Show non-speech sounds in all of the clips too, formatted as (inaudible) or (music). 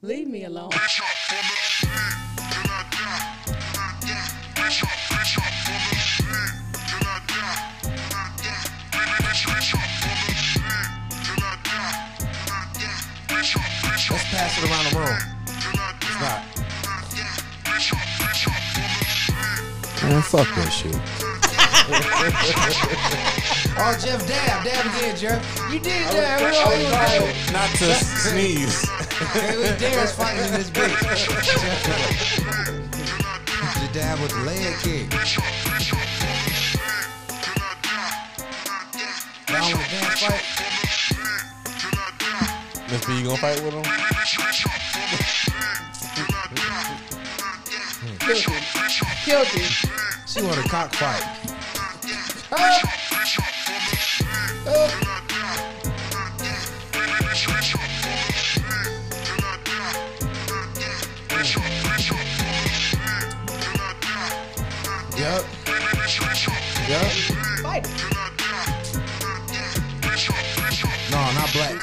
Leave me alone. Let's pass it around the room. It's not. Man, fuck that shit. (laughs) oh, Jeff, dab, dab again, Jeff. You did dab. We dab. Not to sneeze. Okay, we Darren's fighting in this bitch. the dab with the leg kick. Down with the dance fight. Miss B, you gonna fight with him? Killed him. She want a cockfight. Yep.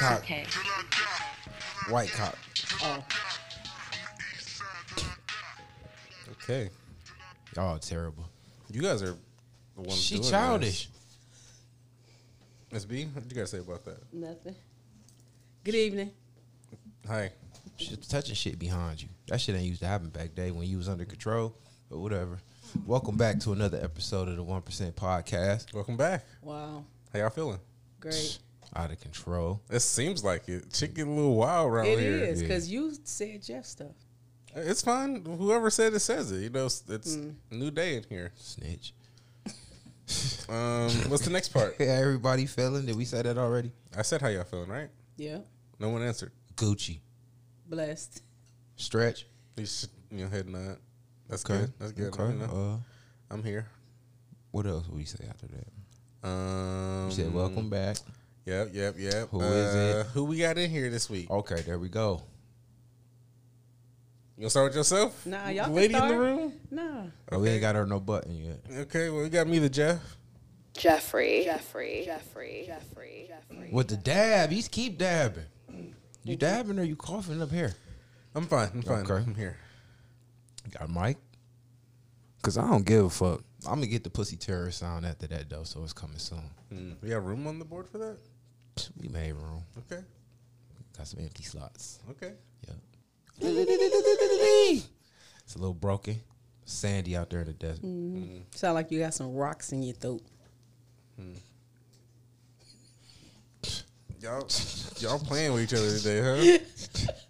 Not cock. Okay. White cock. Oh. Okay. Y'all terrible. You guys are the ones She doing childish. this. Miss B, what you gotta say about that? Nothing. Good evening. Hi. She's touching shit behind you. That shit ain't used to happen back day when you was under control. But whatever. Welcome back to another episode of the One Percent Podcast. Welcome back. Wow. How y'all feeling? Great. Out of control. It seems like it. Shit get a little wild around It here. is yeah. because you said Jeff stuff. It's fine. Whoever said it says it. You know, it's, it's Mm. a new day in here. Snitch. Um, what's the next part? (laughs) Yeah, everybody feeling. Did we say that already? I said how y'all feeling, right? Yeah. No one answered. Gucci. Blessed. Stretch. You should, you know, head nod. That's Okay. good. That's good. Okay. You Uh, I'm here. what else would we say after that? Um, You said welcome back. Yep, yep, yep. Who uh, is it? Who we got in here this week? Okay, there we go. You gonna start with yourself? Nah, y'all can Lady in start. the room. Nah. Oh, we ain't got her no button yet. Okay, well, we got me, the Jeff. Jeffrey. Jeffrey. Jeffrey. Jeffrey. Jeffrey. With the dab, he's keep dabbing. You dabbing or you coughing up here? I'm fine. I'm fine. Okay. I'm here. Got Mike? Cause I don't give a fuck. I'm gonna get the pussy terror sound after that though, so it's coming soon. Hmm. We got room on the board for that. We made room. Okay. Got some empty slots. Okay. Yep. It's a little broken. Sandy out there in the desert. Mm-hmm. Sound like you got some rocks in your throat. Hmm. Y'all, y'all playing with each other today, huh? (laughs)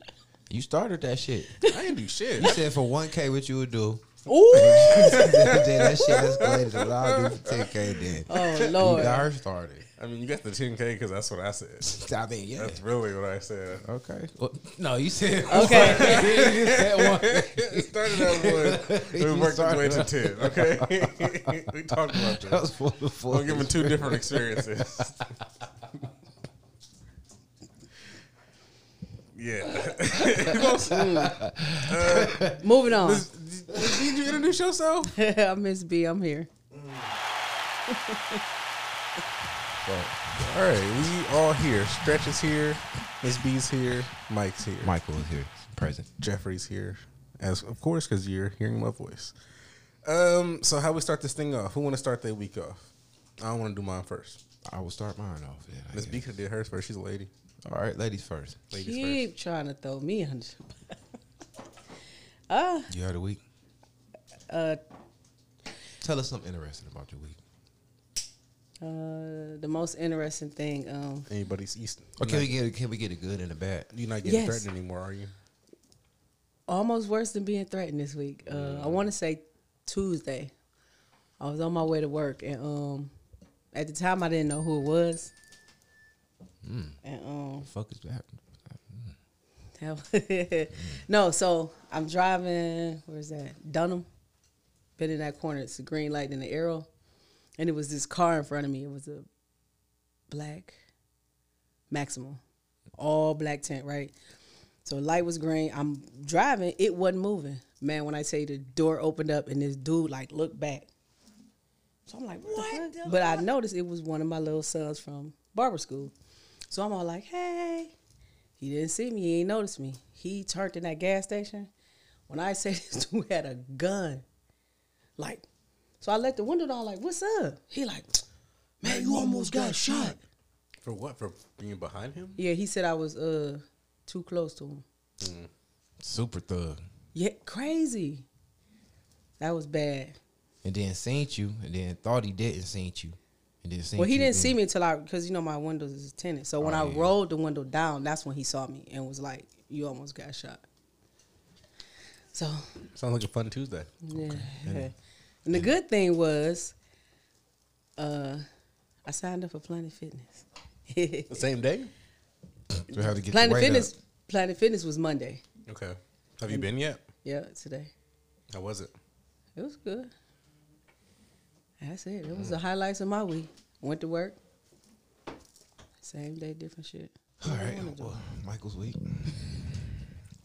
You started that shit. I didn't do shit. You said for one K what you would do. Ooh. then (laughs) that shit escalated to what I'll do for ten K then. Oh lord, You got her started. I mean, you got the 10K because that's what I said. (laughs) I mean, yeah. That's really what I said. Okay. Well, no, you said (laughs) Okay. (laughs) you said one. it started out one. We You worked our way to 10, okay? we talked about That this. was full of full. We'll give them two different experiences. yeah. Mm. Uh, uh, Moving on. Did you introduce yourself? I'm Miss B. I'm here. Mm. All right, we all here. Stretch is here. Miss B's here. Mike's here. Michael is here, present. Jeffrey's here, as of course, because you're hearing my voice. Um, so how we start this thing off? Who want to start their week off? I don't want to do mine first. I will start mine off. Yeah, I Miss. B could have did hers first. She's a lady. All right, ladies first. Ladies Keep trying to throw me under. Ah, (laughs) You had a week. uh, Tell us something interesting about your week. Uh, the most interesting thing. Um. Anybody's East. Or can we get can we get a good and a bad? You're not getting Yes. threatened anymore, are you? almost worse than being threatened this week. Uh, I want to say Tuesday. I was on my way to work, and um, at the time I didn't know who it was. And um, The fuck is that? Hell- (laughs) no, so I'm driving. Where's that? Dunham. Been in that corner. It's the green light and the arrow, and it was this car in front of me. It was a black Maxima, all black tint, right? So light was green. I'm driving. It wasn't moving. Man, when I say the door opened up and this dude like looked back. So I'm like, what, the fuck? But I noticed it was one of my little sons from barber school. So I'm all like, hey. He He didn't see me. He ain't noticed me. He turned in that gas station. When I say (laughs) this dude had a gun, like, so I let the window down. Like, what's up? He like, man, you almost got shot. For what? For being behind him? Yeah, he said I was uh too close to him. Super thug. Yeah, crazy. That was bad. And then seen you, and then thought he didn't seen you, and then seen Well, he you didn't then. see me until I, because you know my windows is tinted. So when Oh, I yeah. rolled the window down, that's when he saw me and was like, "You almost got shot." So Sounds like a fun Tuesday. yeah. And the good thing was, uh, I signed up for Planet Fitness. (laughs) The same day? So how to get Planet Fitness. up. Planet Fitness was Monday. Okay. Have you been yet? Yeah, today. How was it? It was good. That's it. It was the highlights of my week. Went to work. Same day, different shit. All right, well, Michael's week.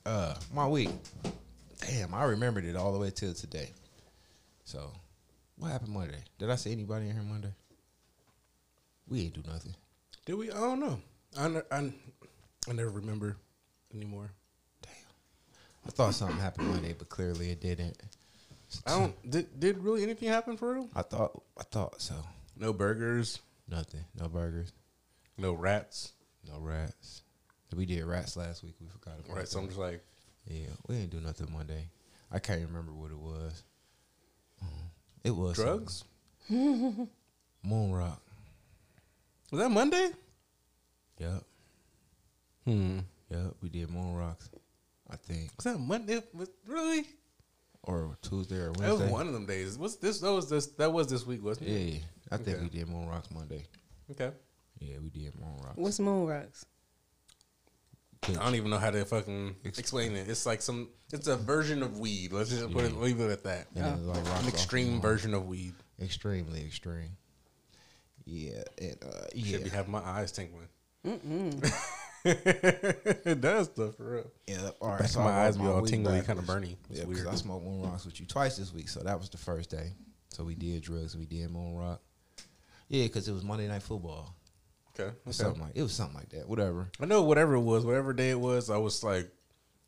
Uh, my week. Damn, I remembered it all the way till today. So, what happened Monday? Did I see anybody in here Monday? We ain't do nothing. Did we? I don't know. I, ne- I, I never remember anymore. Damn. I thought something happened Monday, but clearly it didn't. I don't. Did, did really anything happen for real? I thought I thought so. No burgers. Nothing. No burgers. No rats. No rats. We did rats last week. We forgot about Right. So I'm just like, Yeah, we didn't do nothing Monday. I can't remember what it was. It was something. drugs. (laughs) Moon rock. Was that Monday? Yep. Hmm. Yep. We did moon rocks. I think, Was that Monday? Was, really? or Tuesday or Wednesday? That was one of them days. What's this? That was this. That was this week, wasn't Yeah, it? yeah. I think Okay. we did moon rocks Monday. Okay. Yeah, we did moon rocks. What's Moon Rocks? I don't even know how to fucking explain it. It's like some. It's a version of weed. Let's just put it, leave it at that. Then, like, An extreme version of weed. Extremely extreme. Yeah, and uh, yeah, Should be having my eyes tingling. it (laughs) does stuff for real. yeah. All right, Back so my eyes be all tingly, kind of burning. Yeah, because. I smoked moon rocks with you twice this week, so that was the first day. So we did drugs. We did moon rock. Yeah, because it was Monday night football. Okay. Okay. Something like it was something like that. Whatever. I know whatever it was, whatever day it was, I was like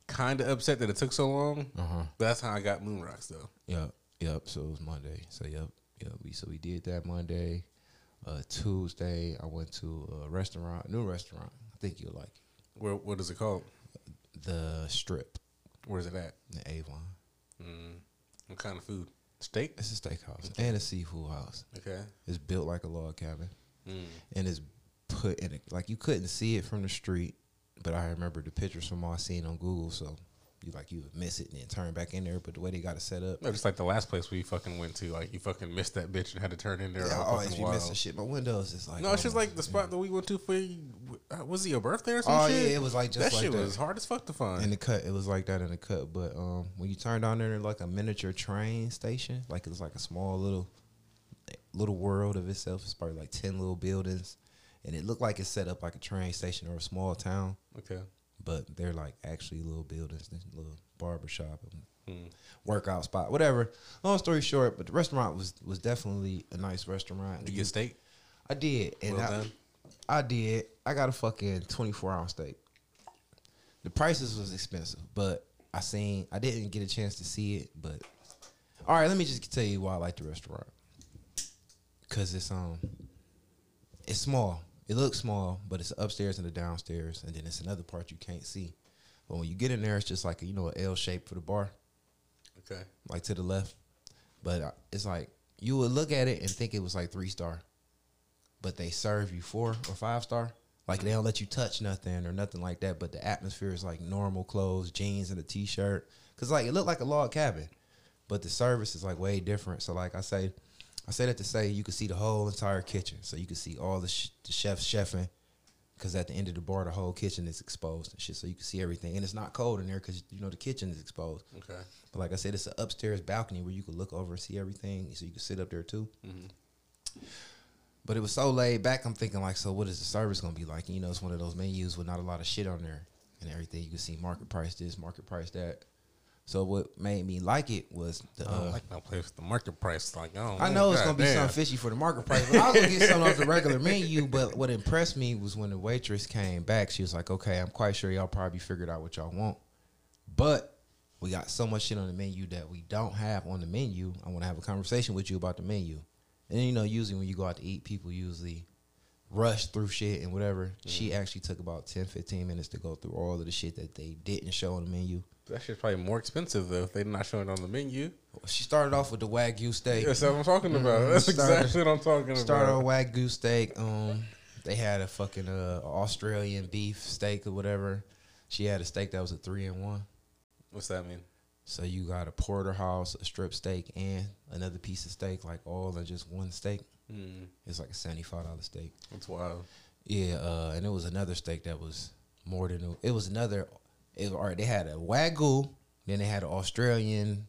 kind of upset that it took so long. Uh huh. But that's how I got moon rocks though. Yep, yep. So it was Monday. So yep, yep. We so we did that Monday. Uh, Tuesday, I went to a restaurant, new restaurant. I think you'll like it. Where what is it called? the Strip, Where's it at? the Avon. Mm. What kind of food? Steak. It's a steakhouse and a seafood house. Okay. It's built like a log cabin, Mm. and it's put in a, like you couldn't see it from the street, but I remember the pictures from all I seen on Google. So you like you would miss it and then turn back in there. But the way they got it set up, No, just like the last place we fucking went to, like you fucking missed that bitch and had to turn in there. yeah, I always be wild. missing shit. My windows is like No, it's oh just like the spot that we went to for. uh, Was it your birthday or some Oh shit? yeah, it was like just that like shit that. was hard as fuck to find. in the cut. It was like that in the cut. But um, when you turned on there, like a miniature train station. Like it's like a small little little world of itself. It's probably like ten little buildings, and it looked like it's set up like a train station or a small town. okay. But they're like actually little buildings, little barber shop, and Hmm. workout spot, whatever. Long story short, but the restaurant was was definitely a nice restaurant. Did you get steak? I did, and Well I, done. I did. I got a fucking twenty four ounce steak. The prices was expensive, but I seen. I didn't get a chance to see it, but all right. Let me just tell you why I like the restaurant. Cause it's um, it's small. It looks small, but it's upstairs and the downstairs, and then it's another part you can't see. But when you get in there, it's just like a, you know an L shape for the bar Okay. like to the left. But uh, it's like you would look at it and think it was like three star, but they serve you four or five star. Like they don't let you touch nothing or nothing like that. But the atmosphere is like normal clothes, jeans and a t shirt. Cause like it looked like a log cabin, but the service is like way different. So like I say, I say that to say you could see the whole entire kitchen. So you could see all the, sh- the chefs chefing. Cause at the end of the bar, the whole kitchen is exposed and shit. So you can see everything, and it's not cold in there because you know the kitchen is exposed. Okay. But like I said, it's an upstairs balcony where you could look over and see everything, so you could sit up there too. Mm-hmm. But it was so laid back. I'm thinking like, so what is the service gonna be like? You know, it's one of those menus with not a lot of shit on there and everything. You can see market price this, market price that. So what made me like it was the. I Uh, like no place with the market price. Like, oh, I know it's gonna be something fishy for the market price, but I was gonna get something off the regular (laughs) menu. But what impressed me was when the waitress came back, she was like, "Okay, I'm quite sure y'all probably figured out what y'all want, but we got so much shit on the menu that we don't have on the menu. I want to have a conversation with you about the menu." And you know, usually when you go out to eat, people usually rush through shit and whatever. She actually took about 10, 15 minutes to go through all of the shit that they didn't show on the menu. That shit's probably more expensive though if they're not showing it on the menu. She started off with the wagyu steak. That's what I'm talking about. That's Mm-hmm. Started- exactly what I'm talking about. Started about. on wagyu steak. Um, they had a fucking uh, Australian beef steak or whatever. She had a steak that was a three in one. What's that mean? So you got a porterhouse, a strip steak, and another piece of steak, like all in just one steak. Mm, It's like a seventy five dollar steak. that's wild. Yeah, uh, and it was another steak that was more than it was another. It was, all right, they had a wagyu, then they had an Australian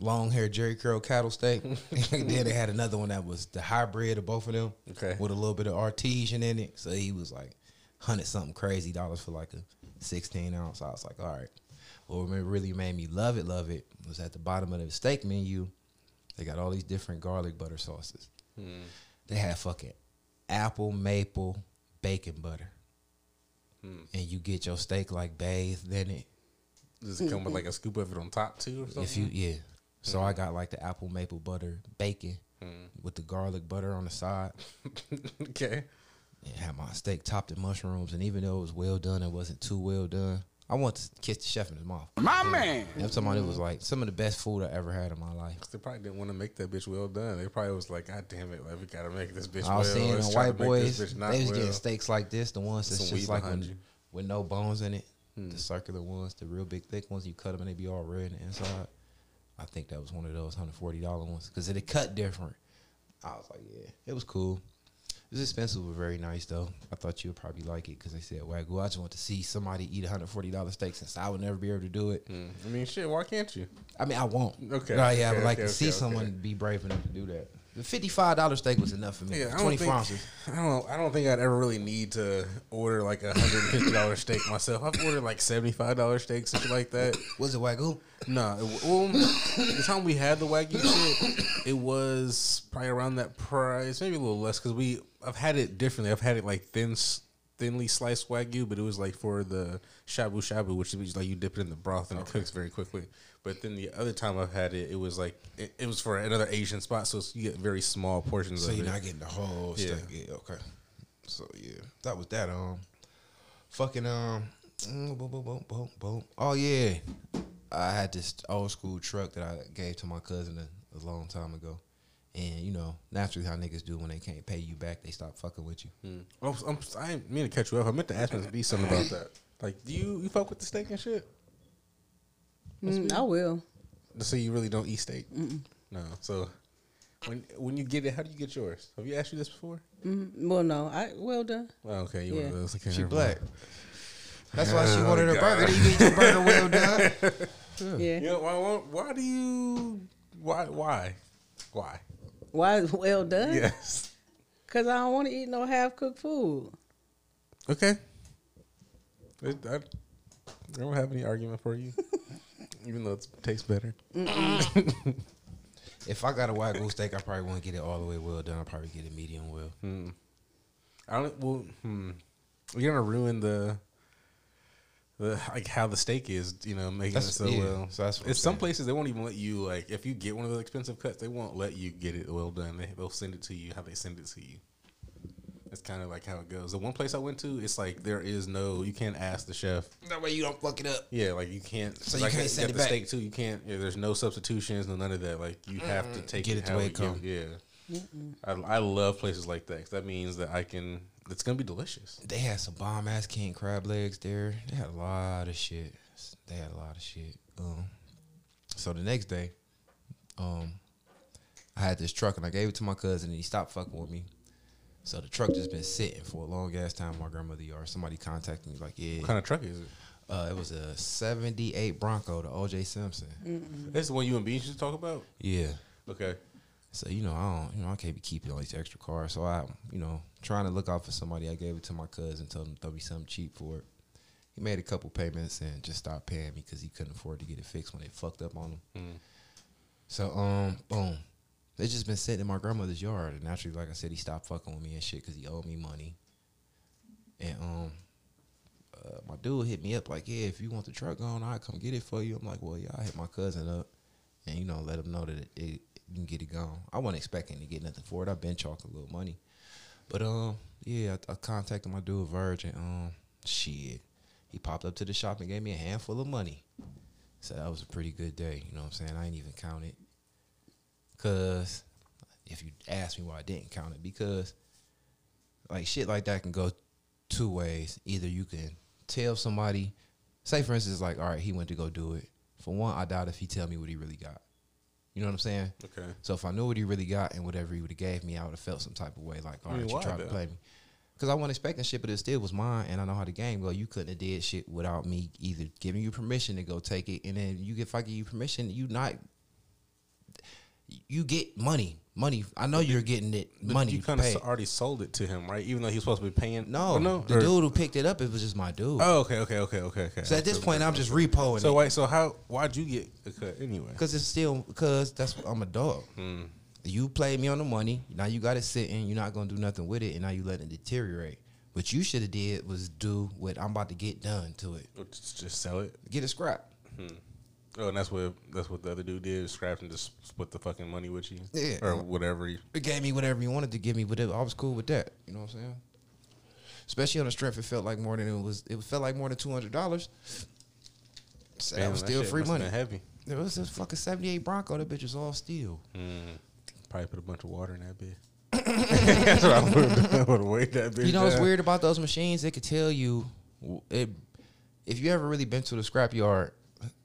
long hair Jerry curl cattle steak, (laughs) (laughs) then they had another one that was the hybrid of both of them Okay. with a little bit of artesian in it. So he was like hundred something crazy dollars for like a sixteen ounce. I was like, all right. What really made me love it, love it was at the bottom of the steak menu. They got all these different garlic butter sauces. Mm. They had fucking apple maple bacon butter, Hmm. and you get your steak like bathed in it. Does it come with like a scoop of it on top too or something? If you yeah, so I got like the apple maple butter bacon Hmm. with the garlic butter on the side. (laughs) okay. and had my steak topped in mushrooms, and even though it was well done, it wasn't too well done. I want to kiss the chef in his mouth. My man. I'm talking about it was like some of the best food I ever had in my life. They probably didn't want to make that bitch well done. They probably was like, God damn it, like we gotta make this bitch well done. I was well. seeing the white boys, this bitch not they was well. getting steaks like this, the ones that's just like behind when, you. with no bones in it, Hmm. the circular ones, the real big thick ones. You cut them and they be all red on the inside. I think that was one of those hundred forty dollar ones because it cut different. I was like, yeah, it was cool. Was expensive, but very nice though. I thought you would probably like it because they said wagyu. I just want to see somebody eat a hundred forty dollar steak since I would never be able to do it. Mm. I mean, shit. Why can't you? I mean, I won't. Okay, No, yeah, I would like okay, to see okay, someone be brave enough to do that. The fifty-five dollar steak was enough for me. Yeah, I don't think, ounces. I don't. I don't think I'd ever really need to order like a hundred and fifty dollar steak myself. I've ordered like seventy five dollar steaks and shit like that. Was it wagyu? No, it, well, the time we had the wagyu shit, it was probably around that price, maybe a little less because we. I've had it differently. I've had it like thin, thinly sliced wagyu, but it was like for the shabu shabu, which is like you dip it in the broth and it cooks very quickly. But then the other time I've had it, it was like it, it was for another Asian spot, so it's- you get very small portions So of you're not getting the whole Yeah. steak. Yeah, okay. So yeah, that was that. Um, fucking um, mm, boom, boom, boom, boom, boom. Oh yeah, I had this old school truck that I gave to my cousin a, a long time ago, and you know naturally how niggas do when they can't pay you back, they stop fucking with you. Mm. Oh, I'm, I didn't mean to catch you up. I meant to ask Miss B something about that. Like, do you you fuck with the steak and shit? Mm, I will. So you really don't eat steak? No. So when when you get it, how do you get yours? Have you asked you this before? Mm, well, no, I well done. Oh, okay, you Yeah. one of those. She black. mind. That's why she Oh, wanted her God. burger. You get your burger (laughs) well done. Yeah. You know, why, why? Why do you? Why? Why? Why? Why well done? Yes. Cause I don't want to eat no half cooked food. Okay. It, I, I don't have any argument for you, (laughs) even though it tastes better. If I got a wagyu steak, I probably won't get it all the way well done. I'll probably get it medium well. Hmm. I don't. Well, hmm. You're gonna ruin the. The, like how the steak is, you know, making That's- it so yeah, well. so that's It's some places they won't even let you like if you get one of those expensive cuts, they won't let you get it well done. They, they'll send it to you how they send it to you. That's kind of like how it goes. The one place I went to, it's like there is no you can't ask the chef. That way you don't fuck it up. Yeah, like you can't. So you like, can't you send got it the back. steak too. You can't. Yeah, there's no substitutions, no none of that. Like you have to take Get it, it the how way it give come. Yeah, I, I love places like that. 'cause that means that I can. It's gonna be delicious. They had some bomb ass king crab legs there. They had a lot of shit. They had a lot of shit. Um, so the next day, um, I had this truck and I gave it to my cousin and he stopped fucking with me. So the truck just been sitting for a long ass time. My grandmother yard. Somebody contacted me like, yeah, What kind of truck is it? uh, it was a '78 Bronco, the O.J. Simpson. This the one you and B used to talk about. Yeah. Okay. So you know, I don't, you know, I can't be keeping all these extra cars. So I, you know, trying to look out for somebody. I gave it to my cousin, told him to throw me something cheap for it. he made a couple payments and just stopped paying me because he couldn't afford to get it fixed when it fucked up on him. Mm. So um, boom, they just been sitting in my grandmother's yard, and naturally, like I said, he stopped fucking with me and shit because he owed me money. And um, uh, my dude hit me up like, yeah, if you want the truck gone, I come get it for you. I'm like, well, yeah, I hit my cousin up, and you know, let him know that it, it you can get it gone. I wasn't expecting to get nothing for it. I've been chalking a little money, but um, yeah, I, I contacted my dude Virgin. Um, shit, he popped up to the shop and gave me a handful of money. So that was a pretty good day. You know what I'm saying? I ain't even count it. Cause if you ask me why I didn't count it, because like shit like that can go two ways. Either you can tell somebody, say for instance, like, all right, he went to go do it. For one, I doubt if he tell me what he really got. You know what I'm saying? Okay. So if I knew what he really got and whatever he would have gave me, I would have felt some type of way, like, all I right, mean, you tried to play me. Because I wasn't expecting shit, but it still was mine, and I know how the game go. You couldn't have did shit without me either giving you permission to go take it, and then you if I give you permission, you not you get money, money. I know you're getting it money. You kind of already sold it to him, right? Even though he's supposed to be paying. no, no. the Or- dude who picked it up, it was just my dude. Oh, okay, okay, okay, okay, okay. so at this point, I'm just repoing So it wait, so how? Why'd you get a cut anyway? because it's still because that's I'm a dog. Hmm. You played me on the money. Now you got it sitting. You're not gonna do nothing with it, and now you let it deteriorate. What you should have did was do what I'm about to get done to it. Just, just sell it. Get a scrap. Oh, and that's what that's what the other dude did. Scrapped and just split the fucking money with you. Yeah. Or whatever. He, It gave me whatever he wanted to give me, whatever. I was cool with that. You know what I'm saying? Especially on the strength, it felt like more than it was. It felt like more than two hundred dollars. So that was still free have money. Heavy. There was this fucking '78 Bronco. That bitch was all steel. Mm. Probably put a bunch of water in that bitch. (laughs) that's what I would I would weigh that bitch. You know what's weird about those machines? They could tell you it. If you ever really been to the scrap yard,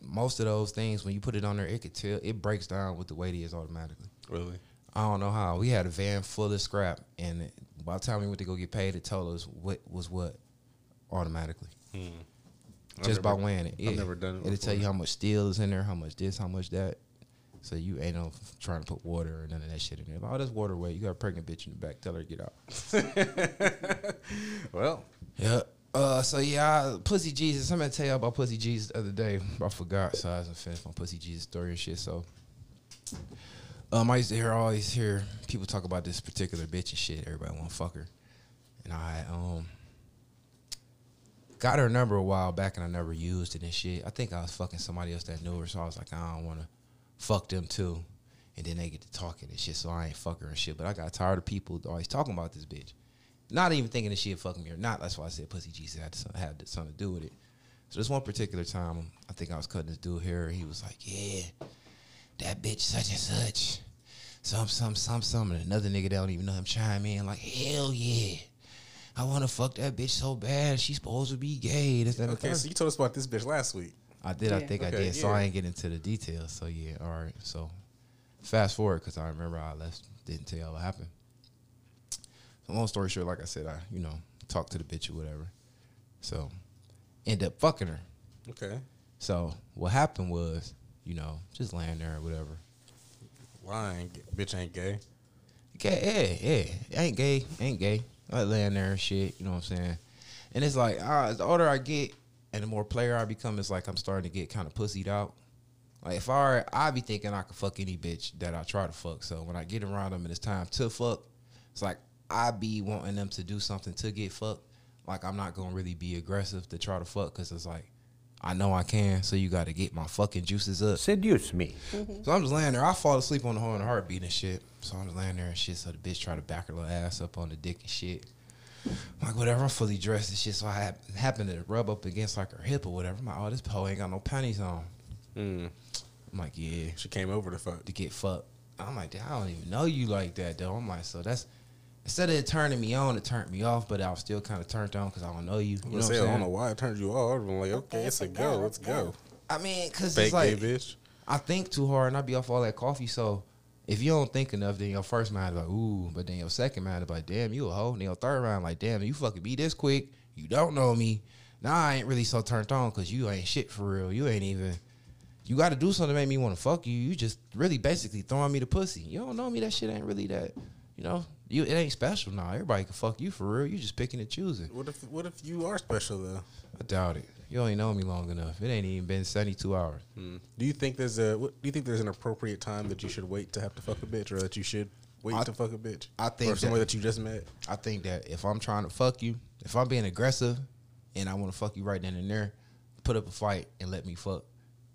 most of those things when you put it on there, it could tell it breaks down with the weight it is automatically. Really? I don't know how. We had a van full of scrap, and it- by the time we went to go get paid, it told us what was what automatically, Hmm. Just never- by weighing it. I've never done it It'll tell you how much steel is in there, how much this, how much that. So you ain't no trying to put water or none of that shit in there. Oh, that's water weight. You got a pregnant bitch in the back. Tell her to get out. (laughs) Well, Yeah. Uh, so yeah, Pussy Jesus. I'm gonna tell y'all about Pussy Jesus the other day. I forgot, so I hasn't finished my Pussy Jesus story and shit. So, um, I used to hear always hear people talk about this particular bitch and shit. Everybody want fuck her, and I um got her number a while back, and I never used it and shit. I think I was fucking somebody else that knew her, so I was like, I don't want to fuck them too. And then they get to talking and shit, so I ain't fuck her and shit. But I got tired of people always talking about this bitch. Not even thinking that she'd fuck me or not. That's why I said pussy Jesus had, some, had something to do with it. So this one particular time, I think I was cutting this dude hair. He was like, "Yeah, that bitch such and such, some some some some." And another nigga that don't even know him chime in like, "Hell yeah, I want to fuck that bitch so bad. She's supposed to be gay." This, that, and the okay, third. so you told us about this bitch last week. I did. I Yeah. think I Okay, did. So yeah. I ain't get into the details. So yeah, all right. So fast forward because I remember I left. Didn't tell y'all what happened. Long story short, like I said, I you know talked to the bitch or whatever. So end up fucking her. Okay. So what happened was, you know, just laying there or whatever. Lying, bitch ain't gay. Okay, yeah, yeah. Ain't gay, ain't gay. I laying there and shit, you know what I'm saying? And it's like, ah, the older I get and the more player I become, it's like I'm starting to get kind of pussied out. Like if I I be thinking I could fuck any bitch that I try to fuck. So when I get around them and it's time to fuck, it's like I be wanting them to do something to get fucked. Like I'm not gonna really be aggressive to try to fuck because it's like I know I can. So you got to get my fucking juices up. Seduce me. So I'm just laying there. I fall asleep on the horn, heartbeat and shit. So I'm just laying there and shit. So the bitch try to back her little ass up on the dick and shit. I'm like whatever, I'm fully dressed and shit. So I hap- happen to rub up against like her hip or whatever. I'm like, oh, this hoe ain't got no panties on. Mm. I'm like, yeah, She came over to fuck. to get fucked. I'm like, I don't even know you like that though. I'm like, so that's instead of it turning me on, it turned me off. But I was still kind of turned on because I don't know you. You I'm know gonna what say, I'm I don't know why it turned you off. I'm like, okay, it's a go. Let's go. I mean, cause Fake it's like gay bitch. I think too hard and I be off all that coffee. So if you don't think enough, then your first mind is like, ooh, but then your second mind is like, damn, you a hoe. And then your third mind like, damn, you fucking be this quick. You don't know me. Now I ain't really so turned on because you ain't shit for real. You ain't even. You got to do something to make me want to fuck you. You just really basically throwing me the pussy. You don't know me. That shit ain't really that. You know, you it ain't special now. Everybody can fuck you for real. You just picking and choosing. What if what if you are special though? I doubt it. You ain't know me long enough. It ain't even been seventy two hours. Mm. Do you think there's a what, do you think there's an appropriate time that you should wait to have to fuck a bitch, or that you should wait I- to fuck a bitch? I think or somebody that- that, you just met. I think that if I'm trying to fuck you, if I'm being aggressive and I want to fuck you right then and there, put up a fight and let me fuck.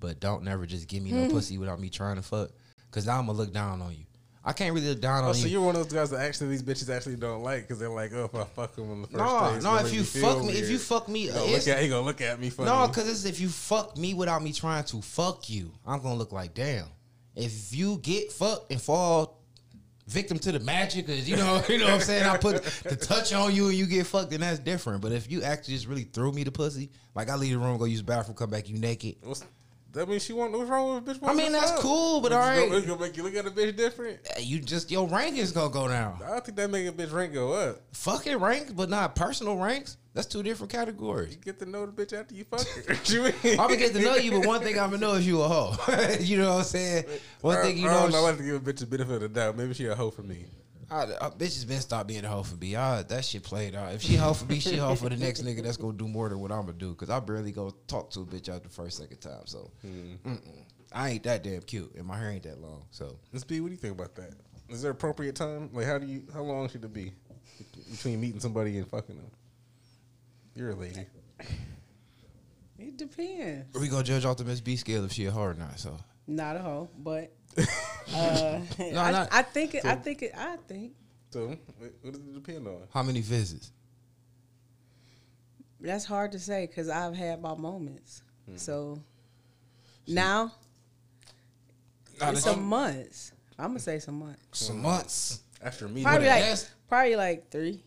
But don't never just give me no pussy without me trying to fuck. Cause now I'm gonna look down on you. I can't really look down Oh, on so you. you're one of those guys that actually these bitches actually don't like because they're like, oh, if I fuck them in the first No, place, no. If you fuck me, if you fuck me, gonna, look at, he gonna look at me funny. No, because if you fuck me without me trying to fuck you, I'm gonna look like damn. If you get fucked and fall victim to the magic, cause you know, (laughs) you know what I'm saying. I put the touch on you and you get fucked, then that's different. But if you actually just really threw me the pussy, like I leave the room, go use the bathroom, come back, you naked. What's, that means she want what's wrong with a bitch? I mean, that's fuck? cool, but It's all gonna- it's gonna make you look at a bitch different. You just your rank is gonna go down. I don't think that make a bitch rank go up. Fucking ranks, but not personal ranks. That's two different categories. You get to know the bitch after you fuck her. (laughs) You? I'm gonna get to know you, but one thing I'm gonna know is you a hoe. (laughs) you know what I'm saying? One thing you I, know. don't know. I is- like to give a bitch a benefit of the doubt. Maybe she a hoe for me. I, I, bitches been stop being a hoe for me. I, that shit played out. If she hoe for me, she hoe for the next nigga that's gonna do more than what I'm gonna do. Cause I barely go talk to a bitch out the first second time. So hmm. mm-mm. I ain't that damn cute, and my hair ain't that long. So Let's be. What do you think about that? Is there appropriate time? Like, how do you? How long should it be between meeting somebody and fucking them? You're a lady. It depends. Are we gonna judge off the Miss B scale if she a hoe or not. So Not a hoe, but uh, No, I, not- I think it. I think it. I think So, what what does it depend on? how many visits? that's hard to say because I've had my moments. Hmm. So now Nah, it's that- some months. I'm gonna say some months. some months. After me. Probably like probably like three.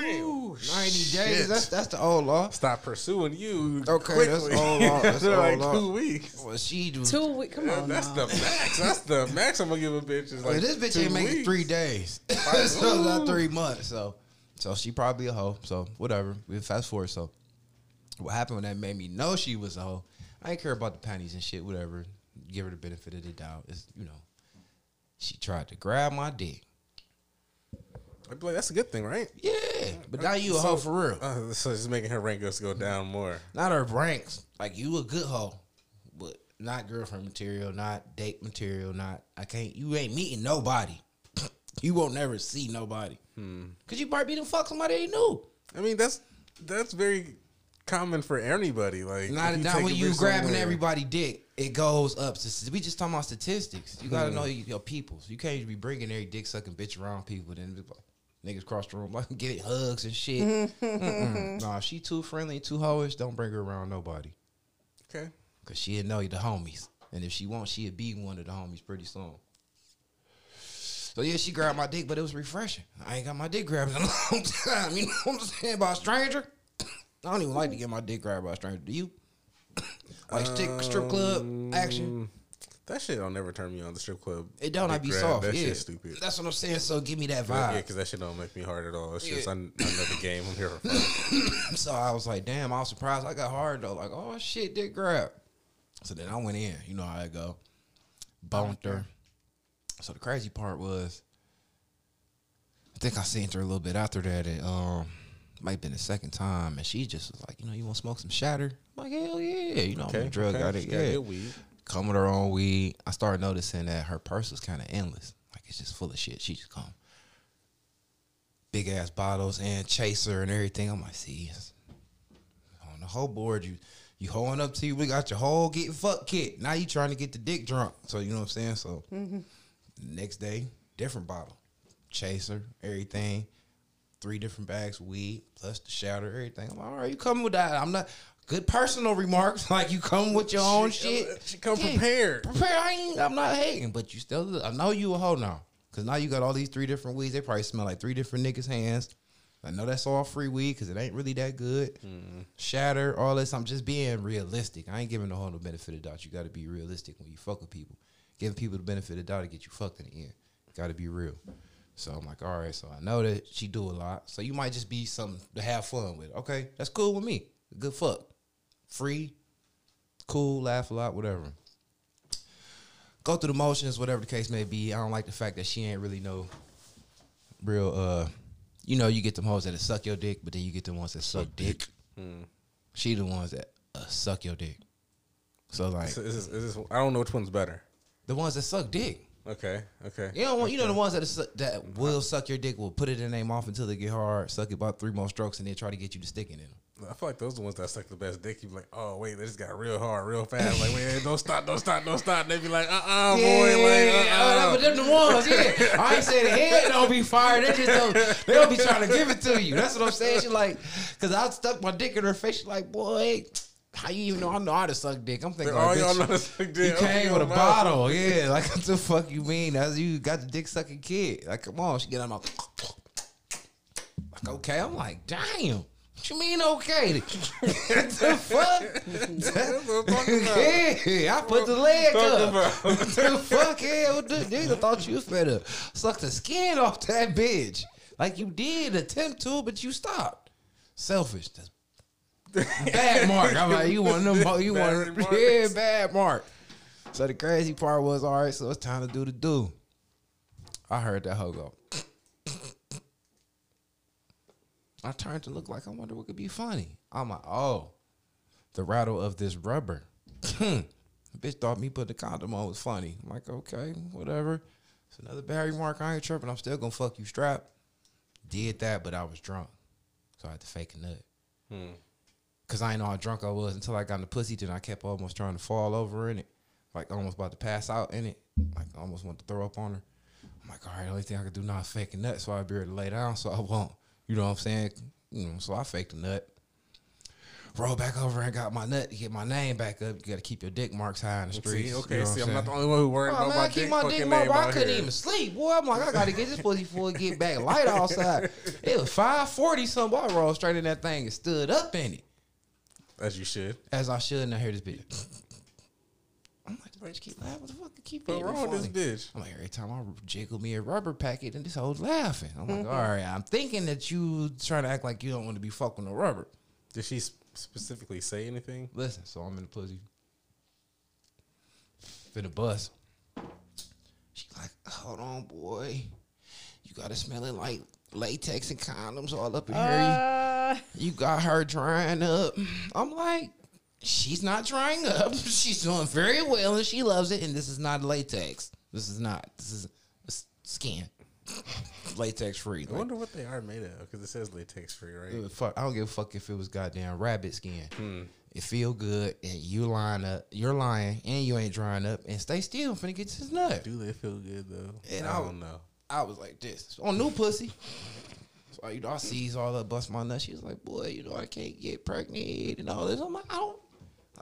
Ooh, 90 shit. days. That's that's the old law. stop pursuing you. Okay, that's quickly. all law. (laughs) That's After all like law. two weeks. Well, she do. Two weeks. Come Yeah, on, that's now. the max. That's the max I'm gonna give a bitch. Is Well, like this bitch ain't make it weeks. three days. (laughs) so not three months. So so she probably a hoe. So whatever. We fast forward. So what happened when that made me know she was a hoe? I ain't care about the panties and shit. Whatever. Give her the benefit of the doubt. It's you know. She tried to grab my dick. I'd be like, that's a good thing, right? Yeah, but now you a hoe for real. Uh, so it's making her rank go down more. Not her ranks. Like you a good hoe, but not girlfriend material, not date material, not I can't. You ain't meeting nobody. (laughs) you won't never see nobody. Cause you might be the fuck somebody ain't knew. I mean, that's that's very common for anybody. Like, Not, you not when you grabbing somewhere- everybody dick, it goes up. So we just talking about statistics. You gotta know your, your people. You can't just be bringing every dick sucking bitch around people. Then niggas cross the room like (laughs) get hugs and shit. Mm-mm. Nah, she too friendly, too hoish, don't bring her around nobody. Okay. Cause she'll know you the homies. And if she wants, she'll be one of the homies pretty soon. So yeah, she grabbed my dick, but it was refreshing. I ain't got my dick grabbed in a (laughs) long time. You know what I'm saying? By a stranger? I don't even like to get my dick grabbed by a stranger. Do you? like stick strip club action? That shit don't never turn me on the strip club. It don't I be grab. soft. That yeah. shit's stupid. That's what I'm saying. So give me that vibe. Yeah, because that shit don't make me hard at all. It's Yeah. just I, I know (coughs) the game. I'm here for fun. (coughs) So I was like, damn, I was surprised. I got hard though. Like, oh shit, dick grab. So then I went in. You know how I go. Boned her. So the crazy part was, I think I seen her a little bit after that. It um might have been the second time, and she just was like, you know, you want to smoke some shatter? I'm like, hell yeah. You know, I'm a drug okay. addict. Yeah. weed. Come with her own weed. I started noticing that her purse was kind of endless. Like it's just full of shit. She just come. Big ass bottles and chaser and everything. I'm like, see, on the whole board, you you holding up to you. We got your whole get fuck kit. Now you trying to get the dick drunk. So you know what I'm saying? So mm-hmm. next day, different bottle. Chaser, everything. Three different bags of weed, plus the shatter, everything. I'm like, all right, you coming with that. I'm not good personal remarks. (laughs) Like you come with your own shit. Uh, she come Yeah. prepared. Prepare. I ain't. I'm not hating, but you still. I know you a hoe now, cause now you got all these three different weeds. They probably smell like three different niggas' hands. I know that's all free weed, cause it ain't really that good. Mm-hmm. Shatter, all this. I'm just being realistic. I ain't giving the whole no benefit of doubt. You got to be realistic when you fuck with people. Giving people the benefit of the doubt to get you fucked in the end. Got to be real. So I'm like, all right. So I know that she do a lot. So you might just be something to have fun with. Okay, that's cool with me. Good fuck. Free, cool, laugh a lot, whatever go through the motions, whatever the case may be. I don't like the fact that she ain't really no real. uh You know, you get them hoes that suck your dick, but then you get the ones that suck dick. She the ones that uh, suck your dick. So like Is this, is this, I don't know which one's better. the ones that suck dick. Okay, okay. You know, you know the ones that su- that will suck your dick will put it in their mouth until they get hard, suck it about three more strokes, and then try to get you to stick it in them. I feel like those are the ones that suck the best dick. You be like, oh wait, they just got real hard, real fast. Like, wait, don't stop, don't stop, don't stop. They be like, uh, uh boy, like, uh, oh, uh but them the ones. Yeah, I ain't saying the head don't be fired. They just don't. They don't be trying to give it to you. That's what I'm saying. She like, cause I stuck my dick in her face. She like, boy, how you even know I know how to suck dick? I'm thinking, All oh, y'all bitch, know how to suck dick. You came with a I'm out. bottle, yeah. Like what the fuck you mean? That's you got the dick sucking kid. Like, come on, she get out my like okay. I'm like, damn. What you mean okay? (laughs) the fuck? That's what I'm talking about. yeah, I put the leg up. (laughs) the fuck? Yeah, what the nigga thought you was finna suck the skin off that bitch. Like you did attempt to, but you stopped. Selfish. That's bad mark. I'm like, you want them? (laughs) You want? Yeah, bad mark. So the crazy part was, all right, so it's time to do the do. I heard that hoe go. I turned to look like I wonder what could be funny. I'm like, oh, the rattle of this rubber. the (clears throat) bitch thought me putting the condom on was funny. I'm like, okay, whatever. It's another Barry mark. I ain't tripping. I'm still gonna fuck you strap. Did that, but I was drunk. So I had to fake a nut. Hmm. Cause I didn't know how drunk I was until I got in the pussy. Then I kept almost trying to fall over in it, like almost about to pass out in it, like I almost want to throw up on her. I'm like, all right, the only thing I could do now is fake a nut, so I'd be able to lay down, so I won't. You know what I'm saying? You know, so I faked a nut. Roll back over and got my nut to get my name back up. You got to keep your dick marks high in the streets. See, okay, you know see, I'm not the only one who worried Oh, about man, my I keep dick my dick mark. I couldn't here. even sleep. Boy, I'm like, I gotta get this pussy before it get back light outside. (laughs) It was 540 something. I rolled straight in that thing and stood up in it. As you should. As I should, and I hear this bitch. I'm like, the bitch keep laughing. What the fuck? Keep What's being wrong with this bitch? I'm like, every time I jiggle me a rubber packet, and this hoe's laughing. I'm Mm-hmm. like, all right, I'm thinking that you trying to act like you don't want to be fucking a rubber. Did she specifically say anything? Listen, so I'm in the pussy. Finna bust. She like, hold on, boy. You gotta smell it like latex and condoms all up in here. Uh, You got her drying up. I'm like, she's not drying up. (laughs) She's doing very well and she loves it. And this is not latex. This is not. This is skin. (laughs) latex free. I Like, wonder what they are made of because it says latex free, right? fuck, I don't give a fuck if it was goddamn rabbit skin. Hmm. It feel good and you line up. You're lying and you ain't drying up and stay still. I'm finna get this nut. Do they feel good though? And I I- don't know. I was like this on new pussy. So you know, I sees all that bust my nut. She was like, "Boy, you know, I can't get pregnant and all this." I'm like, "I don't,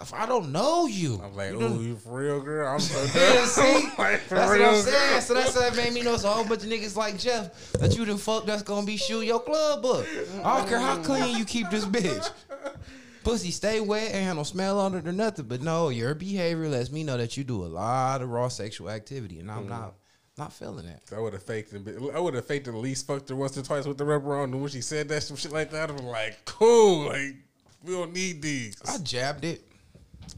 if I don't know you." I'm like, You oh, you for real, girl? I'm so (laughs) Yeah, see, (laughs) like, that's what I'm girl. saying. So that's what made me know it's a whole bunch of niggas like Jeff that you done fuck that's gonna be shooting your club up. I don't care how clean you keep this bitch. Pussy stay wet, ain't have no smell on it or nothing. But no, your behavior lets me know that you do a lot of raw sexual activity, and I'm mm. not not feeling that. I would have faked it. I would have faked it at least fucked her once or twice with the rubber on. And when she said that, some shit like that, I'm like, cool. Like, we don't need these. I jabbed it.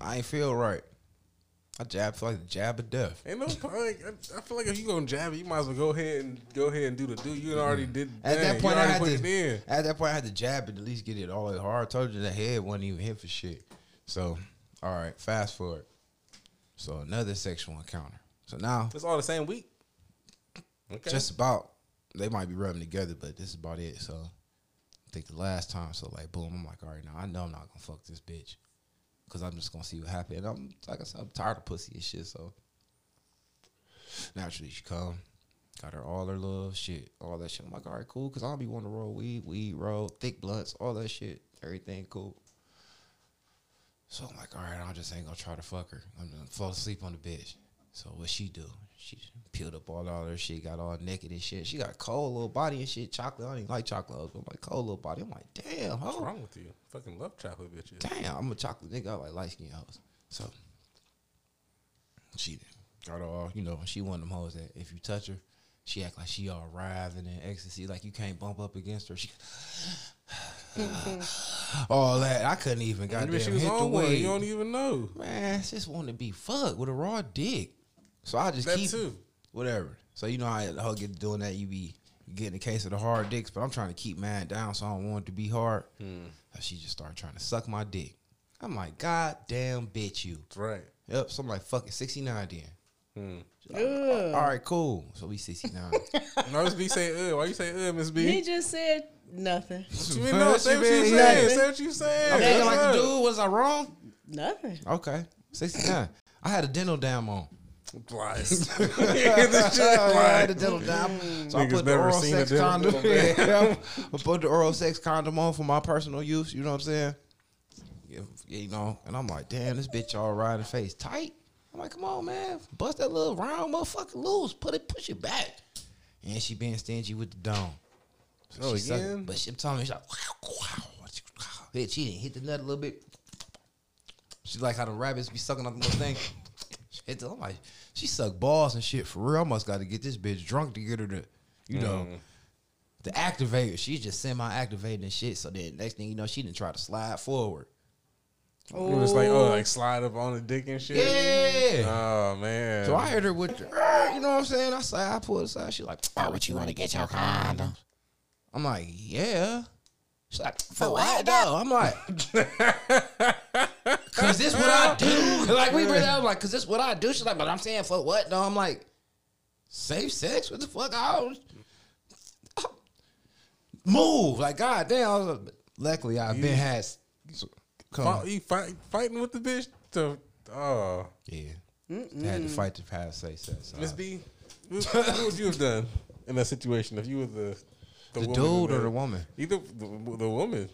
I ain't feel right. I jab feel like the jab of death. Ain't no like, I I feel like if you gonna jab it, you might as well go ahead and go ahead and do the do. You already did. At dang, that point, I had put to. it in. At that point, I had to jab it to at least get it all the hard. I told you the head wasn't even hit for shit. So, all right, fast forward. So another sexual encounter. So now, It's all the same week. Okay. just about they might be rubbing together, but this is about it. So I think the last time, so like boom, I'm like, all right, now I know I'm not gonna fuck this bitch. Cause I'm just gonna see what happens. And I'm like I said, I'm tired of pussy and shit, so naturally she come. Got her all her love, shit, all that shit. I'm like, all right, cool, cause I'll be wanting to roll weed, weed, roll, thick blunts, all that shit, everything cool. So I'm like, all right, I just ain't gonna try to fuck her. I'm gonna fall asleep on the bitch. So what she do? She peeled up all, all her shit, got all naked and shit. She got a cold little body and shit. Chocolate. I don't even like chocolate. hoes, but I'm like cold little body. I'm like, damn, What's wrong with you? Fucking love chocolate bitches. Damn, I'm a chocolate nigga. I like light skin hoes. So she got all, you know, she one of them hoes that if you touch her, she act like she all writhing in ecstasy, like you can't bump up against her. She mm-hmm. (sighs) all that. I couldn't even goddamn she was hit the on one. weed. You don't even know. Man, I just want to be fucked with a raw dick. So I just That keep too. whatever. So you know how how get doing that, you be getting a case of the hard dicks, but I'm trying to keep mine down, so I don't want it to be hard. Hmm. So she just started trying to suck my dick. I'm like, God damn, bitch, you. Right. Yep. So I'm like, fuck it, 69 then. Hmm. She's like, All right, cool. So we 69. Why Miss B say uh? Why you say uh, Miss B? He just said nothing. What you mean, no, say what you Nothing. saying. Say what you saying. I'm thinking like, That's dude, was I wrong? Nothing. Okay, 69. I had a dental dam on. Lies. (laughs) (laughs) this shit I had a lies. dental dam. So I Niggas put the never oral seen a sex dental condom. dam. (laughs) Yeah, I put the oral sex condom on for my personal use. You know what I'm saying? Yeah, You know, and I'm like, damn, this bitch all right in the face tight. I'm like, come on, man, bust that little round motherfucker loose, put it, push it back. And she being stingy with the dome. So Oh, she again? but she, telling me, she's like, wow, wow, bitch, she didn't hit the nut a little bit. She like how the rabbits be sucking on the little thing. Hit the, I'm like, she suck balls and shit for real. I must got to get this bitch drunk to get her to, you know, mm. to activate her. She's just semi-activating and shit. So then next thing you know, she didn't try to slide forward. It was like, oh, like slide up on the dick and shit. Yeah. Oh man. So I heard her with, the, you know what I'm saying? I say I pulled aside. She's like, "Oh, what you want to get your condoms?" I'm like, "Yeah." She's like, "For what though?" I'm like, (laughs) "Cause this what I do." (laughs) like we really, I was like, "Cause this what I do." She's like, "But I'm saying for what?" though?" I'm like, "Safe sex? What the fuck?" I was, (laughs) move like God damn. I was like, luckily, I've been had. Come Fight, you fight, fighting with the bitch to oh yeah. I had to fight to pass safe sex. Miss B, what, what would you have done in that situation if you were the The woman dude in or the woman? Either the, the woman.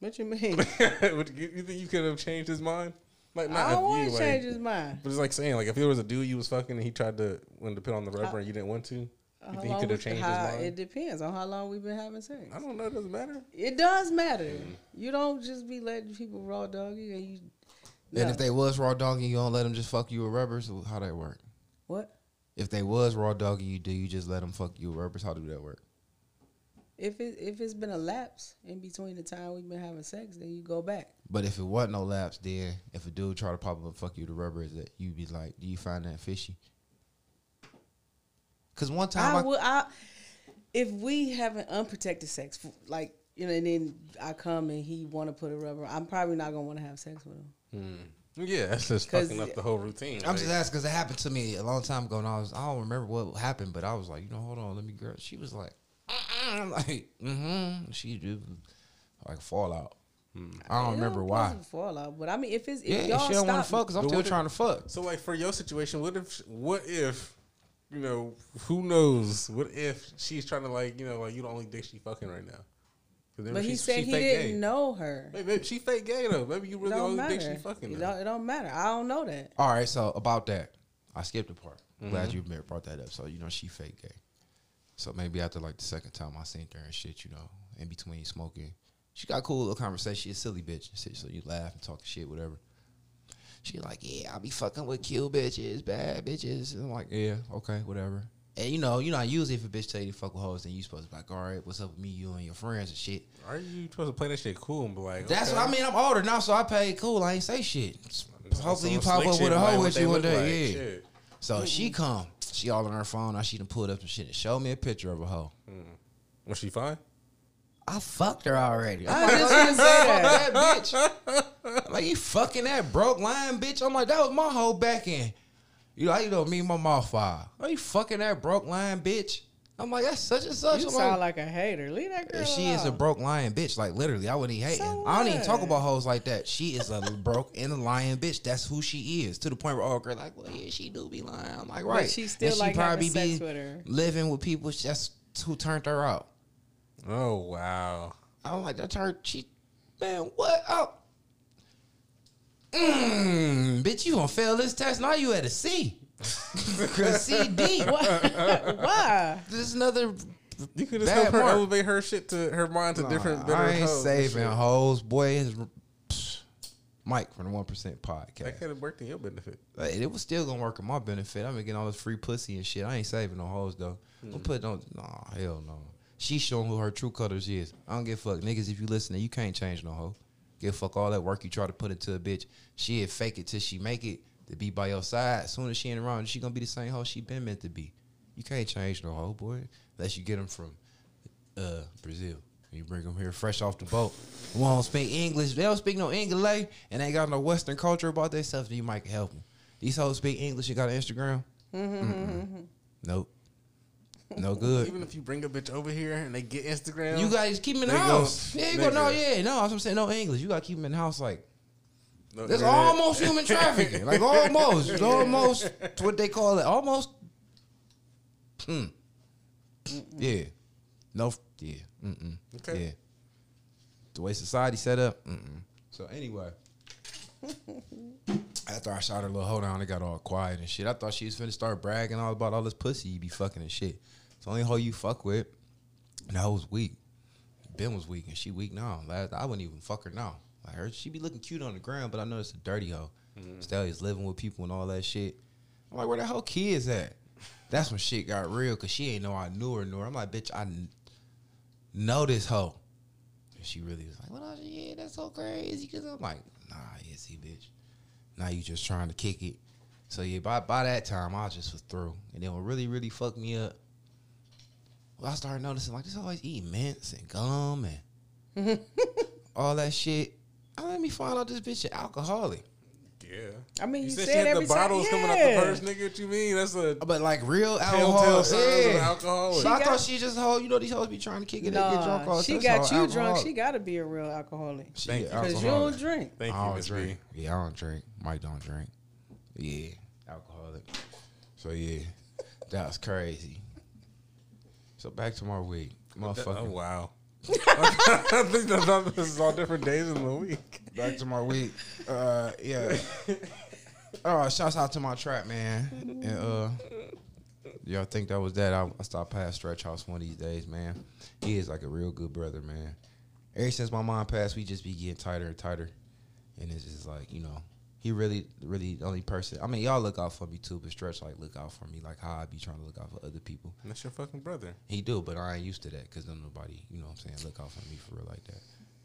What you mean? (laughs) You, you think you could have changed his mind? Like not I if don't you, want to like, change his mind. But it's like saying like if there was a dude you was fucking and he tried to wanted to put on the rubber and you didn't want to, you think he could have changed how- his mind? It depends on how long we've been having sex. I don't know. It doesn't matter. It does matter. Mm. You don't just be letting people raw dog you and you. And No. if they was raw dogging you, don't let them just fuck you with rubbers. How that work? what? If they was raw dogging you, do you just let them fuck you with rubbers? How do that work? If it if it's been a lapse in between the time we've been having sex, then you go back. But if it wasn't no lapse, then if a dude try to pop up and fuck you with a rubber, is that you be like, do you find that fishy? Cause one time I I, would. I if we having unprotected sex, like you know, and then I come and he want to put a rubber, I'm probably not gonna want to have sex with him. Hmm. Yeah, that's just fucking up the whole routine. I'm like- just asking because it happened to me a long time ago, and I was I don't remember what happened, but I was like, you know, hold on, let me girl. She was like. I'm (laughs) like, mm-hmm. She do like fallout. I don't remember why. wasn't Fallout, but I mean, if it's if Yeah, y'all she don't want stop, to fuck because I'm still trying to fuck. So like for your situation, what if what if you know who knows? What if she's trying to like you know like you the only dick she fucking right now? maybe but he said he didn't gay. know her. Maybe, maybe she fake gay though. Maybe you It really the don't only dick she fucking. It don't, it don't matter. I don't know that. All right, so about that, I skipped a part. Mm-hmm. Glad you brought that up. So you know she fake gay. So maybe after like the second time I seen her and shit, you know, in between smoking, she got a cool little conversation. She a silly bitch, so you laugh and talk shit, whatever. She like, yeah, I'll be fucking with cute bitches, bad bitches. And I'm like, yeah, okay, whatever. And you know, you know, I usually if a bitch tell you to fuck with hoes, then you supposed to be like, all right, what's up with me, you and your friends and shit. Are you supposed to play that shit cool and be like? That's okay. what I mean. I'm older now, so I pay cool. I ain't say shit. Hopefully you pop up with a hoe with you one day, like, yeah. shit. So she come, she all on her phone. Now she done pulled up some shit and showed me a picture of a hoe. Mm. Was she fine? I fucked her already. I I'm like, just didn't say that. that bitch. I'm like you fucking that broke lying bitch. I'm like that was my whole back end. You know, you know me and my mouth file. Are you fucking that broke lying bitch? I'm like that's such and such. You I'm sound like, like a hater. Leave that girl. she is a broke lying bitch. Like literally, I wouldn't even hating. So I don't even talk about hoes like that. She is a broke and a lying bitch. That's who she is. To the point where all girl like, well, yeah, she do be lying. I'm like, right. But she still And like having sex with her. living with people. That's who turned her out. Oh wow. I'm like, that's her. She, man, what? Oh, mm, bitch, you gonna fail this test? Now you at a C. Cause C D. (laughs) (laughs) Why? This is another. You could have Bad helped her mark. elevate her shit to her mind to different. better I ain't hoes saving shit. hoes, boy. It's, Mike from the One Percent Podcast. That Podcast. could have worked in your benefit. Like, it was still gonna work in my benefit. I'm getting all this free pussy and shit. I ain't saving no hoes though. I'm hmm. putting on. Nah, hell no. She showing who her true colors is. I don't give a fuck, niggas. If you listening, you can't change no hoe. Give a fuck all that work you try to put into a bitch. She ain't fake it till she make it to be by your side. As soon as she ain't around, she gonna be the same hoe she been meant to be. You can't change no hoe, boy, unless you get them from uh, Brazil. You bring them here fresh off the boat. We don't speak English. They don't speak no English, and they got no Western culture about their stuff. Then you might help them. These hoes speak English. You got an Instagram? Mm-mm. Nope. No good. Even if you bring a bitch over here and they get Instagram, You guys keep them in the They go- house. yeah, you go. No, yeah, no. I'm saying. No English. You gotta keep them in the house. Like that's almost human trafficking. Like almost, almost what they call it. Almost. Hmm. Yeah. No. Yeah. Mm-mm. Okay. Yeah. The way society set up. Mm-mm. So anyway. (laughs) After I shot her little hold on, it got all quiet and shit. I thought she was finna start bragging all about all this pussy you be fucking and shit. It's the only hoe you fuck with. And I was weak. Ben was weak and she weak now. Last I wouldn't even fuck her now. Like her, she be looking cute on the ground, but I know it's a dirty hoe. Mm-hmm. Stellia's living with people and all that shit. I'm like, where the hell kids at? That's when shit got real because she ain't know I knew her. nor. I'm like, bitch, I kn- know this hoe. And she really was like, well, yeah, that's so crazy. Cause I'm like, nah, yeah, see, bitch. Now you just trying to kick it. So yeah, by by that time, I just was through. And then what really, really fucked me up. Well, I started noticing like this always eat mints and gum and (laughs) all that shit. I let me find out this bitch an alcoholic. Yeah. I mean, You, you said said she had every the bottles time, coming out the purse, nigga. What you mean? That's a But like real telltale alcohol. signs of an Yeah. alcoholic. So I thought she just hoe. You know these hoes be trying to kick it and get drunk all she time. got So you drunk. She got to be a real alcoholic. She Thank a you. Because you don't drink. Thank you, Miss drink. B. Yeah, I don't drink. Mike don't drink. Yeah, alcoholic. So yeah, that was crazy. So back to my week, oh, motherfucker. Oh wow. I think that's this is all different days in the week. Back to my week. Uh, yeah. Oh, shouts out to my trap man. And uh, y'all think that was that? I, I stopped past Stretch House one of these days, man. He is like a real good brother, man. Ever since my mom passed, we just be getting tighter and tighter, and it's just like you know, he really, really the only person. I mean, y'all look out for me too, but Stretch like look out for me, like how I be trying to look out for other people. And that's your fucking brother. He do, but I ain't used to that because then nobody, you know what I'm saying, look out for me for real like that.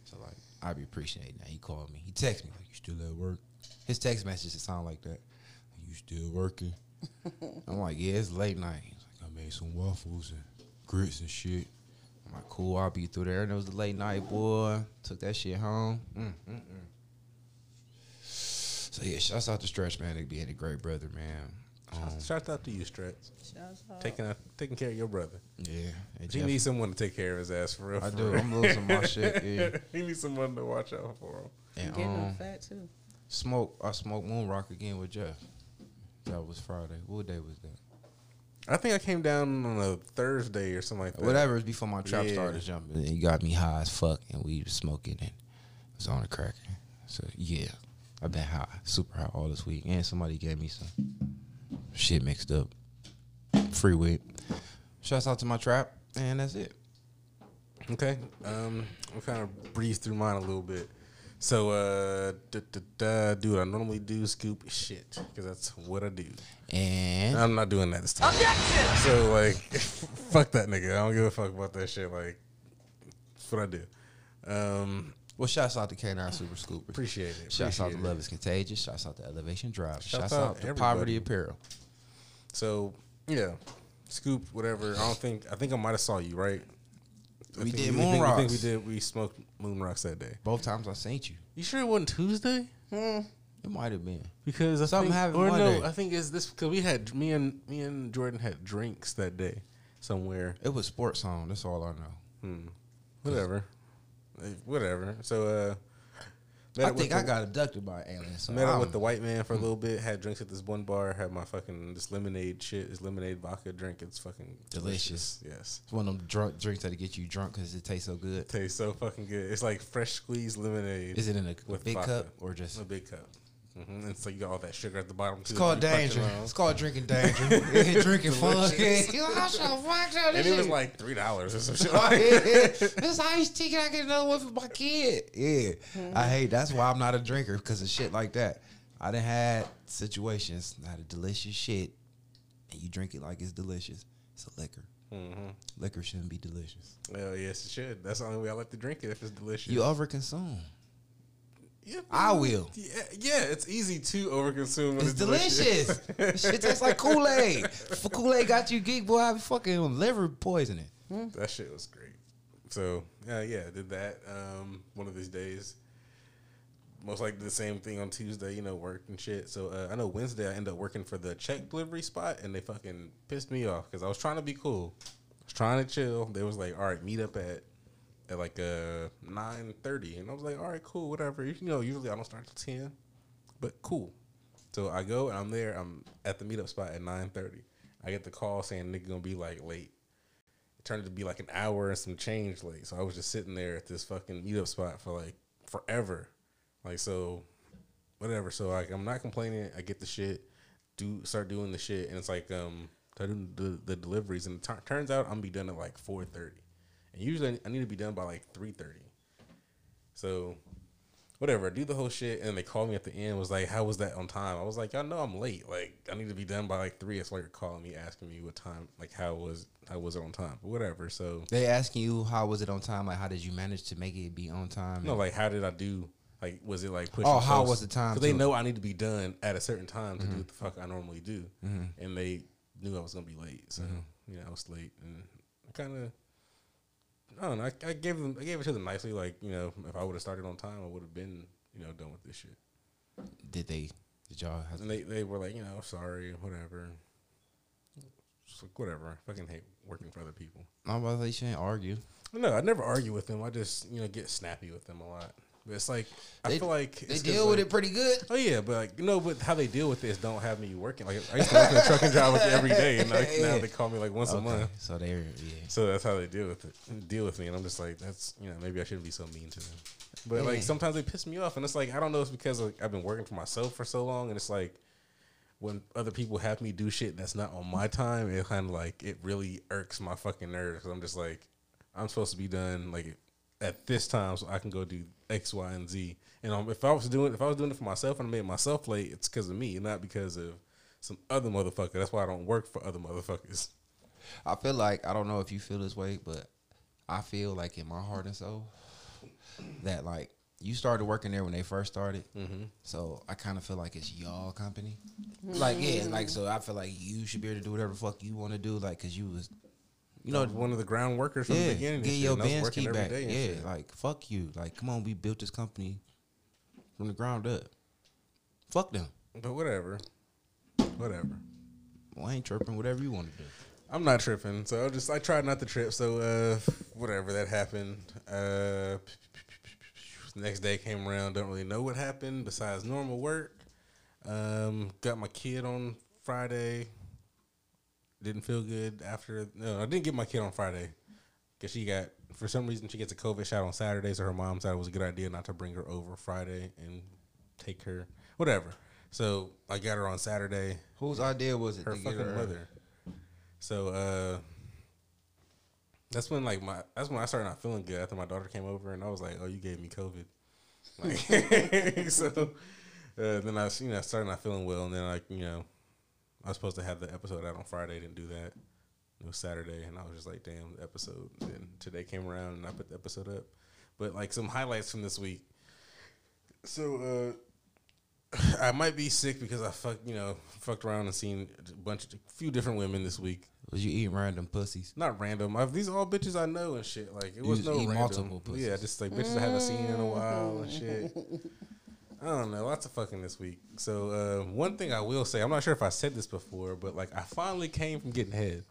So like, I be appreciating that. He called me. He texted me like, "You still at work?" His text messages sound like that. You still working? (laughs) I'm like, yeah, it's late night. He's like, I made some waffles and grits and shit. I'm like, cool, I'll be through there. And it was the late night, boy. Took that shit home. Mm, mm, mm. So yeah, shouts out to Stretch, man. They being a great brother, man. Um, Shout out to you, Stretch. Shouts. Taking out, taking care of your brother. yeah, He Jeff- needs someone to take care of his ass for real. I for do. real. I'm losing my shit. (laughs) Yeah. he needs someone to watch out for him. And Getting um, fat too. smoke. I smoked Moon Rock again with Jeff. That was Friday. What day was that? I think I came down on a Thursday or something like that. Whatever. It was before my trap Yeah. started jumping. And he got me high as fuck, and we was smoking and it was on the cracking. So yeah, I've been high, super high all this week, and somebody gave me some shit mixed up, free weed. Shouts out to my trap, and that's it. Okay. Um, I'll kind of breeze through mine a little bit. So, uh, da, da, da, do I normally do, scoop shit, because that's what I do. And I'm not doing that this time. So, like, (laughs) fuck that nigga. I don't give a fuck about that shit. Like, that's what I do. Um, well, shouts out to K9 Super Scoopers. appreciate it. Shouts out to Love is Contagious. Shouts out to Elevation Drive. Shouts Shouts, out out, to everybody. Poverty Apparel. So, yeah, scoop whatever. I don't think. I think I might have saw you right. I We did moon think, I think we did. We smoked moon rocks that day. Both times I seen you. You sure it wasn't Tuesday? It might have been. Because I Something think, happened or one no. I think it's this because we had me and me and Jordan had drinks that day somewhere. It was sports on. That's all I know. Hmm. Whatever, Whatever. So uh, I think I the- got abducted by aliens. alien. So met up with the white man for a little bit. Had drinks at this one bar. Had my fucking this lemonade shit. This lemonade vodka drink. It's fucking delicious. Delicious. Yes, It's one of them drunk drinks that get you drunk because it tastes so good. tastes so fucking good. It's like fresh squeezed lemonade. Is it in a, a big vodka. cup or just? a big cup? Hmm And so you got all that sugar at the bottom. Too. It's called danger. It's called drinking danger. (laughs) Drinking fun. Delicious. Yeah, I'm so fucked up. And it was like three dollars or some (laughs) shit. Oh, yeah. (laughs) This iced tea. Can I get another one for my kid? Yeah, I hate. That's why I'm not a drinker because of shit like that. I done had situations, had a delicious shit, and you drink it like it's delicious. It's a liquor. hmm Liquor shouldn't be delicious. Well, yes, it should. That's the only way I like to drink it if it's delicious. You overconsume. Yeah, I will. Yeah, yeah, it's easy to overconsume. When It's delicious. This (laughs) shit tastes like Kool Aid. For Kool Aid got you geek, boy, I be fucking liver poisoning. that shit was great. So uh, yeah, did that. Um, one of these days. Most likely the same thing on Tuesday, you know, work and shit. So uh, I know Wednesday I end up working for the check delivery spot, and they fucking pissed me off because I was trying to be cool, I was trying to chill. They was like, "All right, meet up at at like uh nine thirty, and I was like, "All right, cool, whatever." You know, usually I don't start till ten, but cool. So I go and I'm there. I'm at the meetup spot at nine thirty. I get the call saying nigga gonna be like late. It turned to be like an hour and some change late. So I was just sitting there at this fucking meetup spot for like forever. Like so, whatever. So like I'm not complaining. I get the shit. Do start doing the shit, and it's like um the, the deliveries, and it tur- turns out I'm gonna be done at like four thirty, and usually I need to be done by like three thirty. So whatever, I do the whole shit, and they called me at the end. Was like, how was that on time? I was like, y'all know I'm late. Like, I need to be done by like three. It's like you're calling me, asking me what time, like how was how was it on time? But whatever. So They asking you how was it on time? Like how did you manage to make it be on time? no, like how did I do? Like, was it like pushing? Oh, how was the time 'Cause they know I need to be done at a certain time to Mm-hmm. do what the fuck I normally do, and they knew I was gonna be late. So Mm-hmm. you know, I was late, and I kind of. I don't know. I, I gave them. I gave it to them nicely. Like you know, if I would have started on time, I would have been you know done with this shit. did they? Did y'all? Have And they, they were like, you know, sorry, whatever. Just like, whatever. I fucking hate working for other people. I'm about to say you shouldn't argue. No, I never argue with them. I just, you know, get snappy with them a lot. But it's like, I They- feel like They deal with like- it pretty good. Oh yeah, but like you know, but how they deal with this don't have me working. Like I used to work in a trucking job like every day, and like, (laughs) now they call me like once a month. so they're yeah. So that's how they deal with it, deal with me, and I'm just like, that's you know, maybe I shouldn't be so mean to them. But Yeah. like sometimes they piss me off, and it's like I don't know, it's because like, I've been working for myself for so long, and it's like when other people have me do shit that's not on my time, it kind of like it really irks my fucking nerves. I'm just like, I'm supposed to be done like at this time, so I can go do X, Y, and Z. And um, if I was doing if I was doing it for myself and I made myself late, it's because of me, not because of some other motherfucker. That's why I don't work for other motherfuckers. I feel like I don't know if you feel this way, but I feel like in my heart and soul that like you started working there when they first started, Mm-hmm. so I kind of feel like it's y'all company. Like yeah, like so I feel like you should be able to do whatever the fuck you want to do, like because you was, You know, one of the ground workers from yeah, the beginning. get your and I was Benz working key back. day Yeah, shit. like fuck you, like come on, we built this company from the ground up. Fuck them. But whatever, whatever. Well, I ain't tripping. Whatever you want to do. I'm not tripping, so I just I tried not to trip. So uh, whatever that happened. Uh, next day came around. Don't really know what happened besides normal work. Um, got my kid on Friday. Didn't feel good after. No, I didn't get my kid on Friday because she got for some reason she gets a COVID shot on Saturday. So her mom said it was a good idea not to bring her over Friday and take her whatever. So I got her on Saturday Whose idea was it? her fucking mother. So uh that's when like my that's when I started not feeling good after my daughter came over and I was like, Oh, you gave me COVID. Like (laughs) so uh, then I you know started not feeling well and then like, you know, I was supposed to have the episode out on Friday, didn't do that. It was Saturday and I was just like, damn, the episode. Then today came around and I put the episode up. But like some highlights from this week. So uh (laughs) I might be sick because I fucked, you know, fucked around and seen a bunch of a few different women this week. Was you eating random pussies? Not random. i these are all bitches I know and shit. Like it You was was no eating random. multiple pussies. Yeah, just like bitches I haven't seen in a while and shit. (laughs) I don't know. Lots of fucking this week. So uh, one thing I will say, I'm not sure if I said this before, but like I finally came from getting head.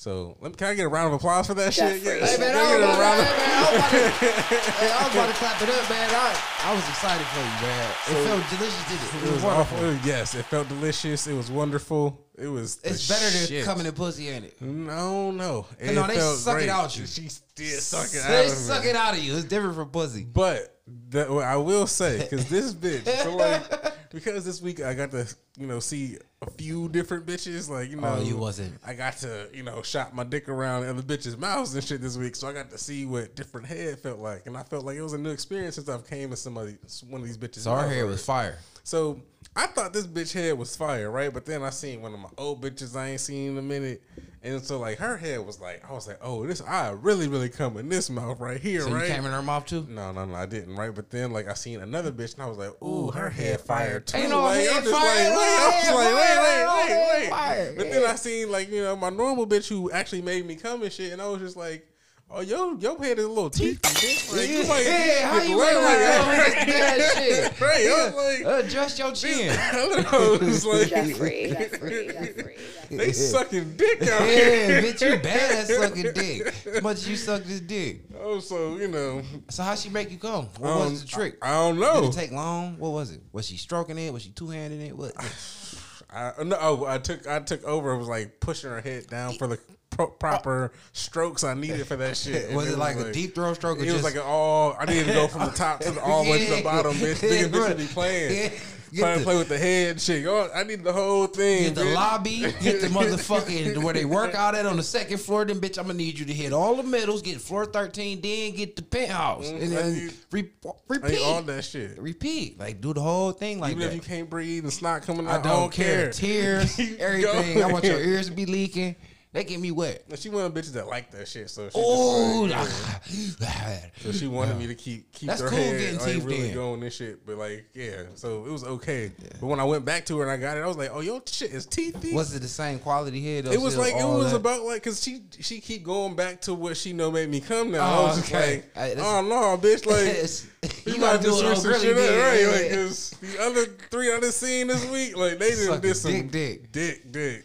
So let me, can I get a round of applause for that shit? Yeah, Hey, man, I I get a was, about, of- hey, man, I was about to, (laughs) hey, I was about to clap it up, man. I, I was excited for you, man. It So- felt delicious, did it? It was awful. Yes, it felt delicious. It was wonderful. It was. the It's better than coming in pussy, ain't it? Mm, no, no. It No, they felt suck it great. out you. (laughs) She did suck it out They of me. suck it out of you. It's different from pussy. But that, what I will say, because this (laughs) bitch, so like, because this week I got to, you know, see a few different bitches. Like, you know, Oh, you wasn't. I got to, you know, shot my dick around other bitches' mouths and shit this week. So I got to see what different head felt like, and I felt like it was a new experience since I've came to somebody, one of these bitches. So our hair was fire. So I thought this bitch head was fire, right? But then I seen one of my old bitches I ain't seen in a minute. And so like her head was like, I was like, oh, this I really, really come in this mouth right here, So right? you came in her mouth too? no, no, no, I didn't, right? But then like I seen another bitch and I was like, ooh, her head fire too. Ain't no like, head I'm fire, like, wait, I was like, wait, wait, wait, wait. But then I seen like, you know, my normal bitch who actually made me come and shit, and I was just like, Oh, yo, your head is a little bitch. Like, you might Yeah, how you wet like like that? shit. (laughs) Right, I was like, Adjust your chin. (laughs) I don't know. It's like Jeffrey, Jeffrey, Jeffrey. they sucking dick out Yeah, here. bitch, you bad at (laughs) sucking dick. As much as you suck this dick. Oh, so you know, So how she make you come? What um, was the trick? I, I don't know. Did it take long? What was it? Was she stroking it? Was she two handing it? What? (sighs) I no, oh, I took I took over. It was like pushing her head down for the pro- oh. proper strokes I needed for that shit. (laughs) Was it like a deep throw stroke? Or It just, was like an all. I needed to go from the top to the all the way to the (laughs) bottom, bitch. (laughs) Nigga, bitch be playing. Get trying to play with the head and shit. Oh, I need the whole thing. Get the bitch. lobby, get the motherfucking where they work out at on the second floor. Then, bitch, I'm gonna need you to hit all the middles, get floor 13, then get the penthouse, mm-hmm. and I then need- re- I repeat, all that shit. repeat, like do the whole thing like Even that. if you can't breathe and snot coming out, I out, don't, care. Tears, everything. I want your ears to be leaking. They get me wet. And she one of the bitches that like that shit. So she Oh, just like, yeah. So she wanted me to keep keep That's her cool head getting like teeth really in. going and shit. But like, yeah, so it was okay. But when I went back to her and I got it, I was like, oh, your shit is teethy. was it the same quality head? though, it was like it was that? about like because she she keep going back to what she know made me come. Now Oh, I was just okay. like, oh no, bitch, like. (laughs) You, you might gotta do just it switch on some really shit big, right? yeah. Like, cause the other three I done seen this week, like they didn't did some dick, dick. dick, dick.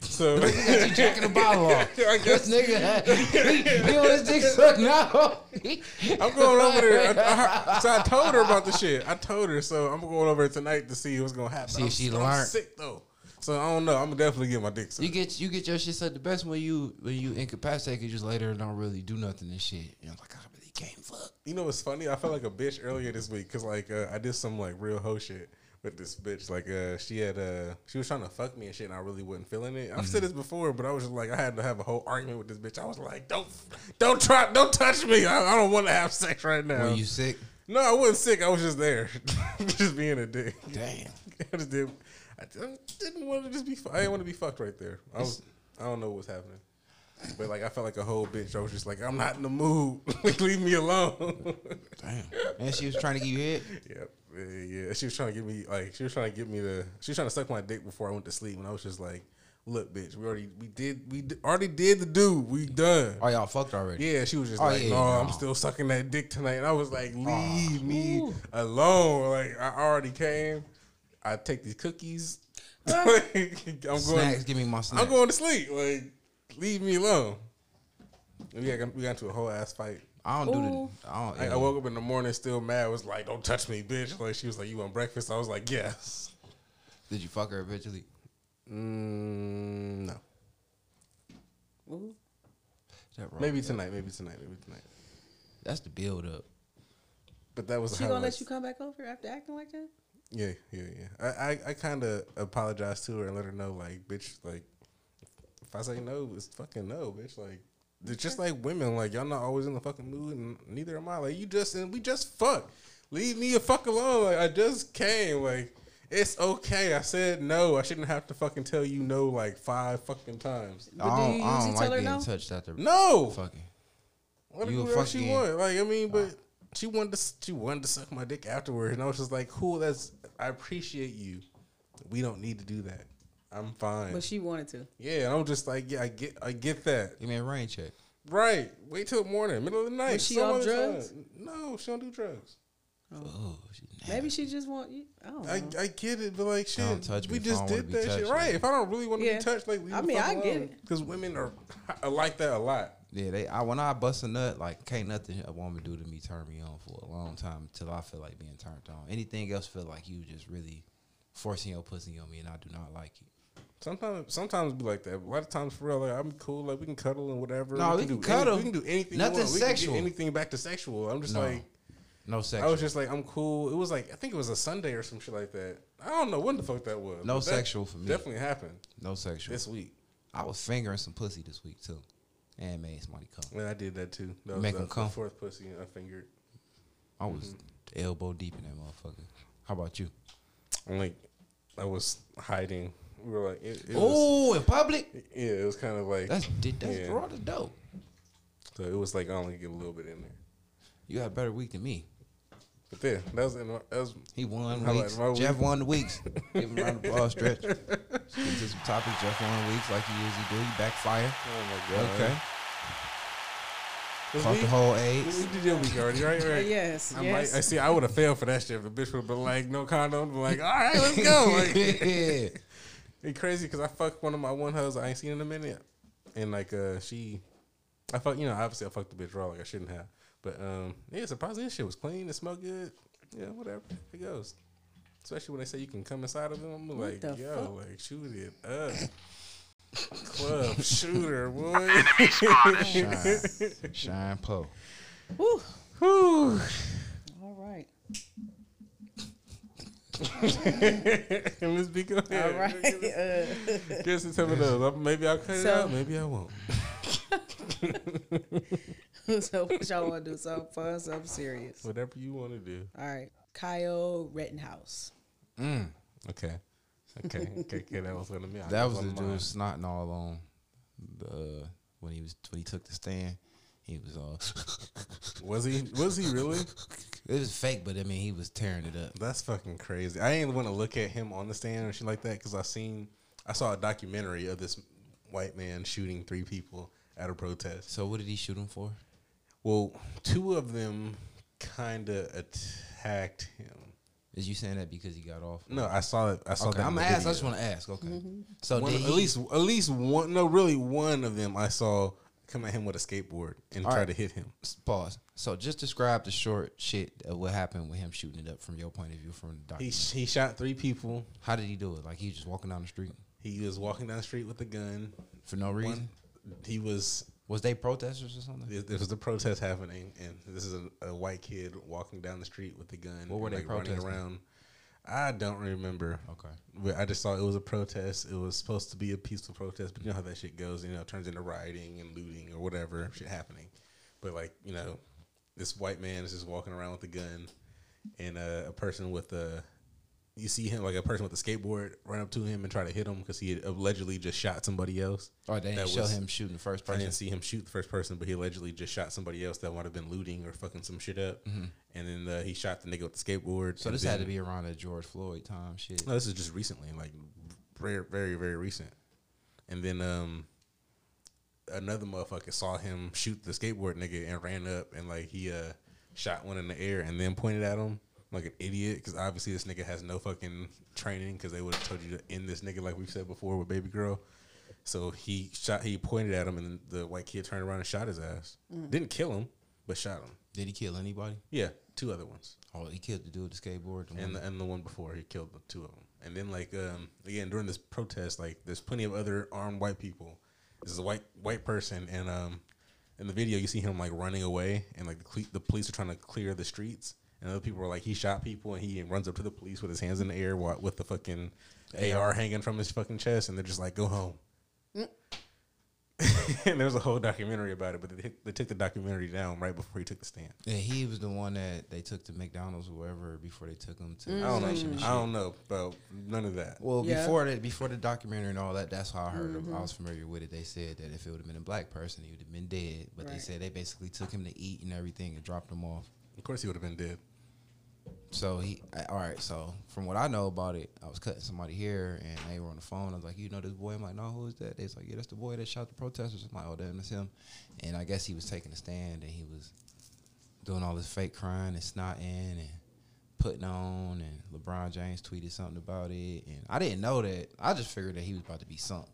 So (laughs) you drinking the bottle (laughs) off. This nigga, he on his dick suck now. (laughs) I'm going over there. I, I, heard- so I told her about the shit. I told her, so I'm going over tonight to see what's gonna happen. See if I'm, she I'm learned. sick though, so I don't know. I'm definitely get my dick sucked. You get you get your shit sucked the best when you when you incapacitated. You just lay there and don't really do nothing and shit. You know, like I really can't fuck. You know what's funny? I felt like a bitch earlier this week because like uh, I did some like real hoe shit with this bitch. Like uh, she had uh, she was trying to fuck me and shit, and I really wasn't feeling it. I've Mm-hmm. said this before, but I was just like I had to have a whole argument with this bitch. I was like, don't don't try, don't touch me. I, I don't want to have sex right now. Were you sick? no, I wasn't sick. I was just there, (laughs) just being a dick. Damn. (laughs) I just did. I didn't want to just be. I didn't want to be fucked right there. I was. I don't know what was happening, but like I felt like a whole bitch. I was just like, I'm not in the mood. (laughs) Leave me alone. Damn. And she was trying to give you head. Yep. Yeah, yeah. She was trying to get me like she was trying to get me to she was trying to suck my dick before I went to sleep, and I was just like, "Look, bitch, we already we did we d- already did the do. We done." Oh, y'all fucked already. Yeah, she was just Oh, like, yeah, "No, I'm still sucking that dick tonight," and I was like, "Leave me Ooh. alone." Like I already came. I take these cookies. (laughs) Like, I'm going. Snacks. Give me my snacks. I'm going to sleep. Like, leave me alone. And we got we got into a whole ass fight. I don't do the. I don't. I, I woke up in the morning still mad. Was like, "Don't touch me, bitch!" Like she was like, "You want breakfast?" I was like, "Yes." Did you fuck her eventually? Mm, no, Ooh. That wrong? maybe tonight. Maybe tonight. Maybe tonight. That's the build up. But that was She gonna let you come back over after acting like that? Yeah, yeah, yeah. I I, I kind of apologized to her and let her know, like, bitch, like, if I say no, it's fucking no, bitch. Like, it's just like women, like y'all not always in the fucking mood, and neither am I. Like, you just and we just fuck. Leave me a fuck alone. Like, I just came. Like, it's okay. I said no. I shouldn't have to fucking tell you no like five fucking times. But I do don't, you I usually don't like tell her being no? touched after No. fucking. What You a you else she fucking- want? Like, I mean, but she wanted to she wanted to suck my dick afterwards, and I was just like, cool. That's I appreciate you. We don't need to do that. I'm fine. But she wanted to. yeah, and I'm just like, yeah, I get, I get that. Give me a rain check. Right. Wait till morning, middle of the night. Was she some off other drugs? time. No, she don't do drugs. Oh, oh she. Maybe she just want you. I don't know. I, I get it, but like shit, Don't touch we just did be that shit. Right. man. If I don't really want to Yeah. be touched, like leave I mean, fuck I get it. because women are, are like that a lot. Yeah, they. I, when I bust a nut, like can't nothing a woman do to me turn me on for a long time until I feel like being turned on. Anything else feel like you just really forcing your pussy on me, and I do not like it. Sometimes, sometimes be like that. A lot of times, for real, like I'm cool. Like we can cuddle and whatever. No, we do can cuddle. Any, we can do anything. Nothing we. We can sexual. get anything back to sexual. I'm just No. like, No sex. I was just like, I'm cool. It was like, I think it was a Sunday or some shit like that. I don't know when the fuck that was. No that sexual for me. Definitely happened no sexual. this week. I was fingering some pussy this week too, and made somebody come. And I did that too. That was Make the, 'em come. fourth pussy I fingered. I was mm-hmm. elbow deep in that motherfucker. How about you? I'm like, I was hiding. We were like, it, it Oh, in public? yeah, it was kind of like, That's did that's Yeah. raw to dope. so it was like I only get a little bit in there. You had a better week than me. But then that was in, that was He won How about weeks. my Jeff week? won the weeks. (laughs) Give him a round of applause, stretch. Into some topics. Jeff won weeks like he usually do. He backfire. oh my god. Okay. Caught the whole AIDS. We did your week already, right? right. (laughs) Yes, I yes. might. I see. I would have failed for that shit. If the bitch would have been like, "No condom," been like, (laughs) "All right, let's go." Like, yeah. It's crazy because I fucked one of my one hoes I ain't seen in a minute, and like uh she, I fuck you know obviously I fucked the bitch raw like I shouldn't have, but um yeah surprisingly this shit was clean, it smelled good, yeah whatever it goes. Especially when they say you can come inside of them, I'm like the yo fuck? like shoot it up, club shooter (laughs) boy. Shine, shine, po. Whew. Whew. All right. Let's be good. All right. Uh, Guess it's some of those. Maybe I'll cut it out. Maybe I won't. (laughs) so what y'all want to do? Something fun, something serious. Whatever you want to do. All right. Kyle Rittenhouse. Mm. Okay. Okay. Okay. Okay. That was one (laughs) of me. That was one the dude mine. snotting all on the when he was when he took the stand. He was all. (laughs) Was he? Was he really? (laughs) it was fake, but I mean, he was tearing it up. That's fucking crazy. I ain't want to look at him on the stand or shit like that because I seen, I saw a documentary of this white man shooting three people at a protest. So what did he shoot him for? Well, two of them kind of attacked him. Is you saying that because he got off? No, I saw it. I saw Okay, that. I'm gonna ask. I just want to ask. Okay. Mm-hmm. So One- did at he, least at least one. No, really, one of them I saw come at him with a skateboard and All try right. to hit him. pause. So just describe the short shit of what happened with him shooting it up from your point of view from the He he shot three people. How did he do it? Like he was just walking down the street He was walking down the street with a gun. for no reason. One, he was Was they protesters or something? there was a protest happening, and this is a, a white kid walking down the street with a gun. What were they like, running protesting? around? I don't remember. Okay. I just saw it was a protest. It was supposed to be a peaceful protest, but you know how that shit goes. You know, it turns into rioting and looting or whatever shit happening. But like you know, this white man is just walking around with a gun, and uh, a person with a you see him like a person with a skateboard run up to him and try to hit him because he had allegedly just shot somebody else. Or they didn't show was- him shooting the first I person. didn't see him shoot the first person, but he allegedly just shot somebody else that might have been looting or fucking some shit up. And then uh, he shot the nigga with the skateboard. Mm-hmm. So this had to be around the George Floyd time shit. no, this is just recently, like very, very, very recent. And then um, another motherfucker saw him shoot the skateboard nigga and ran up and like he uh shot one in the air and then pointed at him like an idiot because obviously this nigga has no fucking training because they would have told you to end this nigga like we said before with baby girl. So he shot. He pointed at him and the white kid turned around and shot his ass. Didn't kill him, but shot him. Did he kill anybody? Yeah, two other ones Oh, he killed the dude with the skateboard. The and the, and the one before he killed the two of them. And then like um again during this protest, like there's plenty of other armed white people. This is a white white person, and um in the video you see him like running away, and like the, cle- the police are trying to clear the streets, and other people were like he shot people, and he runs up to the police with his hands in the air wa- with the fucking AR hanging from his fucking chest, and they're just like go home. (laughs) and there's a whole documentary about it, but they, they took the documentary down right before he took the stand. yeah, he was the one that they took to McDonald's or wherever before they took him to. I don't station know. shit. I don't know about none of that. Well, Yeah. before that, before the documentary and all that, that's how I heard. of I mm-hmm. was familiar with it. They said that if it would have been a black person, he would have been dead. But they said they basically took him to eat and everything and dropped him off. Of course, he would have been dead. So he, I- all right. So from what I know about it, I was cutting somebody here, and they were on the phone. I was like, "You know this boy?" I'm like, "No, who is that?" They was like, "Yeah, that's the boy that shot the protesters." I'm like, "Oh, damn, that's him." And I guess he was taking a stand, and he was doing all this fake crying and snotting and putting on. And LeBron James tweeted something about it, and I didn't know that. I just figured that he was about to be sunk.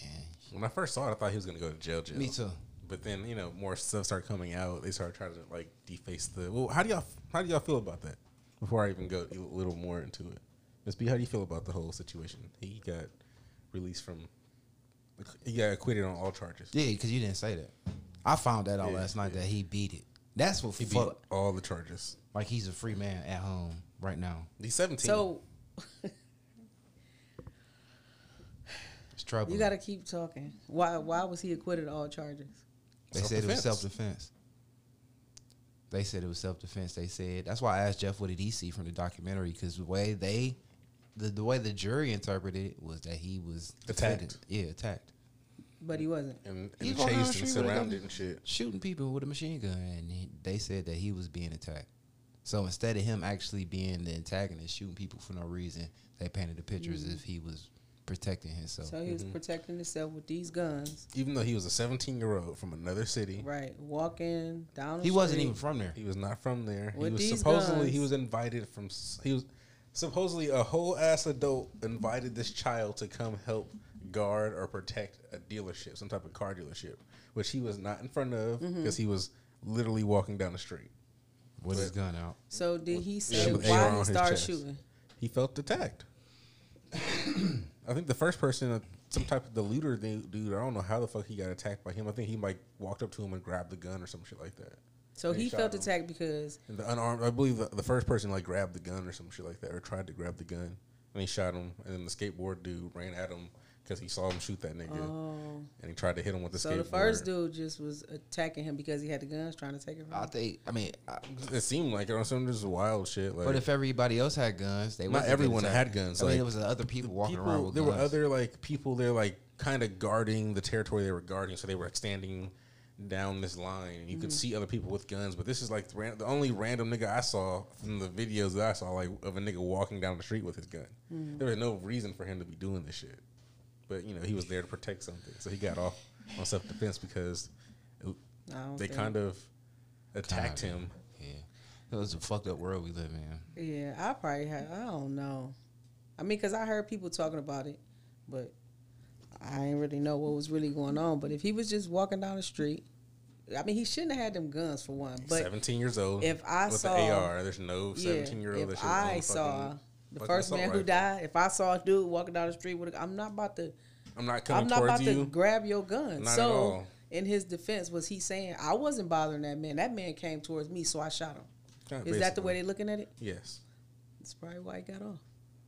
And When I first saw it, I thought he was gonna go to jail. Jail. me too. But then you know more stuff started coming out. They started trying to like deface the. Well, how do y'all how do y'all feel about that? Before I even go a little more into it, Miss B, how do you feel about the whole situation? He got released from. He got acquitted on all charges. Yeah, because you didn't say that. I found that out Yeah, last night yeah. that he beat it. That's what He beat fuck. all the charges. Like he's a free man at home right now. He's seventeen. So (laughs) It's trouble. you got to keep talking. Why? Why was he acquitted of all charges? They said it was self defense. They said it was self defense. They said that's why I asked Jeff what did he see from the documentary because the way they, the the way the jury interpreted it was that he was Attacked. defended- Yeah, attacked, But he wasn't. and, He's and walking down the chased and street with a gun. surrounded and shit. shooting people with a machine gun, and he, they said that he was being attacked. So instead of him actually being the antagonist, shooting people for no reason, they painted the picture mm-hmm. as if he was protecting himself. So he was protecting himself with these guns. Even though he was a 17 year old from another city, Right. Walking down the he wasn't even from there. he was not from there. With he was these supposedly he was invited from. He was supposedly a whole ass adult invited this child to come help guard or protect a dealership, some type of car dealership, which he was not in front of Mm-hmm. because he was literally walking down the street. With his gun out. So did he say with why AR he started shooting? He felt attacked. (coughs) (coughs) I think the first person, some type of the looter dude, I don't know how the fuck he got attacked by him. I think he like walked up to him and grabbed the gun or some shit like that. So They he felt him. attacked because And the unarmed, I believe the, the first person like grabbed the gun or some shit like that, or tried to grab the gun, and he shot him. And then the skateboard dude ran at him because he saw him shoot that nigga, oh, and he tried to hit him with the so skateboard. the first dude just was attacking him because he had the guns, trying to take it from I him. think. I mean, I, it seemed like it on some just wild shit. Like, but if everybody else had guns, they Not wasn't everyone attacked. had guns, I mean, like, there was other people walking people, around with there guns. were other like people there like kind of guarding the territory they were guarding, so they were standing down this line. And you Mm-hmm. could see other people with guns, but this is like the, ran- the only random nigga I saw from the videos that I saw, like of a nigga walking down the street with his gun. Mm-hmm. There was no reason for him to be doing this shit, but you know he was there to protect something, so he got off on self defense because it- they kind of attacked Kinda. him. Yeah, it was a fucked up world we live in. Yeah, I probably had. I don't know. I mean, because I heard people talking about it, but I didn't really know what was really going on. But if he was just walking down the street, I mean, he shouldn't have had them guns for one. But Seventeen years old. if I with saw- the AR, there's no yeah, seventeen year old. That should have been. If I saw the fucking first assault man who rifle. died, if I saw a dude walking down the street with, a, I'm not about to. I'm not coming I'm not towards about you. to grab your gun. Not at so, all. in his defense, was he saying I wasn't bothering that man? That man came towards me, so I shot him. Yeah, Is that the way they're looking at it? Yes. That's probably why he got off.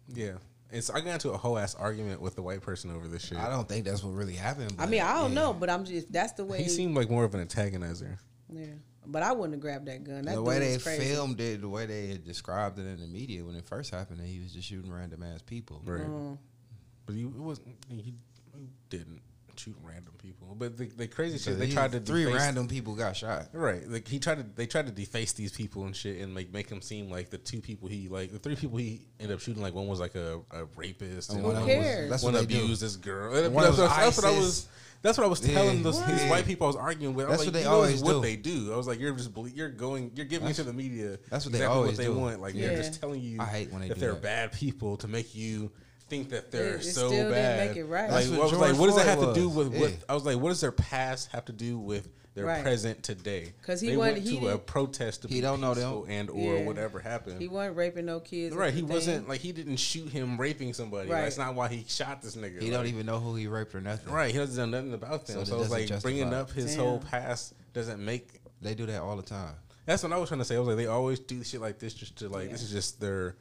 Yeah. And so I got into a whole ass argument with the white person over this shit. I don't think that's what really happened. I mean, I don't yeah. know, but I'm just that's the way. He seemed like more of an antagonizer. yeah, but I wouldn't have grabbed that gun. That the way they crazy. filmed it, the way they had described it in the media when it first happened, that he was just shooting random ass people. Right. Mm. But he it wasn't he, he didn't shoot random people. But the, the crazy shit they tried to three deface- random people got shot. Right, like he tried to, they tried to deface these people and shit, and make make them seem like the two people he like, the three people he ended up shooting. Like one was like a, a rapist, and one one of Who them was- That's one what do. abused this girl. And One that's, was that's what I was. ISIS. That's what I was Yeah. telling those, these What? white people I was arguing with. I was That's like, what they you know, always this is what do. they do. I was like, you're just belie- you're going, you're giving to the media. That's what they exactly always what they do. want. Like Yeah. they're just telling you I hate when they that do they're that. bad people to make you think that they're It- it so still didn't bad. make it right. Like, That's I what was like, what does that have Floyd to do was. with what? Yeah. I was like, what does their past have to do with their Right. present today. Because he they wasn't- went he to a protest to He be don't know them. and or Yeah. whatever happened. He wasn't raping no kids. right, he wasn't like he didn't shoot him raping somebody. Right. That's not why he shot this nigga. He Like, don't even know who he raped or nothing. Right, he doesn't know nothing about them. So So, it's like doesn't bringing up his Damn. whole past doesn't make. They do that all the time. That's what I was trying to say. I was like, they always do shit like this just to like. This is just their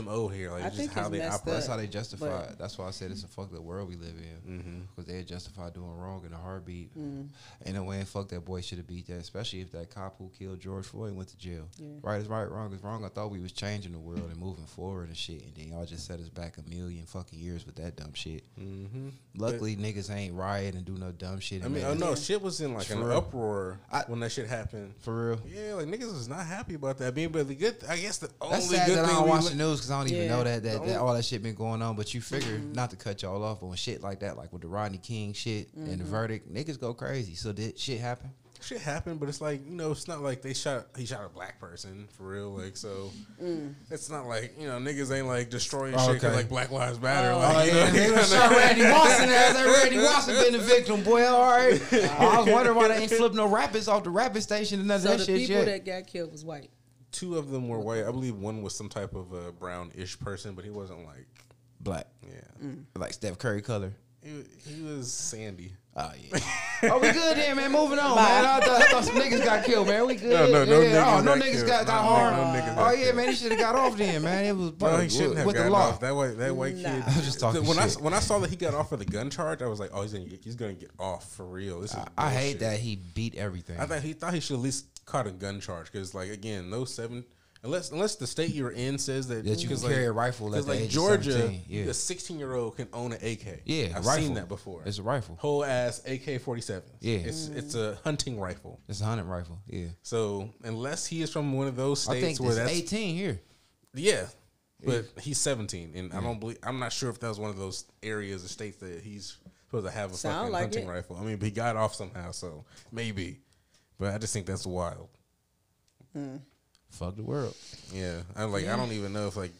mo here. Like I it's think just how it's they operate. That's how they justify it. That's why I said it's a fucked up world we live in. Because they justify doing wrong in a heartbeat. Mm. And the way fuck that boy should have beat that, especially if that cop who killed George Floyd went to jail. Yeah. Right is right, wrong is wrong. I thought we was changing the world and moving forward and shit. And then y'all just set us back a million fucking years with that dumb shit. Mm-hmm. Luckily, niggas ain't riot and do no dumb shit. I mean, oh us- no, shit was in like an uproar I- when that shit happened. For real. Yeah, like niggas was not happy about that. Being, but the good, I guess the only That's sad good that I thing don't watch le- the news because I don't even Yeah. know that that, that all that shit been going on. But you figure mm-hmm. not to cut y'all off, but when shit like that, like with the Rodney King shit and the mm-hmm. verdict, niggas go crazy. So did shit happen? shit happened, but it's like you know, it's not like they shot he shot a black person for real. Like so, mm. it's not like you know niggas ain't like destroying Oh, shit 'cause, okay. like Black Lives Matter. Oh, like, you know, nigga shot (laughs) Randy Watson as that Randy Watson been the victim, boy. All right. (laughs) I was wondering why they ain't (laughs) flipped no rappers off the rapping station and none of So that the shit people yet. that got killed was white. Two of them were white. I believe one was some type of a brown-ish person, but he wasn't like Black, yeah. Mm. like Steph Curry color. He, he was sandy. Oh yeah. (laughs) oh, we good then, man. Moving on, man. I thought, I thought some (laughs) niggas got killed, man. We good. No, no, no yeah. niggas Oh, no got niggas killed. got, got No, harmed. no niggas oh got yeah, killed. man. He should have got off then, man. It was No, he shouldn't have with the law. off. That white that white Nah. kid. I'm just talking when shit. I when I saw that he got off for the gun charge, I was like, oh, he's gonna get, he's gonna get off for real. This is I hate that he beat everything. I thought he thought he should at least caught a gun charge because, like, again, those seven. Unless unless the state you're in says that That you can 'cause, carry a rifle at Because the like age Georgia, 17, yeah. a 16 year old can own an AK. Yeah, I've rifle. seen that before. It's a rifle. whole ass AK 47. Yeah. it's it's a hunting rifle. It's a hunting rifle. Yeah. So unless he is from one of those I states think where that's 18 here. yeah, But he's 17, and I don't believe. I'm not sure if that was one of those areas or states that he's supposed to have a Sound fucking like hunting it. rifle. I mean, but he got off somehow, so maybe. But I just think that's wild. Fuck the world. Yeah, I like. I don't even know if like,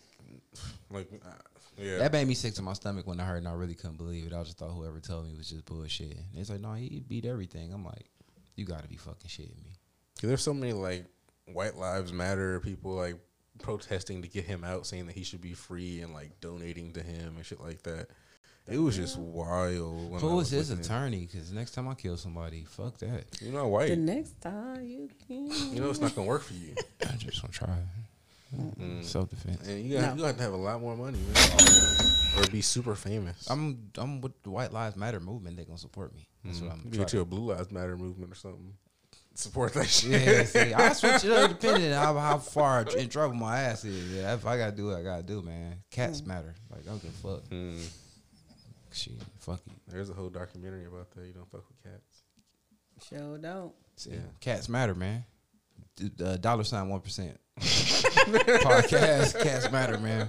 like, uh, yeah. That made me sick to my stomach when I heard, and I really couldn't believe it. I just thought whoever told me was just bullshit. And it's like, no, he beat everything. I'm like, you got to be fucking shitting me. 'Cause there's so many like white lives matter people like protesting to get him out, saying that he should be free and like donating to him and shit like that. It was just wild. When I Who was his attorney? Because next time I kill somebody, fuck that. You're not white. The next time you can. You know it's not gonna work for you. (laughs) I just want to try. Mm. Self defense. And you got No. you have to have a lot more money, man, or be super famous. I'm I'm with the White Lives Matter movement. They gonna support me. That's what I'm. Mm. You trying get you a Blue Lives Matter movement or something. Support that shit. Yeah, see, I (laughs) switch it up depending on how, how far in trouble my ass is. Yeah, if I gotta do it, I gotta do, man. Cats matter. Like I don't give a fuck. Shit, fuck you. There's a whole documentary about that. You don't fuck with cats. Sure don't. See, Yeah. cats matter, man. D- uh, dollar sign one percent. (laughs) Podcast, cats matter, man.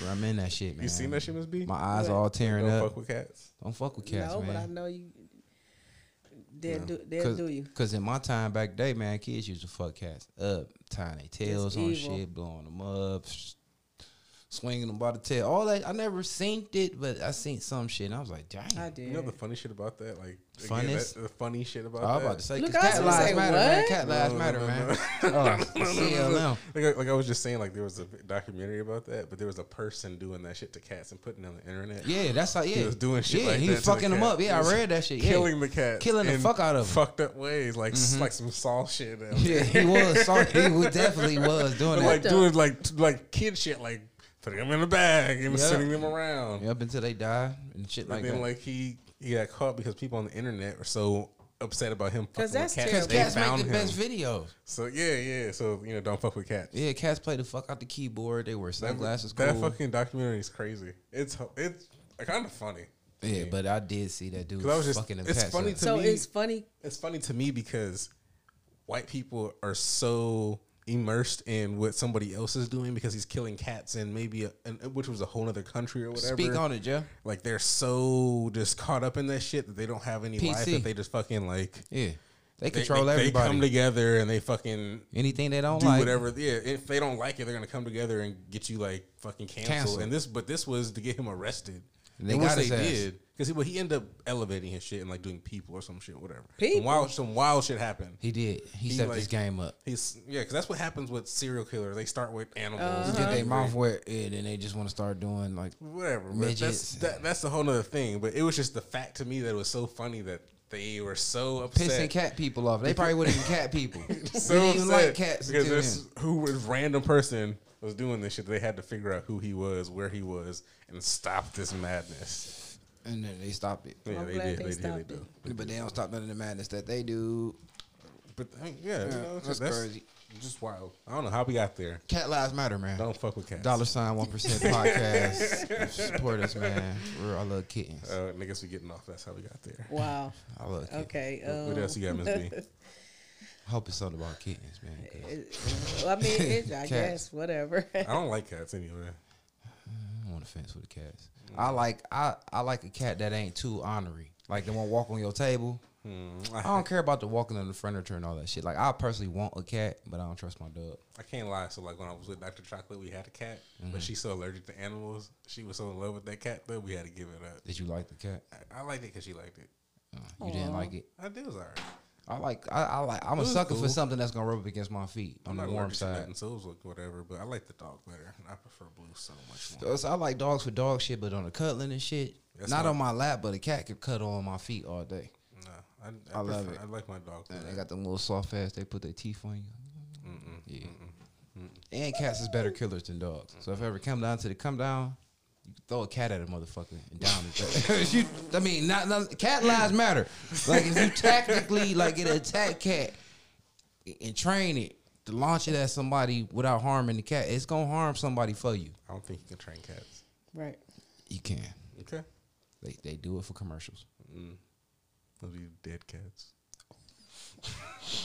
Bro, I'm in that shit, man. You seen that shit, Miss B? My eyes What? all tearing Don't up. fuck with cats. Don't fuck with cats, no, but I know you. They'll No. do. They'll Cause, do you. 'cause in my time back day, man, kids used to fuck cats up, tying their tails on evil. shit, blowing them up, s- swinging them by the tail. All that I never seen it, but I seen some shit, and I was like, dang. I did. You know the funny shit about that? Like again, that- the funny shit about I was that. about to say, Look, cause I cat gonna lives say, matter, man. Cat lives No, matter, no, man. (laughs) Oh, CLM. Like, I- like I was just saying, like there was a documentary about that, but there was a person doing that shit to cats and putting it on the internet. Yeah, that's how. Yeah, he was doing shit Yeah, like he that was to the fucking them cat. up. Yeah, I read that shit. Yeah. killing the cat, Killing the fuck out of 'em. fucked up ways, like s- Mhm. like some Saul shit. (laughs) Yeah, he was. Sorry, he definitely was doing (laughs) that. like the- doing like like kid shit, like putting them in a bag and Yeah. sending them around. Up until they die and shit And like then that. like he he got caught because people on the internet were so upset about him fucking 'Cause that's with cats. Because terrible. Cats make the him. best videos. So yeah, yeah. So you know, don't fuck with cats. Yeah, cats play the fuck out the keyboard. They wear sunglasses. that cool. fucking documentary is crazy. It's it's kind of funny. yeah, but I did see that dude. I was just- fucking them it's cats funny up. to so me- it's funny. It's funny to me because white people are so immersed in what somebody else is doing because he's killing cats in maybe a, which was a whole other country or whatever. Speak on it, Jeff. Like they're so just caught up in that shit that they don't have any life that they just fucking like Yeah, they they, control they, they everybody. come together and they fucking Anything they don't do like. whatever. Yeah, if they don't like it, they're gonna come together and get you like fucking canceled. Canceled. And this, but this was to get him arrested. And they and once got they ass. did, because he, well, he ended up elevating his shit and like doing people or some shit, whatever. People? Some wild, some wild shit happened. He did. He, He, stepped like- his game up. He's yeah, because that's what happens with serial killers. They start with animals, Uh-huh. Get their and mouth wet, and then they just want to start doing like. whatever. But Midgets. that's that, that's the whole other thing. But it was just the fact to me that it was so funny that they were so upset. Pissing cat people off. They probably wouldn't even cat people. (laughs) so they didn't even upset like cats because this who was random person was doing this shit. They had to figure out who he was, where he was, and stop this madness. And then they stopped it. Yeah, I'm they glad did. they They, did. They stopped do. But they don't stop none of the madness that they do. But I mean, yeah, you Yeah, know, that's just, that's crazy. Just wild. I don't know how we got there. Cat lives matter, man. Don't fuck with cats. Dollar sign one percent (laughs) podcast. Support us, man. We're, I love kittens. Uh, niggas, we getting off. That's how we got there. Wow. (laughs) I love kittens. Okay. What- what um, else you got, Miss B? (laughs) I hope it's something about kittens, man. well, I mean, it, I Cats. guess whatever. I don't like cats anyway. I don't want to fence with the cats. I like I, I like a cat that ain't too ornery. Like they won't walk on your table. Hmm, I don't care about the walking on the furniture and all that shit. Like I personally want a cat, but I don't trust my dog. I can't lie. So like when I was with Dr. Chocolate, we had a cat, Mm-hmm. but she's so allergic to animals. She was so in love with that cat that we had to give it up. Did you like the cat? I, I liked it because she liked it. Uh, you didn't like it. I did was alright. I like I, I like I'm a sucker for something that's gonna rub up against my feet I'm on the warm side. nothing, so like whatever. But I like the dog better. I prefer blue so much more. So I like dogs for dog shit, but on the cuddling and shit, That's not not- on my lap, but a cat could cuddle on my feet all day. No, I, I, I love prefer- it. I like my dog. And they got them little soft ass. They put their teeth on you. Mm-mm. Yeah. And cats is better killers than dogs. So if ever come down to the come down, you throw a cat at a motherfucker and down (laughs) it. you, I mean, not, not cat lives matter. Like if you tactically like get an attack cat and train it to launch it at somebody without harming the cat, it's gonna harm somebody for you. I don't think you can train cats. right. You can. Okay. They they do it for commercials. Mm. Those be dead cats. (laughs)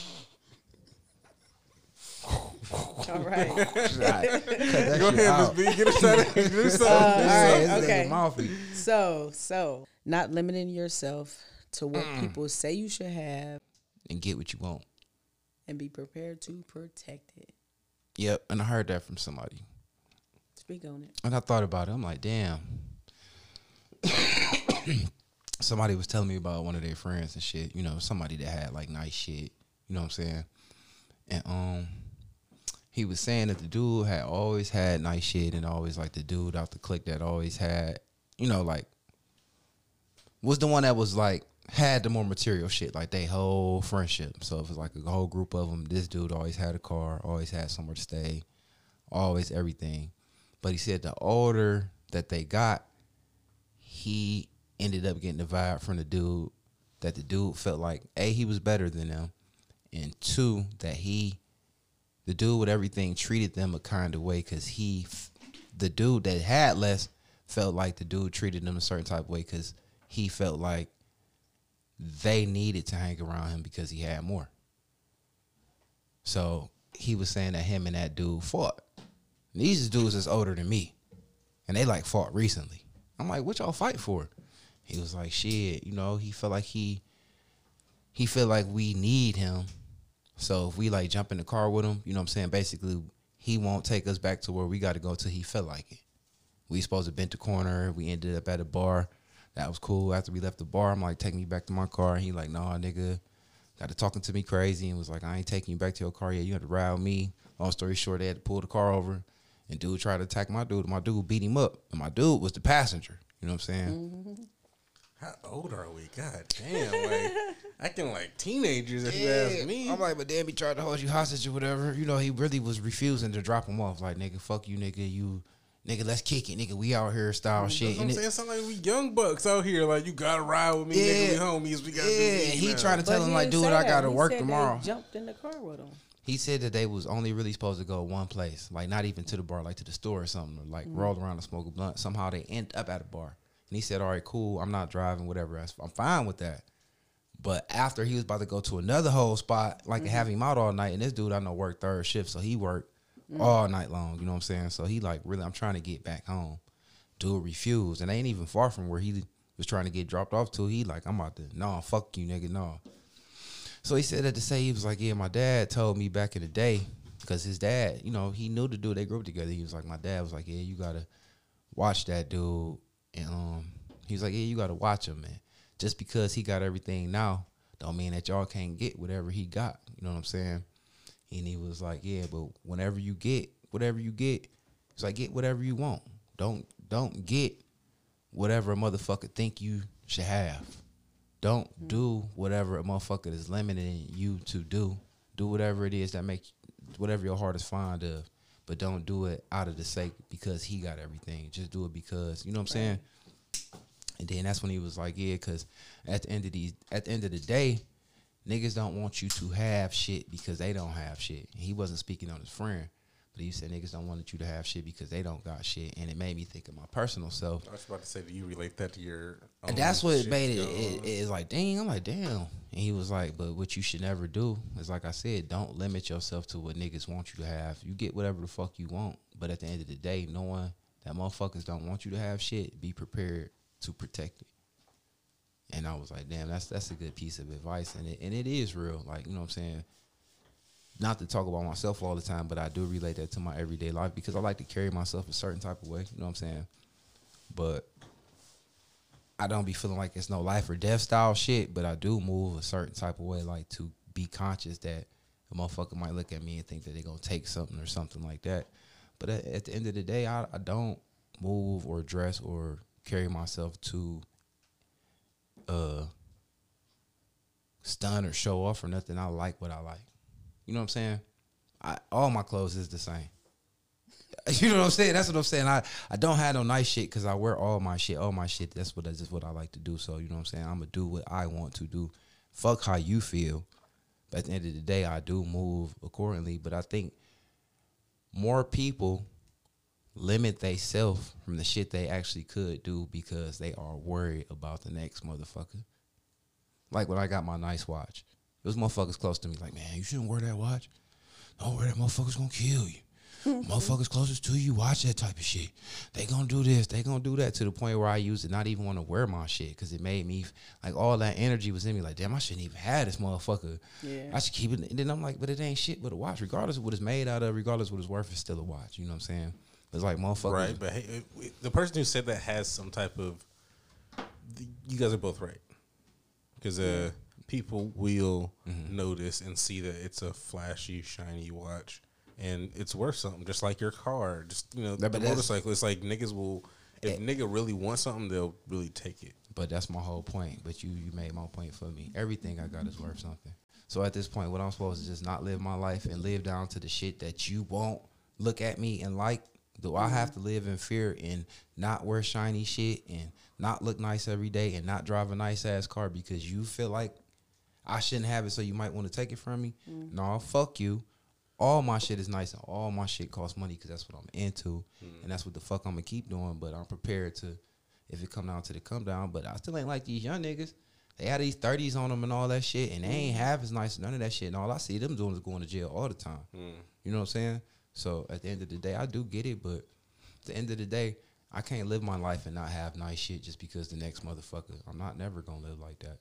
(laughs) (laughs) All right. Cut Go ahead, out. Miss B. Get us out. Get us Uh, out. all right, okay. So, so not limiting yourself to what people say you should have And get what you want. and be prepared to protect it. Yep. And I heard that from somebody. Speak on it. And I thought about it. I'm like, damn. (coughs) somebody was telling me about one of their friends and shit. You know, somebody that had like nice shit. You know what I'm saying? And um, he was saying that the dude had always had nice shit, and always like the dude out the clique that always had, you know, like was the one that was like had the more material shit, like they whole friendship. So it was like a whole group of them. This dude always had a car, always had somewhere to stay, always everything. But he said the older that they got, he ended up getting the vibe from the dude that the dude felt like a he was better than them, and two that he, the dude with everything treated them a kind of way because he, the dude that had less felt like the dude treated them a certain type of way because he felt like they needed to hang around him because he had more. So he was saying that him and that dude fought. And these dudes is older than me. And they like fought recently. I'm like, what y'all fight for? He was like, shit, you know, he felt like he he felt like we need him. So if we like jump in the car with him, you know what I'm saying? Basically, he won't take us back to where we gotta go till he felt like it. We supposed to bent the corner. We ended up at a bar. That was cool. After we left the bar, I'm like, take me back to my car. And he like, nah, nigga. Got to talking to me crazy and was like, I ain't taking you back to your car yet. You had to ride with me. Long story short, they had to pull the car over. And dude tried to attack my dude. My dude beat him up. And my dude was the passenger. You know what I'm saying? Mm-hmm. How old are we? God damn, like (laughs) acting like teenagers if you ask me. I'm like, but damn, he tried to hold you hostage or whatever. You know, he really was refusing to drop him off. Like, nigga, fuck you, nigga. You, nigga, let's kick it, nigga. We out here style That's shit. what I'm And saying. It sound like we young bucks out here. Like you gotta ride with me, nigga. We homies. We gotta be. yeah, do he now. trying to tell But him like, dude, say I gotta He work said they tomorrow. jumped in the car with him. He said that they was only really supposed to go one place, like not even to the bar, like to the store or something, or like mm-hmm. roll around and smoke a blunt. Somehow they end up at a bar, and he said, "All right, cool. I'm not driving, whatever. I'm fine with that." But after he was about to go to another whole spot, like and have him out all night, and this dude I know worked third shift, so he worked mm-hmm. all night long. You know what I'm saying? So he like really, I'm trying to get back home. Dude refused, and ain't even far from where he was trying to get dropped off to. He like, I'm out there. no, fuck you, nigga, no. So he said that to say he was like, yeah, my dad told me back in the day, because his dad, you know, he knew the dude. They grew up together. He was like, my dad was like, yeah, you gotta watch that dude, and um, he was like, yeah, you gotta watch him, man. Just because he got everything now, don't mean that y'all can't get whatever he got. You know what I'm saying? And he was like, yeah, but whenever you get whatever you get, it's like get whatever you want. Don't don't get whatever a motherfucker think you should have. Don't do whatever a motherfucker is limiting you to do. Do whatever it is that make whatever your heart is fond of, but don't do it out of the sake because he got everything. Just do it because you know what I'm saying. And then that's when he was like, yeah, because at the end of these, at the end of the day, niggas don't want you to have shit because they don't have shit. And he wasn't speaking on his friend, but he said niggas don't want you to have shit because they don't got shit. And it made me think of my personal self. I was about to say, do you relate that to your? And that's what made it, going it, on? it. It's like, dang, I'm like, damn. And he was like, but what you should never do is, like I said, don't limit yourself to what niggas want you to have. You get whatever the fuck you want, but at the end of the day, knowing that motherfuckers don't want you to have shit, be prepared to protect it. And I was like, damn, that's that's a good piece of advice, and it and it is real. Like you know what I'm saying. Not to talk about myself all the time, but I do relate that to my everyday life because I like to carry myself a certain type of way. You know what I'm saying. But I don't be feeling like it's no life or death style shit, but I do move a certain type of way, like to be conscious that a motherfucker might look at me and think that they're gonna take something or something like that. But at, at the end of the day, I, I don't move or dress or carry myself to uh stun or show off or nothing. I like what I like. You know what I'm saying? I all my clothes is the same. (laughs) You know what I'm saying? That's what I'm saying. I, I don't have no nice shit because I wear all my shit. All my shit. That's what that's just what I like to do. So you know what I'm saying. I'm gonna do what I want to do. Fuck how you feel. But at the end of the day, I do move accordingly. But I think more people limit themselves from the shit they actually could do because they are worried about the next motherfucker. Like when I got my nice watch, it was motherfuckers close to me like, man, you shouldn't wear that watch. Don't wear that motherfucker's gonna kill you. (laughs) Motherfuckers closest to you, watch that type of shit. They gonna do this, they gonna do that to the point where I used to not even want to wear my shit because it made me like all that energy was in me. Like, damn, I shouldn't even have this motherfucker. Yeah. I should keep it. And then I'm like, but it ain't shit but a watch. Regardless of what it's made out of, regardless of what it's worth, it's still a watch. You know what I'm saying? It's like motherfuckers. Right, but hey, it- it- the person who said that has some type of. You guys are both right, because uh, people will Mm-hmm. notice and see that it's a flashy, shiny watch, and it's worth something, just like your car. Just you know, the motorcycle. It's like niggas will. If nigga really wants something, they'll really take it. But that's my whole point. But you you made my point for me. Everything I got is worth something. So at this point, what I'm supposed to just not live my life and live down to the shit that you won't look at me and like? Do I have to live in fear and not wear shiny shit and not look nice every day and not drive a nice ass car because you feel like I shouldn't have it, so you might want to take it from me? Mm. No, fuck you. All my shit is nice and all my shit costs money because that's what I'm into mm. and that's what the fuck I'm gonna keep doing. But I'm prepared to if it come down to the come down. But I still ain't like these young niggas. They had these thirties on them and all that shit, and they ain't mm. half as nice. None of that shit. And all I see them doing is going to jail all the time. You know what I'm saying? So at the end of the day, I do get it, but at the end of the day, I can't live my life and not have nice shit just because the next motherfucker. I'm not never gonna live like that.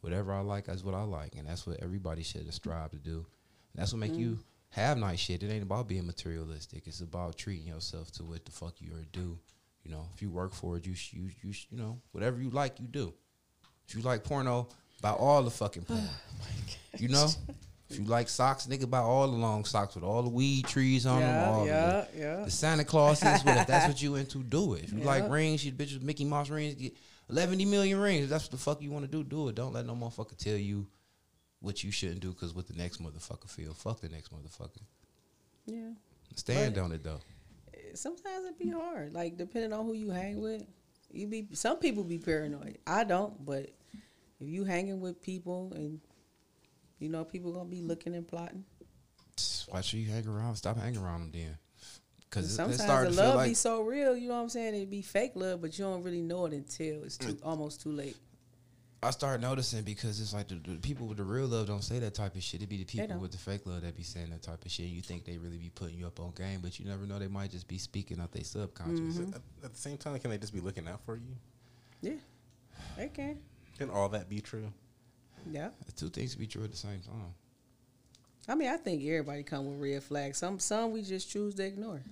Whatever I like, that's what I like, and that's what everybody should strive to do. And that's what make you mm. have nice shit. It ain't about being materialistic. It's about treating yourself to what the fuck you are do. You know, if you work for it, you sh- you you sh- you know whatever you like, you do. If you like porno, buy all the fucking (sighs) oh porn. you know, if you like socks, nigga, buy all the long socks with all the weed trees on them. Yeah, All yeah, the, yeah. the Santa Clauses. but if that's what you (laughs) into, do it. If you like Yeah. rings, you bitches Mickey Mouse rings, get 11 million rings. If that's what the fuck you want to do, do it. Don't let no motherfucker tell you what you shouldn't do because what the next motherfucker feel. Fuck the next motherfucker. Yeah. Stand But- on it though. Sometimes it be hard. Like depending on who you hang with, you be some people be paranoid. I don't, but if you hanging with people and you know people gonna be looking and plotting. Why should you hang around? Stop hanging around them then. Because Sometimes starting the love like be so real, you know what I'm saying? It be fake love, but you don't really know it until it's too almost too late. I start noticing because it's like the, the people with the real love don't say that type of shit. It be the people with the fake love that be saying that type of shit. You think they really be putting you up on game, but you never know they might just be speaking out their subconscious. Mm-hmm. At, at the same time, can they just be looking out for you? Yeah, they can. Can all that be true? Yeah, The two things be true at the same time. I mean, I think everybody come with red flags. Some some we just choose to ignore.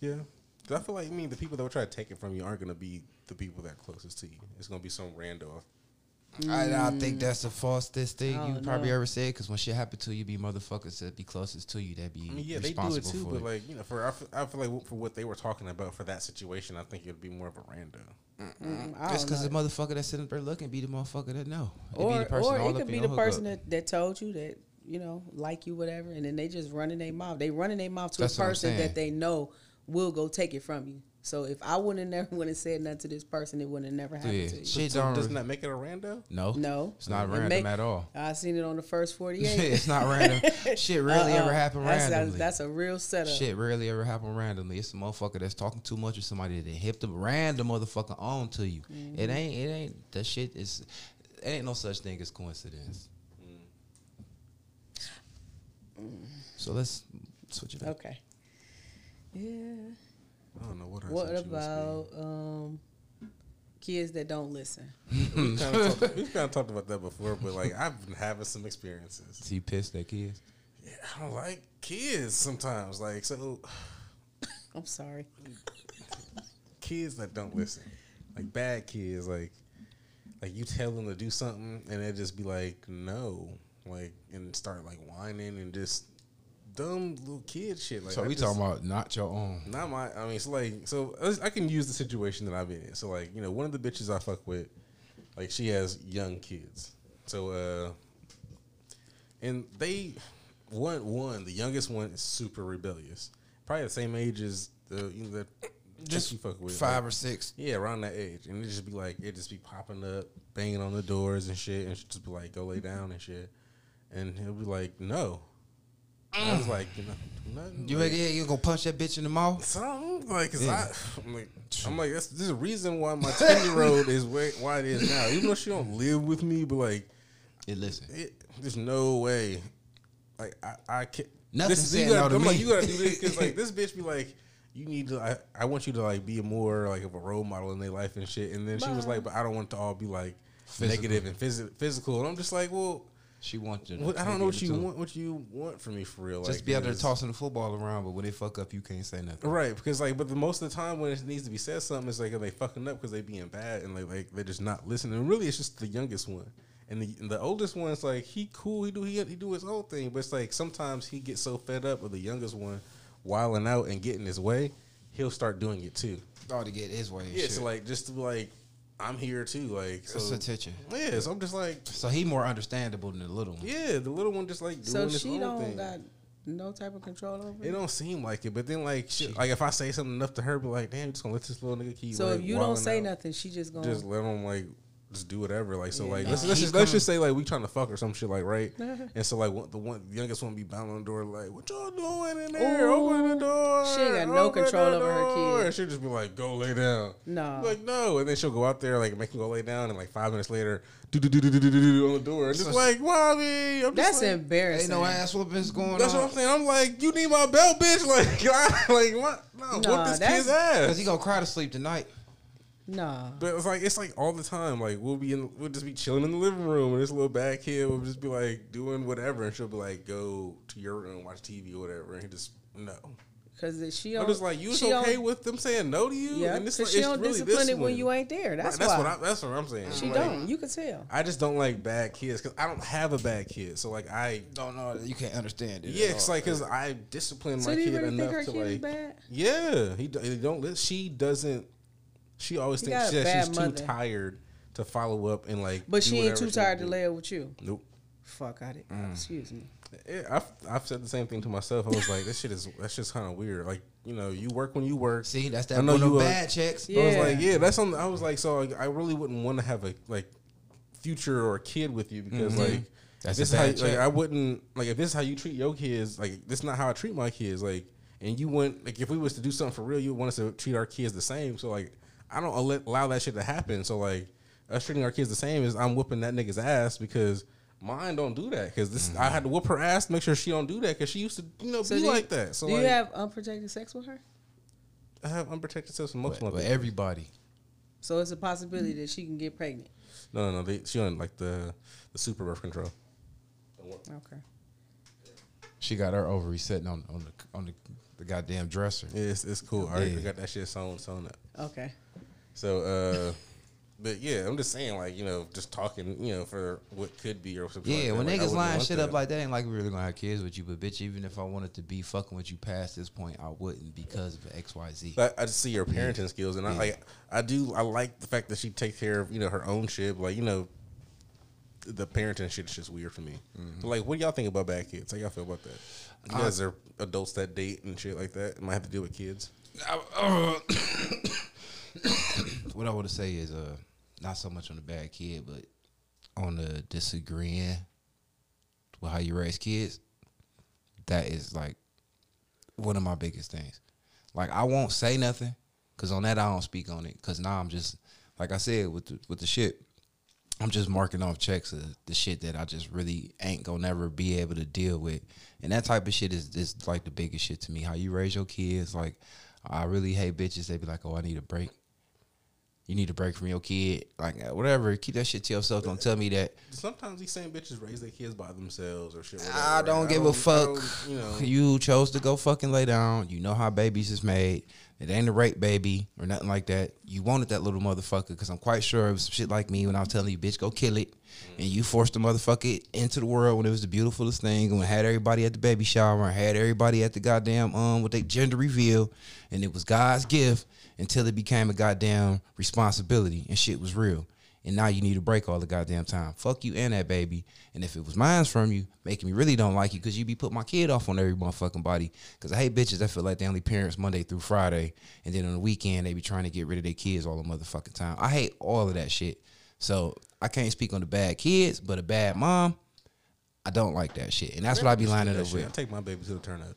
Yeah. 'Cause I feel like I mean the people that will try to take it from you aren't gonna be the people that are closest to you. It's gonna be some rando. I, I think that's the falsest thing I you probably know. ever said. Because when shit happen to you, be motherfuckers that be closest to you that be I mean, yeah, they do it too, for but like you know, for I feel, I feel like for what they were talking about for that situation, I think it'd be more of a rando. Mm, I Just because the motherfucker that's sitting there looking be the motherfucker that know. It or be the person or all it up could be the person that, that told you that you know like you whatever, and then they just running their mouth. They running their mouth to That's a person that they know will go take it from you. So if I wouldn't have never (laughs) would have said nothing to this person, it wouldn't have never happened Yeah. to you. Shit don't. doesn't that make it a rando? no, No, it's not It random make- at all. I seen it on the first forty eight. (laughs) it's not random. (laughs) Shit rarely ever happen that's, randomly. That's, that's a real setup. Shit rarely ever happen randomly. It's a motherfucker that's talking too much or somebody that hip the random motherfucker on to you. Mm-hmm. It ain't. It ain't. That shit is. It ain't no such thing as coincidence. So let's switch it up. Okay. Yeah. I don't know what. I What sent you this about um, kids that don't listen? (laughs) We've kind, of talked, we've kind of talked about that before, but like I've been having some experiences. Is he pissed at kids? Yeah, I don't like kids sometimes. Like so, (coughs) I'm sorry. kids that don't listen, like bad kids, like like you tell them to do something and they just be like no, like and start like whining and just dumb little kid shit. Like so I we just- talking about not your own. Not my. I mean, it's like so. I can use the situation that I've been in. So like, you know, one of the bitches I fuck with, like she has young kids. So uh, and they one one the youngest one is super rebellious. Probably the same age as the you know the just you fuck with Five like, or six. yeah around that age, and it just be like it just be popping up, banging on the doors and shit, and she just be like go lay down and shit, and he'll be like no. I was like, you know, nothing. You like- yeah, you gonna punch that bitch in the mouth? Something like, cause Yeah. I, I'm like, I'm like, that's there's a reason why my ten year old is where, why it is now. Even though she don't live with me, but like, Yeah, listen. it, there's no way like I, I can't. Nothing this, saying you gotta, no to I'm like, you gotta do this because like (laughs) this bitch be like, you need to. I, I want you to like be a more like of a role model in their life and shit. And then she was like, but I don't want to all be like Physical. negative and phys- physical. And I'm just like, well, She wants to. what, I don't know what you too. want. What you want from me for real? Just like, be out there tossing the football around, but when they fuck up, you can't say nothing. Right, because like, but the most of the time when it needs to be said something, it's like are they fucking up because they being bad and like, like they're just not listening. And really, it's just the youngest one, and the and the oldest one's like he cool, he do he he do his own thing, but it's like sometimes he gets so fed up with the youngest one wilding out and getting his way, he'll start doing it too. Oh, to get his way. Yeah, shit. so like just to be like I'm here too, like so. It's attention. Yeah, so I'm just like, So he more understandable than the little one. yeah, the little one just like doing So she own don't thing. got no type of control over it it. don't seem like it, but then like shit, like if I say something enough to her, be like, damn, you just gonna let this little nigga keep. So like, if you don't say out? nothing, she just gonna. just let them like just do whatever. Like so, Yeah. like Nah, let's, let's just let's just say like we trying to fuck or some shit like right. (laughs) and so like one, the one the youngest one be banging on the door like, "What y'all doing in there? Ooh. Open the door." She ain't got no control the over her kid. And she'll just be like, "Go lay down." No. like no, and then she'll go out there like make him go lay down, and like five minutes later, do do do do do do do on the door, and just So- like, "Mommy," I'm just That's like, embarrassing. Ain't no ass whoopings going That's on. what I'm saying. I'm like, you need my belt, bitch. (laughs) Like, (laughs) I, like what? No, Nah, whoop this that's- kid's ass. Because he gonna cry to sleep tonight. Nah. But it's like it's like all the time. Like we'll be in, we'll just be chilling in the living room, and this little bad kid will just be like doing whatever, and she'll be like, "Go to your room, watch TV or whatever," and he just no. Because she I'm just like, you was she okay with them saying no to you, Yeah, and it's, because like, she it's don't really discipline it when you ain't there. Right, That's, that's why. what I, that's what I'm saying. she Like, don't. You can tell. I just don't like bad kids because I don't have a bad kid. So like I, Don't know. You can't understand it. yeah, it's like because I discipline So my do you kid really think enough her to kid is like, bad? yeah, he, do- he don't. li- She doesn't. She always He thinks got a that she's bad too tired to follow up and like. But do she ain't too she tired to lay up with you. Nope. Fuck, I did. Mm. Excuse me. Yeah, I've I've said the same thing to myself. I was like, this shit is that's just kind of weird. Like you know, you work when you work. See, that's that I that know one you them are- bad checks. Yeah. I was like, yeah, that's something. I was like, so like, I really wouldn't want to have a like future or a kid with you because Mhm. like. That's this is how bad like. I wouldn't like if this is how you treat your kids like this is not how I treat my kids like and you wouldn't like if we was to do something for real you would want us to treat our kids the same so like I don't allow allow that shit to happen so like us treating our kids the same is I'm whooping that nigga's ass because mine don't do that because this I had to whoop her ass to make sure she don't do that because she used to you know So be do you- like that so do like you have unprotected sex with her? I have unprotected sex with most But, of my but everybody. So it's a possibility that she can get pregnant. no no no they, she on like the the super birth control Okay. She got her ovary sitting on on the on the, the goddamn dresser. yeah, it's, it's cool I already got that shit sewn sewn up Okay. So, uh, but yeah, I'm just saying, like, you know, just talking, you know, for what could be or something. Yeah, like when that. Like, niggas wouldn't line shit that. up like that, ain't like we really gonna have kids with you. But bitch, even if I wanted to be fucking with you past this point, I wouldn't because of X, Y, Z. But I just see your parenting skills, and I Yeah. like, I do, I like the fact that she takes care of, you know, her own shit. Like, you know, the parenting shit is just weird for me. Mm-hmm. But, like, what do y'all think about bad kids? How y'all feel about that? You guys are adults that date and shit like that. and Might have to deal with kids. (coughs) (coughs) what I want to say is, uh, not so much on the bad kid, but on the disagreeing with how you raise kids. That is like one of my biggest things. Like I won't say nothing because on that I don't speak on it because now I'm just like I said with the, with the shit. I'm just marking off checks of the shit that I just really ain't gonna never be able to deal with, and that type of shit is is like the biggest shit to me. How you raise your kids, like I really hate bitches. They be like, "Oh, I need a break." You need a break from your kid, like uh, whatever. Keep that shit to yourself. Don't tell me that. Sometimes these same bitches raise their kids by themselves or shit. I don't give a I fuck. don't- You know, (laughs) You chose to go fucking lay down. You know how babies is made. It ain't a rape baby or nothing like that. You wanted that little motherfucker because I'm quite sure it was some shit like me when I was telling you, bitch, go kill it. And you forced the motherfucker into the world when it was the beautifulest thing and had everybody at the baby shower and had everybody at the goddamn um with their gender reveal and it was God's gift until it became a goddamn responsibility and shit was real. And now you need a break all the goddamn time. Fuck you and that baby. And if it was mine's from you, making me really don't like you because you be putting my kid off on every motherfucking body. Because I hate bitches that feel like they only parents Monday through Friday. And then on the weekend, they be trying to get rid of their kids all the motherfucking time. I hate all of that shit. So I can't speak on the bad kids, but a bad mom, I don't like that shit. And that's what I be lining up shit. I with. take my baby to the turn up.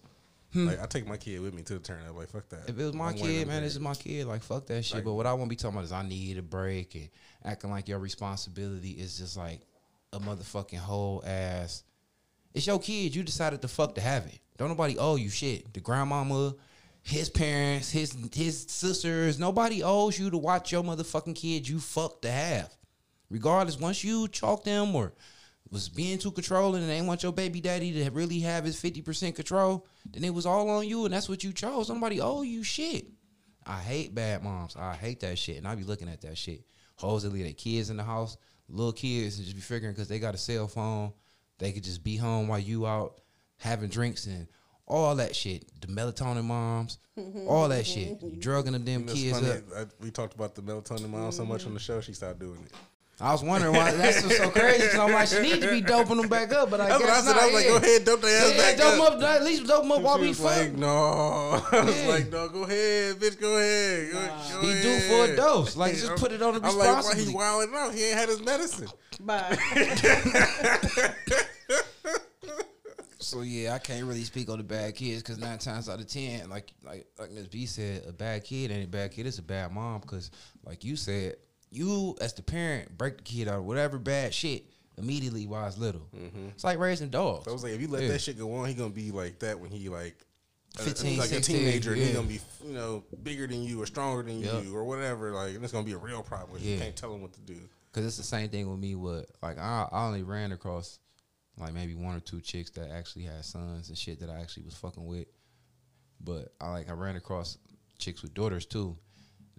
Hmm. Like I take my kid with me to the turn up. Like fuck that. If it was my I'm kid, man, this is my kid. Like fuck that shit. Like- but what I want to be talking about is I need a break and acting like your responsibility is just like a motherfucking whole ass. It's your kid. You decided to fuck to have it. Don't nobody owe you shit. The grandmama, his parents, his his sisters, nobody owes you to watch your motherfucking kid you fuck to have. Regardless, once you chalk them or was being too controlling and they want your baby daddy to really have his 50% control, then it was all on you and that's what you chose. Nobody owe you shit. I hate bad moms. I hate that shit. And I be looking at that shit. Hoes that leave their kids in the house, little kids, and just be figuring because they got a cell phone, they could just be home while you out having drinks and all that shit. The melatonin moms, (laughs) all that shit. You drugging them damn kids funny, up. I, we talked about the melatonin mom so much on the show, she stopped doing it. I was wondering why that's what's so crazy. Cause I'm like, she need to be doping them back up, but I That's what I guess said. not. I was like, yeah. go ahead, dope their ass Yeah, back dope 'em up. up. At least dope them up while we was fuck. like, (laughs) no. I was Yeah. like, no, go ahead, bitch, go ahead. Go, go He ahead. due for a dose. Like, just (laughs) put it on him I'm like, why he wilding out? He ain't had his medicine. Bye. (laughs) So yeah, I can't really speak on the bad kids because nine times out of ten, like like like Miss B said, a bad kid ain't a bad kid. It's a bad mom because, like you said, you as the parent break the kid out of whatever bad shit immediately while it's little. Mm-hmm. It's like raising dogs. So I was like, if you let Yeah. that shit go on, he gonna be like that when he like. Uh, a- 15, like 16, a teenager, and yeah. he gonna be you know bigger than you or stronger than Yep. you or whatever. Like, and it's gonna be a real problem. You can't tell him what to do. Cause it's the same thing with me. With like I, I only ran across like maybe one or two chicks that actually had sons and shit that I actually was fucking with. But I like I ran across chicks with daughters too.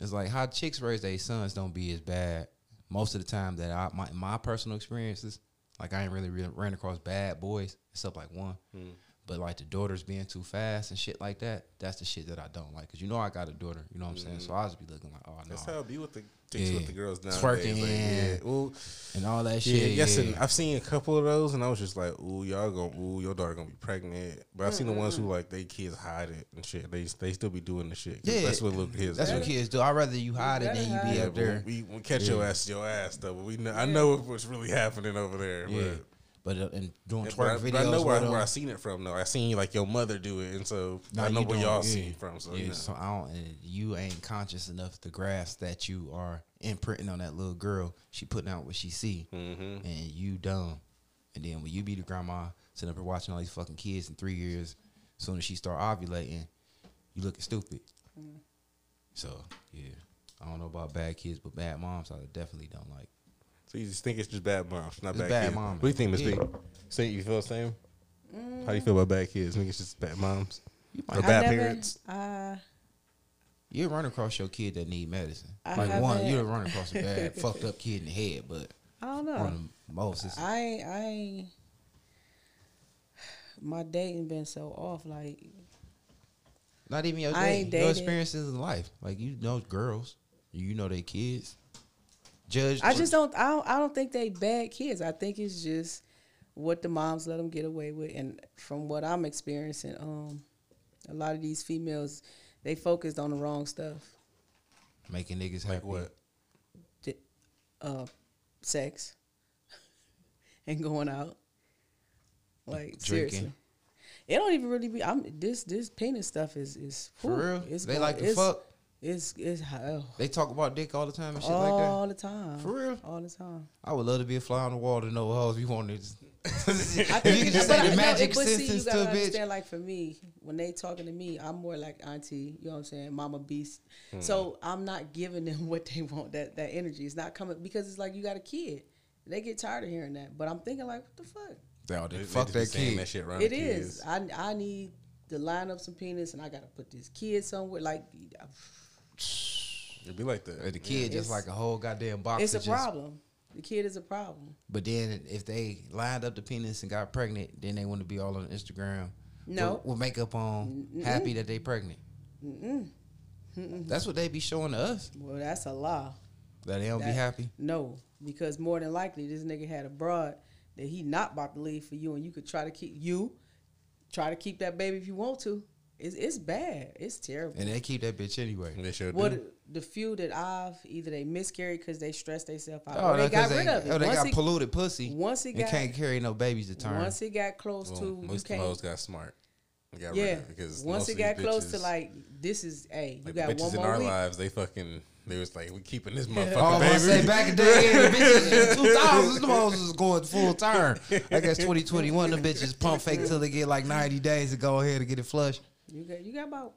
It's like how chicks raise their sons don't be as bad most of the time that I my my personal experiences. Like I ain't really, really ran across bad boys except like one. Hmm. But like the daughters being too fast and shit like that, that's the shit that I don't like. Cause you know I got a daughter, you know what I'm saying. Hmm. So I just be looking like, oh no, That's how it be with the chicks Yeah. with the girls now. Twerking, Like, yeah. yeah. Well, and all that yeah, shit. yes, yeah. and I've seen a couple of those, and I was just like, "Ooh, y'all gonna, ooh, your daughter gonna be pregnant." But I've seen the ones who like they kids hide it and shit. They they still be doing the shit. Yeah. that's what little kids. That's do. what kids do. I'd rather you hide it than you be Yeah, up but there. we, we catch your ass, your ass though. But we, know, I know what's really happening over there. Yeah. But, But uh, and doing yeah, twerk but I, videos. but I know where, I- where I seen it from though. I seen like your mother do it, and so Nah, I know where y'all yeah. see it from. So yeah, you know. so I don't. And you ain't conscious enough to grasp that you are imprinting on that little girl. She putting out what she see, Mhm. and you dumb. And then when you be the grandma sitting up here watching all these fucking kids in three years, as soon as she start ovulating, you looking stupid. So yeah, I don't know about bad kids, but bad moms I definitely don't like. So you just think it's just bad moms, not It's bad, bad kids. moms. What do you think, Miss Yeah. B? So you feel the same? How do you feel about bad kids? Think it's just bad moms or bad never, parents? Uh, You run across your kid that need medicine. I like one, you run across a bad, (laughs) fucked up kid in the head, but I don't know. of the most. Is, I I my dating been so off. Like not even your dating. your experiences in life. Like you know girls, you know their kids. Judge. I just don't. I don't. I don't think they bad kids. I think it's just what the moms let them get away with, and from what I'm experiencing, um, a lot of these females they focused on the wrong stuff. making niggas happy. Like what? Di- Uh, sex (laughs) and going out. Like Drinking. seriously. It don't even really be. I'm this this penis stuff is is For whew, real? It's they going- like to fuck. It's it's oh, They talk about dick all the time and shit like that. all the time. For real? all the time. I would love to be a fly on the wall to know what hoes you want to. (laughs) if I you think- could just but say I- the no, magic but see, sentence you to a gotta bitch. understand, like for me, when they talking to me, I'm more like auntie. You know what I'm saying, mama beast. Hmm. So I'm not giving them (laughs) what they want. That that energy is not coming because it's like you got a kid. They get tired of hearing that. But I'm thinking like, what the fuck? They all They- did they fuck just that kid. That shit around It the is. kids. I I need to line up some penis, and I got to put this kid somewhere. Like It'd be like that. Uh, The kid just It's- like a whole goddamn box. it's a just- problem. The kid is a problem. But then if they lined up the penis and got pregnant, then they want to be all on Instagram. No. With, with makeup on, happy that they pregnant. That's what they be showing to us. Well, that's a lie. That they don't be happy. No, because more than likely this nigga had a broad that he not about to leave for you, and you could try to keep you try to keep that baby if you want to. It's it's bad. It's terrible. And they keep that bitch anyway. They sure what do. the few that I've either they miscarried because they stressed themselves out, Oh, or they that's got 'cause rid of it. Oh, they once got it, polluted pussy. once it and got can't carry no babies to term. once it got close Well, to you most of the can't. hoes got smart. They got rid Yeah, of it because once most it got these close to like this is hey, you like got bitches one in our week. lives, they fucking They was like, we keeping this motherfucker, Oh, I baby. was say back in the day, yeah, the bitches in (laughs) 2000s, the hoes was going full turn. I guess 2021, the bitches pump fake till they get like 90 days to go ahead and get it flushed. You got you got about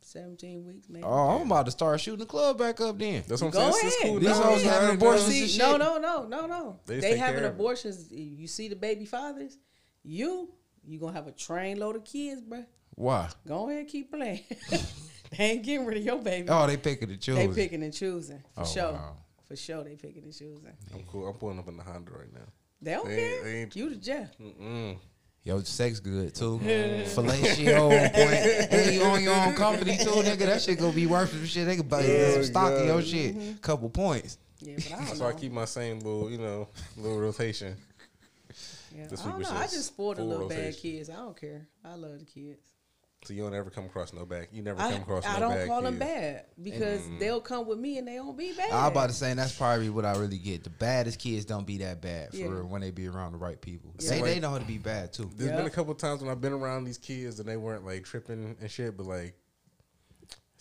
seventeen weeks, maybe. Oh, I'm about to start shooting the club back up then. That's what I'm Go saying. ahead. Cool. These hoes having abortions now. and shit. no, no, no, no, no. They They, having care of it. abortions. You see the baby fathers. You, you gonna have a train load of kids, bruh. Why? Go ahead, and keep playing. (laughs) they ain't getting rid of your baby. Oh, they picking the choosing. they picking and choosing for Oh, sure. wow. For sure, they picking and choosing. I'm cool. I'm pulling up in the Honda right now. They don't They ain't- they ain't- you the Jeff. Mm-mm. Yo, sex good too. Fellatio on point. Hey, you own your own company too, nigga. That shit gonna be worth some shit. They can buy you Oh, some stock in your God. shit. Couple points. Yeah, but I don't (laughs) So know. I keep my same little, you know, little rotation. yeah. I don't know. I just just spoiled the full little bad kids. I don't care. I love the kids. So you don't ever come across no back. You never I, come across I no I don't bad call kids. them bad because they'll come with me and they don't be bad. I was about to say and that's probably what I really get. The baddest kids don't be that bad for Yeah. real when they be around the right people. Yeah. They Like- they know how to be bad too. There's been a couple times when I've been around these kids and they weren't like tripping and shit, but like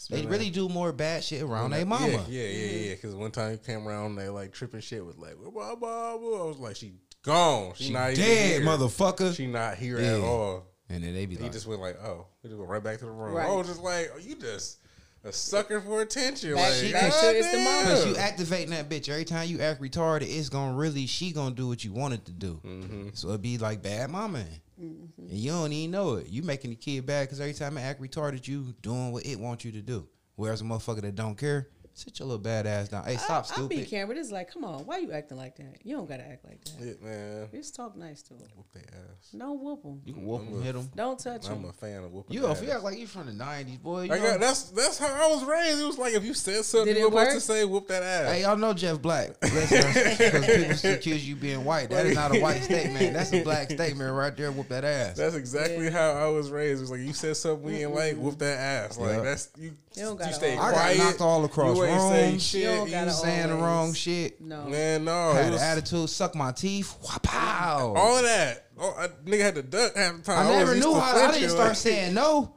They been a- really do more bad shit around their mama. Yeah, yeah, yeah, yeah. Because mm-hmm. one time you came around, they like tripping shit with like, blah, blah, blah. I was like, she gone. She, She not dead, here. motherfucker. She not here Yeah. at all. And then they be He like, he just went like, oh, he just went right back to the room. Right. I was just like, oh, you just a sucker for attention. Back- like, back to it's the goddamn. Cause you activating that bitch every time you act retarded, it's gonna really she gonna do what you want it to do. Mm-hmm. So it'd be like bad mama, Mm-hmm. and you don't even know it. You making the kid bad because every time I act retarded, you doing what it wants you to do. Whereas a motherfucker that don't care, sit your little badass down. Hey, stop, I, I be stupid. camera. It's like, come on, why you acting like that? You don't gotta act like that. Yeah, man. Just talk nice to them. Whoop their ass. Don't whoop them. You can whoop I'm him, hit him. Don't touch them. I'm them. a fan of whooping You, ass. if you act like you from the nineties, boy. You I got, that's that's how I was raised. It was like if you said something, Did you were supposed work? to say "whoop that ass." Hey, y'all know Jeff Black, because people accuse you being white. That is not a white statement. That's a black statement right there. Whoop that ass. That's exactly how I was raised. It was like you said something we ain't like, whoop that ass. Like Yeah. that's you. You don't You gotta stay all- I got quiet. knocked all across You ain't say rooms. shit. You don't You gotta saying the wrong shit. No. man, no. had it an was attitude, suck my teeth. Wow. all of that. Oh, I, nigga had to duck half the time. I never was used knew to. I flinching, didn't start like- saying no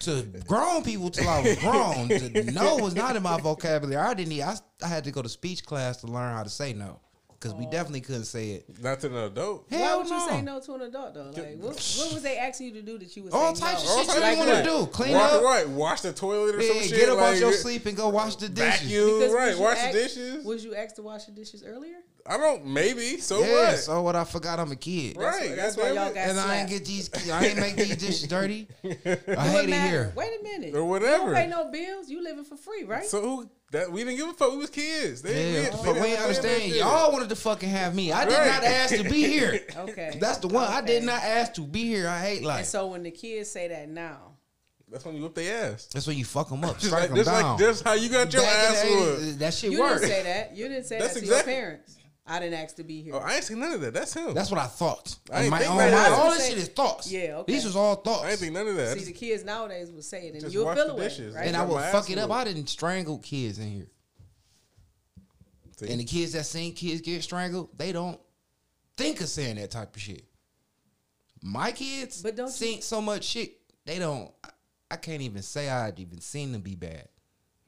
to grown people till I was grown. No was not in my vocabulary. I didn't. I, I had to go to speech class to learn how to say no because we definitely couldn't say it. Not to an adult. Why Hell would you say no to an adult though? Like, what, what was they asking you to do that you would All say types no? of shit you types didn't want to do. Clean Walk, up. right? Wash the toilet or some Yeah, shit. get up like, out your sleep and go wash the dishes. Vacuum, Because right? Wash ask- the dishes. Was you asked to wash the dishes earlier? I don't. Maybe. So Yeah, what? so what? I forgot I'm a kid. right. That's why goddamn y'all it. got And I ain't slapped. get these. I ain't make these dishes (laughs) dirty. I It hate it matter. here. Wait a minute. Or You whatever. don't pay no bills. You living for free, right? So who? That we didn't give a fuck. We was kids. They, Yeah, we, but we didn't understand. Y'all wanted to fucking have me. I did Right. not ask to be here. (laughs) okay. That's the one. I did not ask to be here. I hate life. And so when the kids say that now, That's when you whip their ass. That's when you fuck them up. Just Strike like, them just down. like just how you got your Back ass whooped. That shit you worked. didn't say that. You didn't say That's that to exactly- your parents. I didn't ask to be here. Oh, I ain't seen none of that. That's him. That's what I thought. I ain't my think own that mind. All this shit is thoughts. Yeah, okay. These was all thoughts. I ain't think none of that. See, the kids nowadays will say it, and Just you'll wash feel the away, dishes. right? and I got would fuck it up. whooped. I didn't strangle kids in here. See? And the kids that seen kids get strangled, they don't think of saying that type of shit. My kids But don't you- seen so much shit, they don't. I, I can't even say I'd even seen them be bad.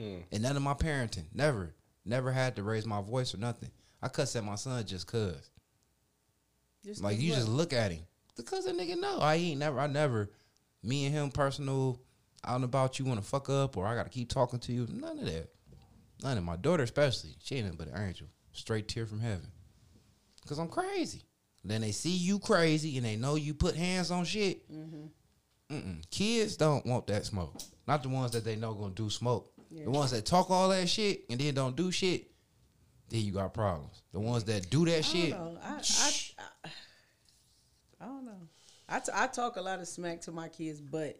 Hmm. And none of my parenting, never, never had to raise my voice or nothing. I cuss at my son just cause. Just Like you what? just look at him. Because that nigga know. I ain't never I never me and him personal out and about you wanna fuck up or I gotta keep talking to you. None of that. None of my daughter especially. She ain't nothing but an angel. Straight tear from heaven. Cause I'm crazy. Then they see you crazy and they know you put hands on shit. Mm-hmm. Mm-mm. Kids don't want that smoke. Not the ones that they know gonna do smoke. Yeah. The ones that talk all that shit and then don't do shit. Then you got problems. The ones that do that I shit. don't know. I, I, I, I don't know. I, t- I talk a lot of smack to my kids, but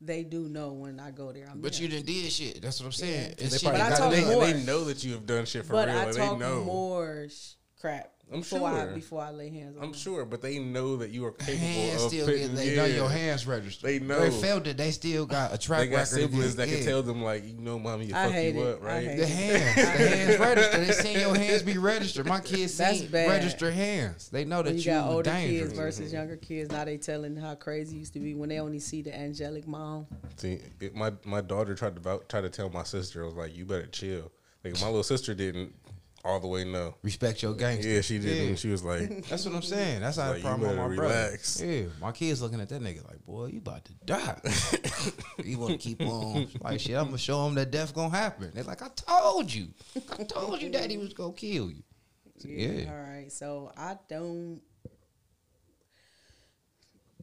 they do know when I go there. I'm But there. you didn't did shit. That's what I'm saying. Yeah. It's They probably But I talk they, more. they know that you have done shit for but real. I talk they know. more sh- crap I'm before I sure. before I lay hands on I'm them. sure, but they know that you are capable hands of still putting, get, they yeah. know your hands registered. They know. They felt it. They still got a track They got record. siblings that yeah. can tell them like, you know, mommy, you I fuck hate you it. up, I right? hate The hands, the hands registered. They seen your hands be (laughs) registered. My kids That's seen bad. registered hands. They know that When you you, got older dangerous. kids versus younger kids, now they telling how crazy it used to be when they only see the angelic mom. See, it, my my daughter tried to try to tell my sister, I was like, you better chill. Like my little sister didn't all the way no. Respect your gangster. Yeah, she didn't. Yeah. She was like, (laughs) That's what I'm saying. That's how Like, the problem with better my brother. Yeah, my kids looking at that nigga like, boy, you about to die. you want to keep on like shit? I'm gonna show him that death gonna happen. They're like, I told you, I told you, daddy was gonna kill you. Yeah. All right. So I don't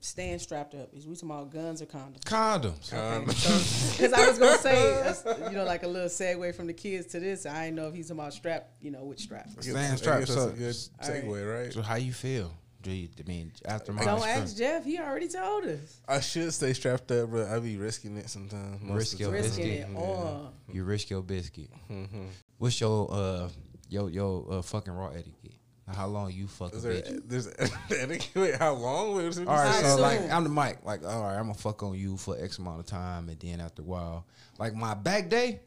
stand strapped up. Is we talking about guns or condoms? Condoms. Because I was gonna say, you know, like a little segue from the kids to this. I didn't know if he's talking about strap, you know, which strap. Stand strapped that's a good segue, right? So how you feel? Do you, I mean, after my Don't experience- ask Jeff. He already told us. I should stay strapped up, but I be risking it sometimes. Risk your. Risking biscuit. it all. you risk your biscuit. Mhm. What's your uh your your uh, fucking raw etiquette? How long you fuck a Is there, bitch? (laughs) there's (laughs) etiquette. How long? Wait, All right, I so like assume. I'm the mic. Like, all right, I'm gonna fuck on you for X amount of time, and then after a while, like my back day,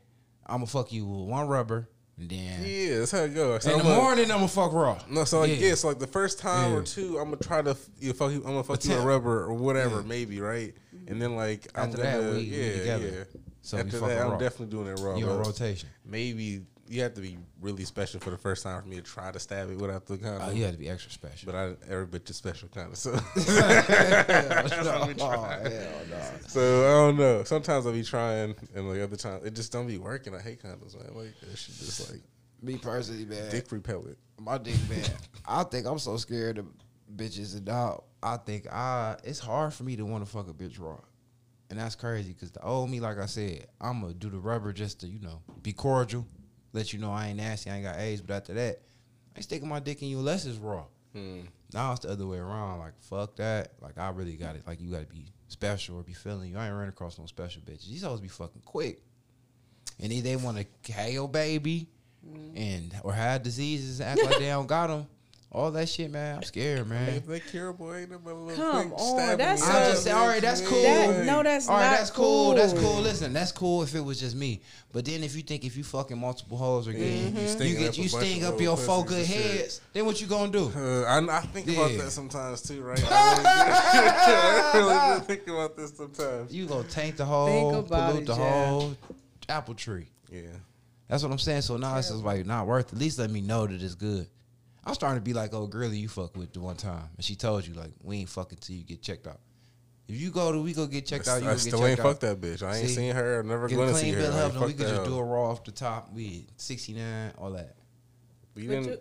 I'm gonna fuck you with one rubber, and then Yeah, that's how it goes. So in I'm the a- morning I'm gonna fuck raw. No, so I Yeah. guess like the first time Yeah. or two, I'm gonna try to f- you fuck you. I'm gonna fuck you a rubber or whatever, Yeah. maybe right. Mm-hmm. And then like I'm After that, gonna we- we yeah together. yeah. So After that, I'm raw. definitely doing it raw. You on but rotation? Maybe you have to be really special for the first time for me to try to stab it without the condom. Oh, you had to be extra special. But I every bitch is special kind of so. (laughs) (laughs) (laughs) oh, no. so I don't know. Sometimes I'll be trying, and like other times it just don't be working. I hate condoms, man. Like that shit just like Me personally, man. dick repellent. my dick, man. I think I'm so scared of bitches and dog. I think I it's hard for me to want to fuck a bitch raw, and that's crazy because the old me, like I said, I'm gonna do the rubber just to you know be cordial, let you know I ain't nasty, I ain't got AIDS. But after that, I ain't sticking my dick in you unless it's raw. Hmm. Now it's the other way around. Like fuck that. Like I really got it. Like you got to be special or be feeling you. I ain't ran across no special bitches. These always be fucking quick, and either they want to KO baby, and or have diseases, act like they don't got them. All that shit, man. I'm scared, man. If they curable ain't no but a little Come on, that's I up, just say, all right, that's cool. That, no, that's not. All right, not that's cool. That's cool. cool. Listen, that's cool if it was just me. But then if you think if you fucking multiple hoes or Yeah, getting, you you get you sting of up your little four good and shit. heads, then what you gonna do? Uh, I, I think about that sometimes too, right? (laughs) I really, (laughs) I really think about this sometimes. You gonna taint the whole, pollute it, the Jeff. whole apple tree. Yeah. That's what I'm saying. So now it's just like not worth. At least let me know that it's good. I'm starting to be like, oh, girlie, you fuck with the one time, and she told you like we ain't fucking till you get checked out. If you go to we go get checked out, you I gonna get still ain't out. fucked that bitch. I ain't See? seen her. I'm never going to see clean her. bill of Like, health, and we could just that do hoe. a raw off the top. We 69, all that. We didn't.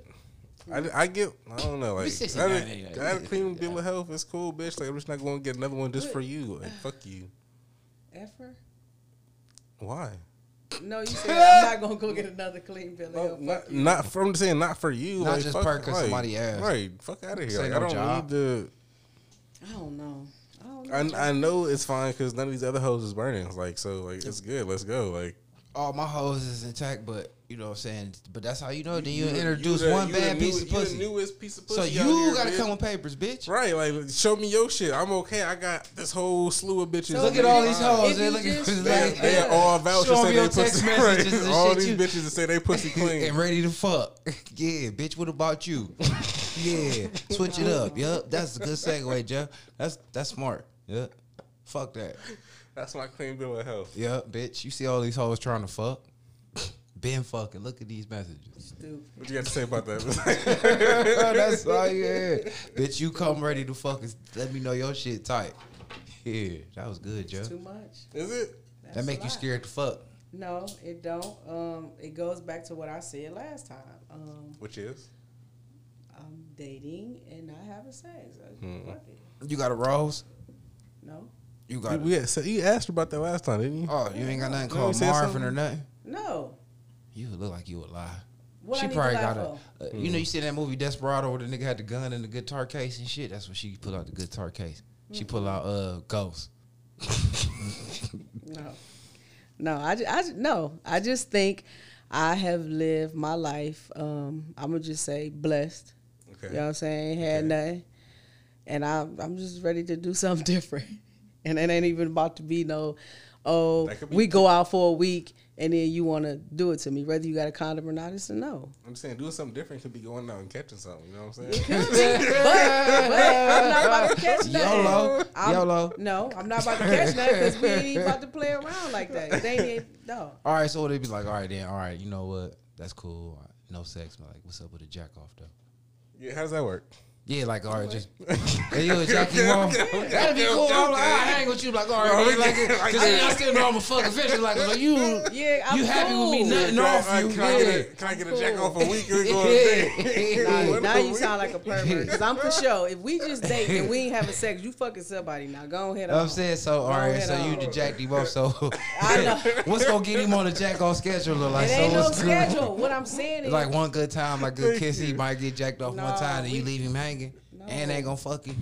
I, I get. I don't know. Like, 69 I, anyway. I had clean bill of health. It's cool, bitch. Like, I'm just not going to get another one just for you. Like, fuck you. Ever? Why? No, you said I'm not gonna go get another clean bill. of No, health. not, not from I'm saying not for you. Not like, just fuck, perk 'cause like, somebody asked. Right. Fuck out of here. Like, no I don't job. need to. I don't know. I don't know. I, I know it's fine because none of these other hoes is burning. Like so, like it's good. Let's go. Like All my hoes is intact, but you know what I'm saying. But that's how you know. Then you, the- introduce the- one you the bad new- piece of you the pussy. newest piece of pussy. So you gotta come with papers, bitch. Right, like show me your shit. I'm okay. I got this whole slew of bitches. So Look at all these hoes. you They looking just- for (laughs) They, like, they all vouch Show to say they pussy. messages (laughs) Right. All these you- bitches that say they pussy (laughs) clean. and ready to fuck. yeah, bitch. What about you? yeah, switch it up. Yep, that's a good segue, Jeff. That's that's smart. Yep. Fuck that. That's my clean bill of health. Yep, bitch. You see all these hoes trying to fuck. Been fucking. Look at these messages. Stupid. What you got to say about that? (laughs) (laughs) That's all you had. Bitch, you come ready to fuck and let me know your shit tight. Yeah, that was good, Joe. Too much. Is it? That's That make you scared to fuck. No, it don't. Um, it goes back to what I said last time. Um, Which is? I'm dating and not having sex. I- Hmm. Fuck it. You got a rose? No, You got We had, so you asked about that last time, didn't you? Oh, you ain't got nothing No, called he Marvin or nothing? no. You look like you would lie. What she I probably got a. for? Uh, You know, you see that movie Desperado where the nigga had the gun and the guitar case and shit. That's when she pull out the guitar case. She pull out uh Ghost. (laughs) No, no. I, I no. I just think I have lived my life. Um, I'm gonna just say blessed. Okay. You know what I'm saying? Ain't had nothing. And I'm I'm just ready to do (laughs) something different. And it ain't even about to be no, oh, be- we go out for a week and then you want to do it to me, whether you got a condom or not. It's a no. I'm saying doing something different could be going out and catching something. You know what I'm saying? but, but I'm not about to catch nothing. YOLO. I'm- YOLO. No, I'm not about to catch nothing because we ain't about to play around like that. They ain't no. All right, so they'd be like, all right, then, all right, you know what? That's cool. No sex. But like, what's up with a jack off though? Yeah, how does that work? Yeah, like, all right, just (laughs) hey, you a jack you off? That'd be cool. I'm like, I hang with you, like, all right, man, like, because then I still know I'm a fucking fish. Like, so you, (laughs) Yeah, I'm you happy with me? cool. Nothing Can I- off uh, you? Can I, get a, Yeah. can I get a jack off a week and we go (laughs) on a? Now, What now a you week? sound like a pervert. Because I'm for sure. If we just date and we ain't having sex, you fucking somebody. Now go ahead. I'm saying so. All right, Go right, so you on. the jack him off. So I know. what's gonna get him on the jack off schedule? Like It so ain't no schedule. What I'm saying is, Like one good time, like good kiss, he might get jacked off one time, and you leave him hanging, and No. ain't gonna fuck you.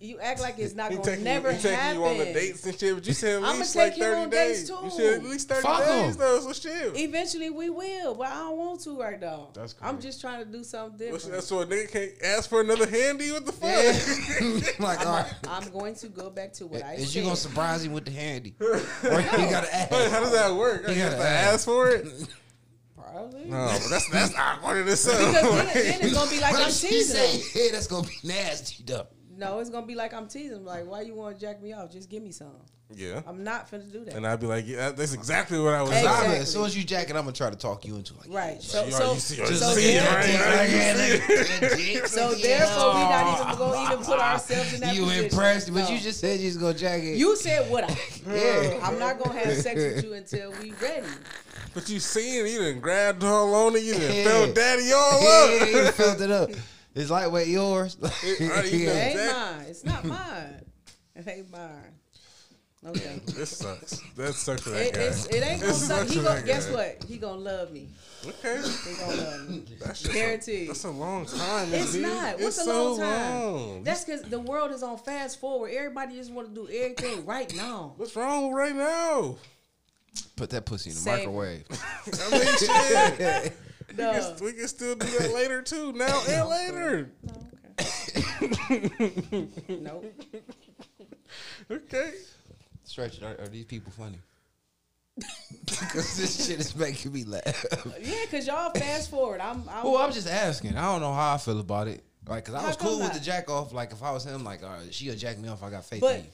you act like it's not He gonna taking, never you, he taking happen. you on the dates and shit, but you said at I'ma least take like him 30 on days. dates, You too. said at least 30 Fuck days him. though, so shit. Eventually we will, but I don't want to right now. That's cool. I'm just trying to do something different. that, so a nigga can't ask for another handy? What the fuck? Yeah. like, all right. I'm going to go back to what I Is said. you gonna surprise him with the handy, (laughs) or you gotta Wait, ask? How does that work? I You gotta to ask. ask for it? (laughs) Probably. No, but that's that's awkward in Because itself. then, then it's (laughs) gonna be like I'm teasing say, "Hey, that's gonna be nasty though"? No, it's gonna be like I'm teasing. Like, why you want to jack me off? Just give me some. yeah. I'm not finna do that. And I'd be like, yeah, that's exactly what I was Exactly. saying. As soon as you jack it, I'm gonna try to talk you into like, Right. So, You so, are- you see- you so, see it, there- right? so therefore, we not even gonna even put ourselves in that You position. impressed, but No. you just said you was gonna jack it. You said what I. (laughs) Yeah. I'm not gonna have sex with you until we ready. But you seen it, you done grabbed all on it, you done Yeah. felt daddy all yeah, up. you felt it up. It's lightweight yours. (laughs) It- I didn't It ain't mine. It's not mine. It ain't mine. Okay. This sucks. That sucks for that It, guy. it's, it ain't gonna suck. sucks He gonna, guess guy. what? He gonna love me. Okay. He gonna love me. That's Guaranteed. A, that's a long time. It's dude. not. What's it's a long so time? long. That's because the world is on fast forward. Everybody just want to do everything right now. What's wrong with right now? Put that pussy in the Same. microwave. (laughs) I mean, shit. We No. can, we can still do that later too. Now and later. No, okay. (laughs) nope. Okay. Stretch, are, are these people funny? (laughs) Because this shit is making me laugh. Yeah, cause y'all fast forward. I'm. I'm Well, I'm just asking. I don't know how I feel about it. Like, cause I was cool with the jack off. Like, if I was him, like, all right, she'll jack me off. I got faith But in you.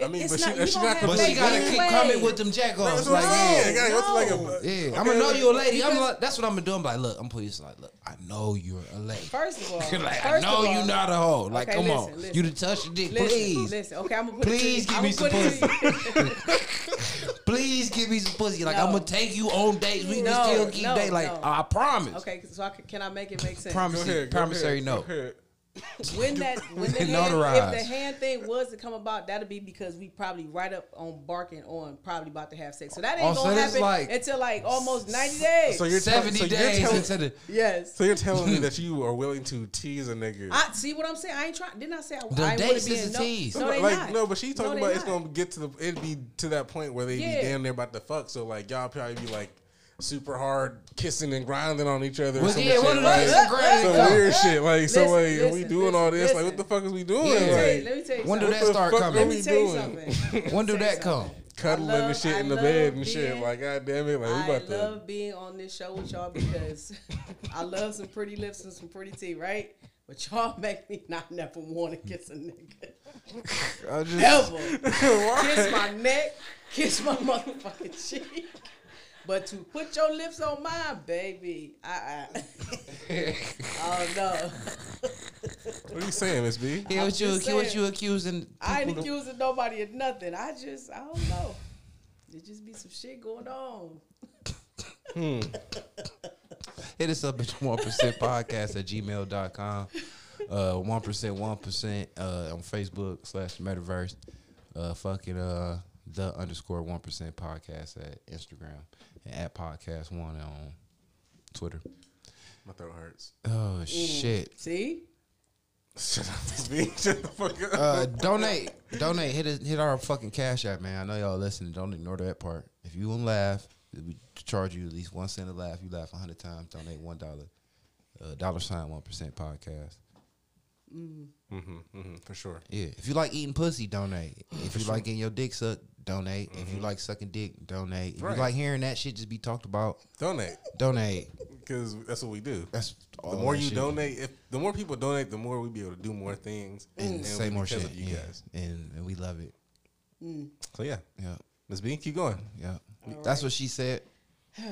I mean, it's but not, she- you she gonna not But But she gotta keep anyway. coming with them jack offs. Like, I'm yeah. It gotta go like a. Yeah, Okay, I'm gonna know you a lady. I'm like, that's what I'm gonna do. I'm like, look, I'm putting you like, look, I know you're a lady. First of all, (laughs) like, I first know of all, you not a hoe. Like, Okay, come listen, on, listen. you to touch your dick, Listen, please, listen. Okay, I'm gonna put Please give me you. some I'm gonna put it to you. (laughs) please give me some pussy. Like, I'm gonna take you on dates. We No, can still keep no, dating. Like. I promise. Okay, so can, can I make it make sense? Promise. Go ahead. Promissory ahead, note. Go (coughs) ahead. when that when the hand, if the hand thing was to come about, that'll be because we probably right up on barking on probably about to have sex. So that ain't Oh, gonna this happen like- until like almost ninety days. So you're 70 so you're days telling- into the. yes. So you're telling me (laughs) that you are willing to tease a nigga? I see what I'm saying. I ain't trying. Didn't I say I, The I ain't dates be is in a no, tease. No, they like not. no, but she talking No, they about it's gonna get to the it'd be to that point where they Yeah. be damn near about to fuck. So like y'all probably be like super hard kissing and grinding on each other. Well, some yeah, shit, one like, some come. weird shit. Like so, Listen, like are we listen, doing all this? listen, Like what the fuck is we doing? Yeah. Let me tell you- Like let me tell you When do that start coming? Let me tell you something. (laughs) When do that come? (laughs) cuddling I and love- shit I in the bed and shit. Like god damn it, like we I about to. love being on this show with y'all because (laughs) I love some pretty lips and some pretty teeth, right? But y'all make me not never want to kiss a nigga. I just, Ever. kiss my neck, kiss my motherfucking cheek. But to put your lips on mine, baby, I, I (laughs) oh no, (laughs) What are you saying, Miss B? yeah, what you, just what you accusing? I ain't to- accusing nobody of nothing. I just, I don't know. There just be some shit going on. (laughs) Hit us up at 1% podcast at gmail.com. Uh, 1% 1% uh, on Facebook slash metaverse. Uh, fucking uh, the underscore 1% podcast at Instagram and at podcast one on Twitter. My throat hurts. Oh, shit. See, Shut up, (laughs) Miss B. Shut the fuck up. Uh, donate, donate. Hit us, hit our fucking cash app, man. I know y'all listening. Don't ignore that part. If you want to laugh, we charge you at least one cent a laugh. You laugh a hundred times. Donate one dollar. uh, dollar sign one percent podcast. Mm-hmm, mm-hmm, for sure. Yeah, if you like eating pussy, donate. If you like getting your dick sucked, donate. If you like sucking dick, donate. If Right. you like hearing that shit just be talked about, Donate donate. because that's what we do. That's all the more that you shit. donate, if the more people donate, the more we be able to do more things and say more shit. you yeah. guys. and, and we love it. So yeah, Yeah, Miss B, keep going. yeah. That's what she said. (sighs)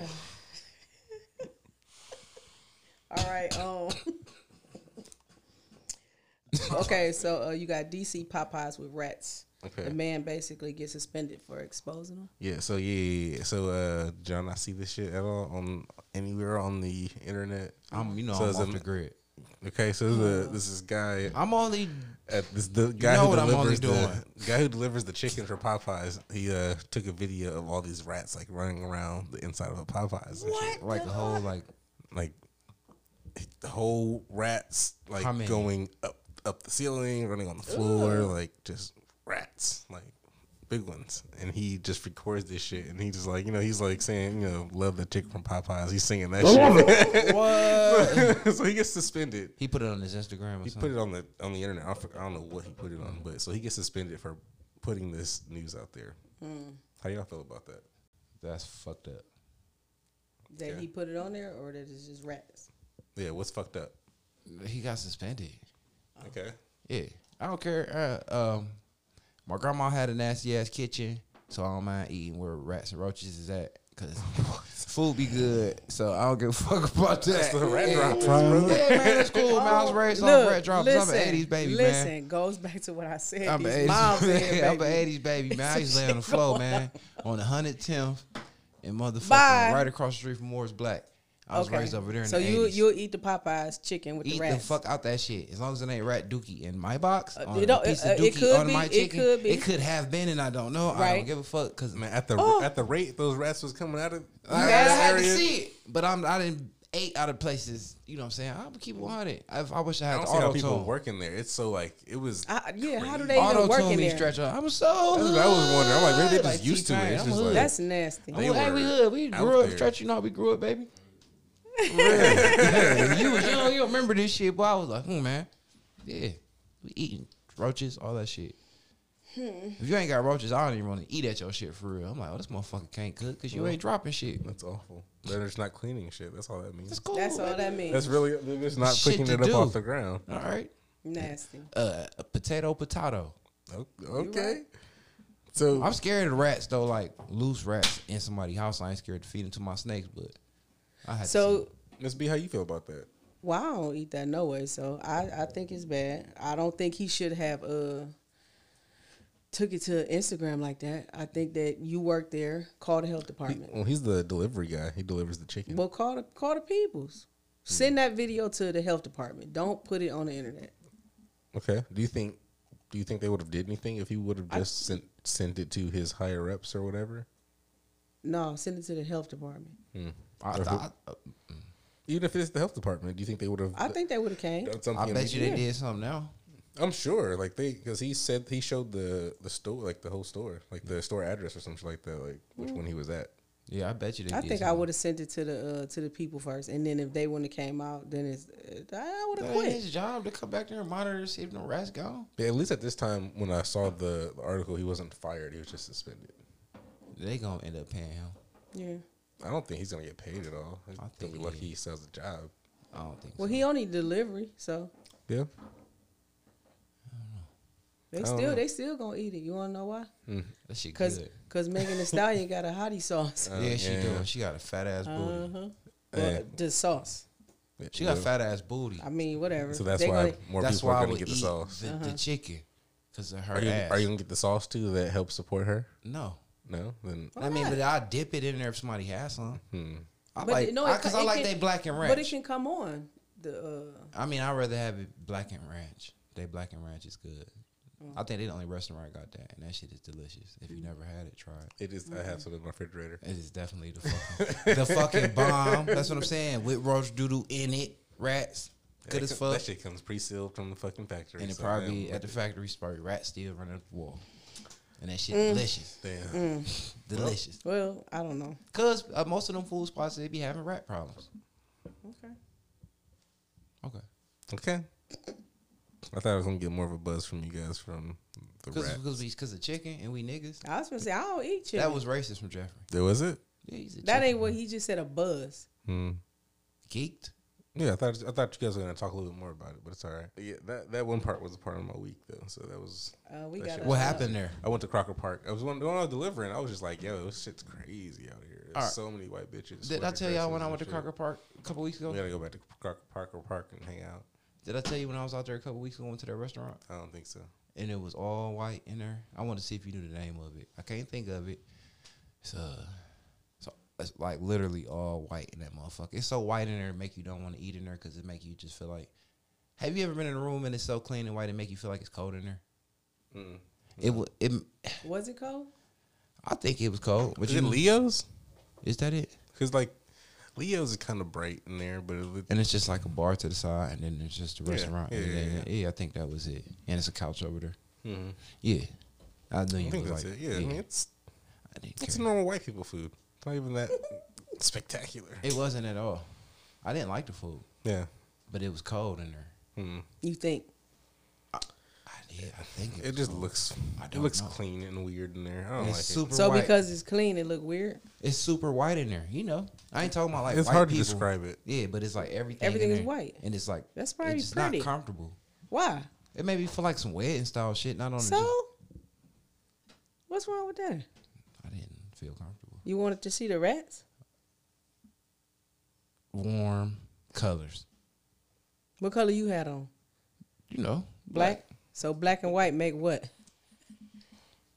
All right. Um. (laughs) okay, so uh, you got DC Popeyes with rats. Okay. The man basically gets suspended for exposing them. Yeah. So yeah, yeah, yeah. So uh, John, I see this shit at all on anywhere on the internet. I'm, you know, So I'm off it- the grid. Okay, so this, is this is guy I'm only at this the guy know who what I'm only delivers the guy who delivers the chicken for Popeyes. He uh took a video of all these rats like running around the inside of a Popeyes. and shit. like a whole like Like the whole rats like going up up the ceiling, running on the floor, like just rats, like big ones. And he just records this shit, and he just like you know he's like saying you know love the chicken from Popeyes. He's singing that shit. (laughs) what? so he gets suspended. he put it on his Instagram or He something. put it on the on the internet. I, don't know what he put it on, but so he gets suspended for putting this news out there. How y'all feel about that? That's fucked up. That Okay. he put it on there, or that it's just rats. Yeah, what's fucked up? He got suspended. Okay. Yeah, I don't care. Uh, um, my grandma had a nasty ass kitchen, so I don't mind eating where rats and roaches is at. Cause (laughs) food be good, so I don't give a fuck about that. That's the rat yeah. drops, Yeah, man, that's cool. man. I was raised on Look, rat drops. Listen, I'm an '80s baby, listen, man. goes back to what I said. I'm These an moms in 80s, here, (laughs) I'm an 80s baby, man. I used to lay on the (laughs) floor, man, on the 110th and motherfucking Bye. right across the street from Moore's Black. I was raised over there in so the you 80s. you'll eat the Popeyes chicken with Eat the the rats. fuck out that shit. As long as it ain't rat dookie in my box, Uh, on it a don't- piece uh, of it could on be, my it could be. It could have been, and I don't know. I Right. don't give a fuck because Man, at the Oh. at the rate those rats was coming out of I, I that had to see it. But I'm I didn't eight out of places. You know what I'm saying? I'm gonna keep it 100. I, I wish I I had don't the see how auto people working there. It's so like it was. I, yeah, how do crazy. they even Auto work tune in me there? stretch up. I'm so. That's what I was wondering. I'm like, maybe they're hood. just used to it. T-Pain, It's just like- That's nasty. They I'm hey, we were hood. We grew up there. stretch. You know how we grew up, baby. Yeah, you was young. You don't remember this shit, but I was like, hmm, man. Yeah, we eating roaches, all that shit. If you ain't got roaches, I don't even want to eat at your shit for real. I'm like, oh, this motherfucker can't cook because you ain't dropping shit. That's awful. They're just not cleaning shit. That's all that means. That's cool. That's all that means. That's really they're just not Shit picking it up do. off the ground. All right. nasty. Uh, a potato, potato. O- Okay. So I'm scared of rats though, like loose rats in somebody's house. I ain't scared to feed them to my snakes, but I had to So, Miss B, how you feel about that? well, I don't eat that no way. So I, I think it's bad. I don't think he should have uh took it to Instagram like that. I think that you work there. Call the health He, department. well, he's the delivery guy. He delivers the chicken. Well, call the call the peoples. Send that video to the health department. Don't put it on the internet. Okay. Do you think? Do you think they would have did anything if he would have just sent sent it to his higher ups or whatever? No, send it to the health department. I, Or who- I, Even if it's the health department, do you think they would have? I think they would have came. done something. I bet you they did something now. I'm sure, like they, because he said he showed the the store, like the whole store, like the store address or something like that, like which one he was at. Yeah, I bet you they I did. think I would have sent it to the uh, to the people first, and then if they wouldn't have came out, then it's uh, I would have That ain't quit. his job to come back there and monitor to see if no rats gone. But at least at this time, when I saw the, the article, he wasn't fired; he was just suspended. They gonna end up paying him. Yeah. I don't think he's gonna get paid at all. I I think think be he lucky he sells the job. I don't think. Well, so. he only delivery, so Yeah. they still know. they still gonna eat it. You wanna know why? that shit Cause good. cause Megan Thee Stallion got a hottie sauce. Uh, (laughs) yeah, she yeah. doing. She got a fat ass booty. Uh-huh. Yeah. Well, the sauce. She got Yeah. fat ass booty. I mean, whatever. So that's They why gonna- more That's people why are gonna get the sauce. the, the chicken because of her Are you, ass. are you gonna get the sauce too that helps support her? no, No, then Why I mean, not? but I dip it in there if somebody has some. hmm. I But like it- no, it because ca- I, like can- they blackened ranch. But it can come on. The uh, I mean, I'd rather have it blackened ranch. They blackened ranch is good. Mm. I think they the only restaurant got that, and that shit is delicious. If you never had it, try it. it is. I have some in my refrigerator. It is definitely the fucking the fucking (laughs) bomb. That's what I'm saying. With roach doodle in it, rats, good That as co- fuck. That shit comes pre-sealed from the fucking factory. And it so probably damn, at the factory, it's probably rats still running up the wall. And that shit Mm. delicious, damn. (laughs) delicious. well, I don't know. Cause uh, most of them food spots they be having rat problems. Okay. Okay. Okay. I thought I was gonna get more of a buzz from you guys from the Because rat. because we because of chicken and we niggas. I was gonna say I don't eat chicken. That was racist from Jeffrey. There was it. Yeah, he's a that chicken ain't what he just said. A buzz. Hmm. geeked. Yeah, I thought I thought you guys were gonna talk a little bit more about it, but it's all right. Yeah, that that one part was a part of my week though, so that was. Uh, we That got shit- What happened there? I went to Crocker Park. I was when, when I was delivering. I was just like, "Yo, this shit's crazy out here. There's All right. so many white bitches." Did I tell y'all when I went to shit. Crocker Park a couple weeks ago? We gotta go back to Crocker Parker Park and hang out. Did I tell you when I was out there a couple weeks ago? Went to that restaurant I don't think so. and it was all white in there. I want to see if you knew the name of it. I can't think of it. It's uh, so it's like literally all white in that motherfucker. It's so white in there, it make you don't want to eat in there because it make you just feel like. Have you ever been in a room and it's so clean and white it make you feel like it's cold in there? Mm. It was. It. Was it cold? I think it was cold. But Is you it Leo's? Is that it? Because like Leo's is kind of bright in there, but it, would- And it's just like a bar to the side, and then there's just a Yeah, restaurant. yeah, and yeah, then, yeah, I think that was it. And it's a couch over there. Mhm. Yeah, I knew I think was that's like, it. Yeah, I mean it's it's normal white people food. It's not even that spectacular. It wasn't at all. I didn't like the food, Yeah. but it was cold in there. Mm. You think? I did. I think it, It just cold. looks I it don't looks know. clean and weird in there. I don't It's like super So white. because it's clean, it look weird. it's super white in there. You know, I ain't talking about like it. It's white hard people. to describe it. Yeah, but it's like everything. Everything in is there, white. and it's like That's probably it's pretty. not comfortable. Why? It made me feel like some wedding style shit. Not on the. So, what's wrong with that? I didn't feel comfortable. You wanted to see the rats? Warm colors. What color you had on? You know, Black. So black and white make what?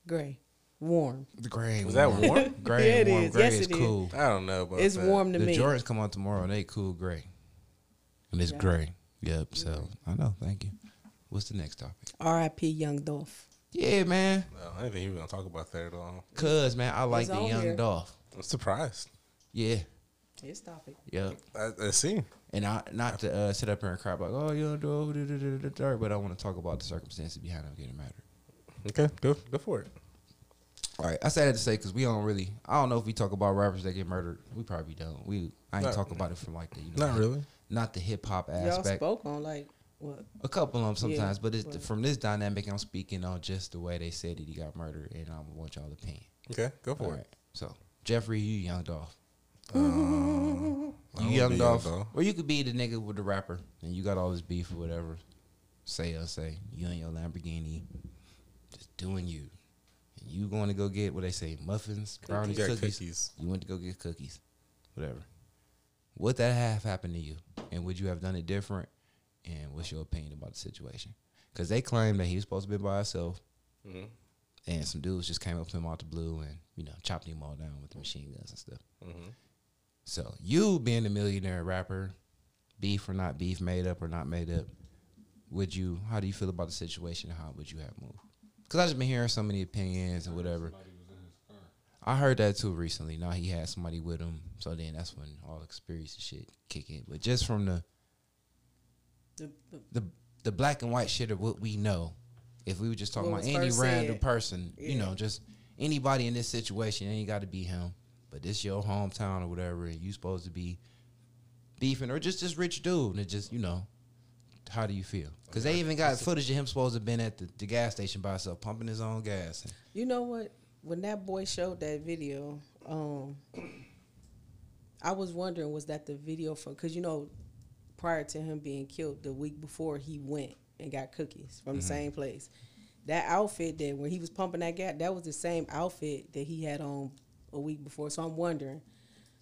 Gray. Warm. The gray. Was that warm. warm? Gray. Yeah, it warm. is. Gray Yes, is it is. cool. I don't know about It's that. warm to The me. The Jordans come out tomorrow and they cool gray. And it's Yeah. gray. Yep. So I know. Thank you. What's the next topic? R.I.P. Young Dolph. Yeah, man. No, I didn't think he was gonna talk about that at all. Cause man, I like It's the on young here. Dolph. I'm surprised. Yeah. His topic. yeah. I, I see. And I not to uh, sit up here and cry like, oh, young Dolph, da, da, da, da, da, but I want to talk about the circumstances behind him getting married. Okay, go go for it. All right, I said that to say because we don't really. I don't know if we talk about rappers that get murdered. We probably don't. We I ain't Not- talk about it from like the you know Not really. not the hip hop Y'all aspect. spoke on like what? A couple of them sometimes, Yeah, but it's but- from this dynamic. I'm speaking on just the way they said that he got murdered, and I want y'all opinion. Okay, go for All it. right. So Jeffrey, you young Dolph. (laughs) I You young be Dolph. Dolph. Or you could be the nigga with the rapper, and you got all this beef or whatever. Say or say you in your Lamborghini, just doing you, and you going to go get what they say muffins, brownies, You got cookies. cookies. You went to go get cookies, whatever. Would that have happened to you, and would you have done it different? And what's your opinion about the situation? Because they claim that he was supposed to be by himself, Mhm. and some dudes just came up to him out the blue and you know chopped him all down with the machine guns and stuff. Mhm. So you being a millionaire rapper, beef or not beef, made up or not made up, would you? How do you feel about the situation? and How would you have moved? Because I just been hearing so many opinions and whatever. I heard that too recently. Now he had somebody with him, so then that's when all the conspiracy shit kick in. But just from the The, the, the the black and white shit of what we know, if we were just talking What about any random said. person, you know, just anybody in this situation, it ain't got to be him, but this your hometown or whatever, and you supposed to be beefing or just this rich dude, and just you know, how do you feel? Because they even got footage of him supposed to have been at the, the gas station by himself, pumping his own gas. And you know what? When that boy showed that video, um, I was wondering was that the video from? Because you know, prior to him being killed, the week before he went and got cookies from the same place. That outfit that when he was pumping that gas, that was the same outfit that he had on a week before. So I'm wondering,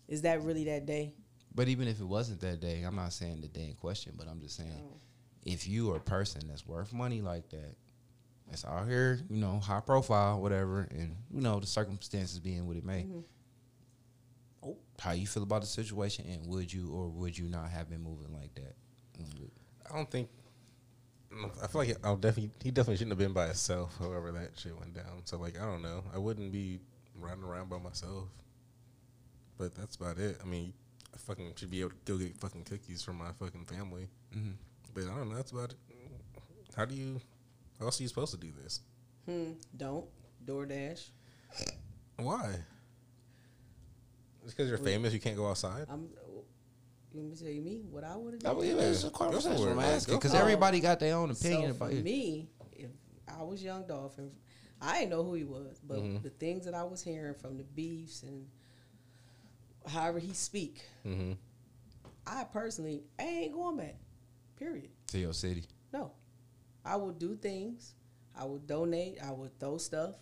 is that really that day? But even if it wasn't that day, I'm not saying the day in question, but I'm just saying Oh. if you are a person that's worth money like that, that's out here, you know, high profile, whatever, and you know the circumstances being what it may. Mhm. How you feel about the situation, and would you or would you not have been moving like that? I don't think. I feel like I'll definitely. He definitely shouldn't have been by himself. However, that shit went down. So like, I don't know. I wouldn't be riding around by myself. But that's about it. I mean, I fucking should be able to go get fucking cookies from my fucking family. Mhm. But I don't know. That's about it. How do you? How else are you supposed to do this? Hmm. Don't DoorDash. Why? Just because you're famous, you can't go outside. I'm. You want me to tell you me what I would have That done? was, yeah, it's a Go for conversation. it, I'm asking because everybody got their own opinion so for about it. me, if I was Young Dolph, I didn't know who he was, but Mm-hmm. the things that I was hearing from the beefs and however he speak, Mm-hmm. I personally I ain't going back. Period. to your city. No, I would do things. I would donate. I would throw stuff.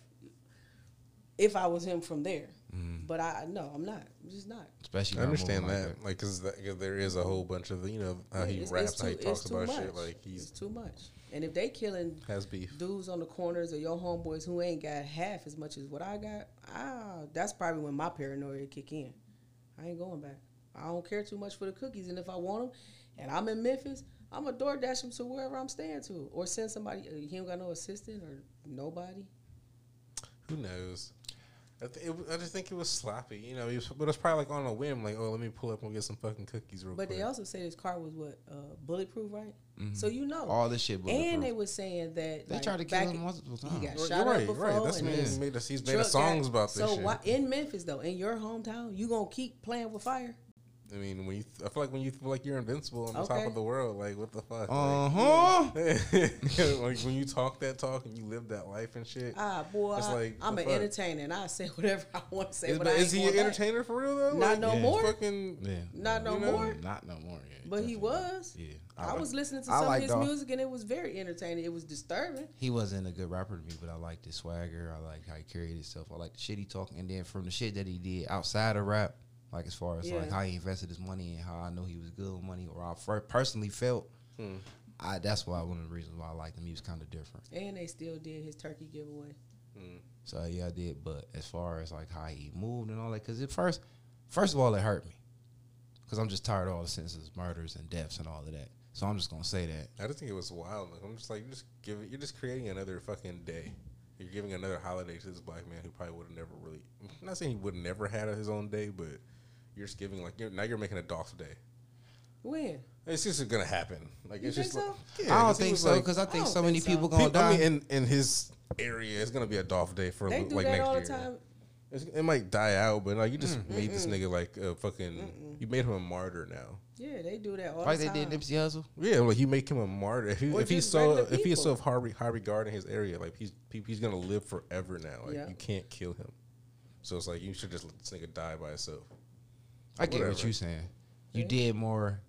If I was him from there, Mm. but I no, I'm not. I'm just not. Especially I understand that, like like, cause, that- 'cause there is a whole bunch of you know how he It's- raps, it's how he talks it's too about shit, much. like it's he's too much. And if they killing has beef. dudes on the corners or your homeboys who ain't got half as much as what I got, ah, that's probably when my paranoia kick in. I ain't going back. I don't care too much for the cookies, and if I want them, and I'm in Memphis, I'm a door dash them to wherever I'm staying to, or send somebody. uh, He ain't got no assistant or nobody. Who knows? I, th- it, I just think it was sloppy, you know. He was, but it's probably like on a whim, like, oh, let me pull up and get some fucking cookies real But quick. But they also say this car was what uh, bulletproof, right? So you know, All this shit. and they were saying that They like, tried to kill him in- multiple He times. got Well, shot up right, before. right. That's and me. He's made, a, he's made a songs got- about this so shit. why, in Memphis though, in your hometown, you gonna keep playing with fire? I mean, when you, th- I feel like when you feel like you're invincible on the top of the world, like what the fuck? Uh huh. Like, (laughs) like when you talk that talk and you live that life and shit. Ah, boy, It's I, like, I'm an fuck? entertainer, and I say (laughs) whatever I want to say. is but but is he an going back. entertainer for real though? Not Like, no he's more. Fucking, Yeah. Not no You know? more. Not no more. Yeah, But he was. Yeah. I, like- was listening to I some like of his Dolph. music, and it was very entertaining. It was disturbing. He wasn't a good rapper to me, but I liked his swagger. I like how he carried himself. I like the shit he talked, And then from the shit that he did outside of rap, like as far as like how he invested his money and how I know he was good with money, or I fir- personally felt, Hmm. I that's why one of the reasons why I liked him. He was kind of different. And they still did his turkey giveaway. So yeah, I did. But as far as like how he moved and all that, because at first, first of all, it hurt me, because I'm just tired of all the sentences, murders and deaths and all of that. So I'm just gonna say that. I just think it was wild. I'm just like, you're just giving, you're just creating another fucking day. You're giving another holiday to this black man who probably would have never really. I'm not saying he would have never had his own day, but you're just giving like you're, now you're making a Dolph day. When? It's just gonna happen. Like You it's think just so? like I don't think was so, like- because I think I so don't many so. people gonna People, die. I mean, in, in his area, it's gonna be a Dolph day for They do like that next all year. time. It's, it might die out, but like you just made this nigga like a fucking. You made him a martyr now. Yeah, they do that all like the they did Nipsey Hussle. Yeah, like you make him a martyr. If, he, if he's so regular if he's so people. high, high regard in his area, like he's he- he's gonna live forever now. Like Yeah. you can't kill him. So it's like you should just let this nigga die by itself. I get what you're saying. You did more.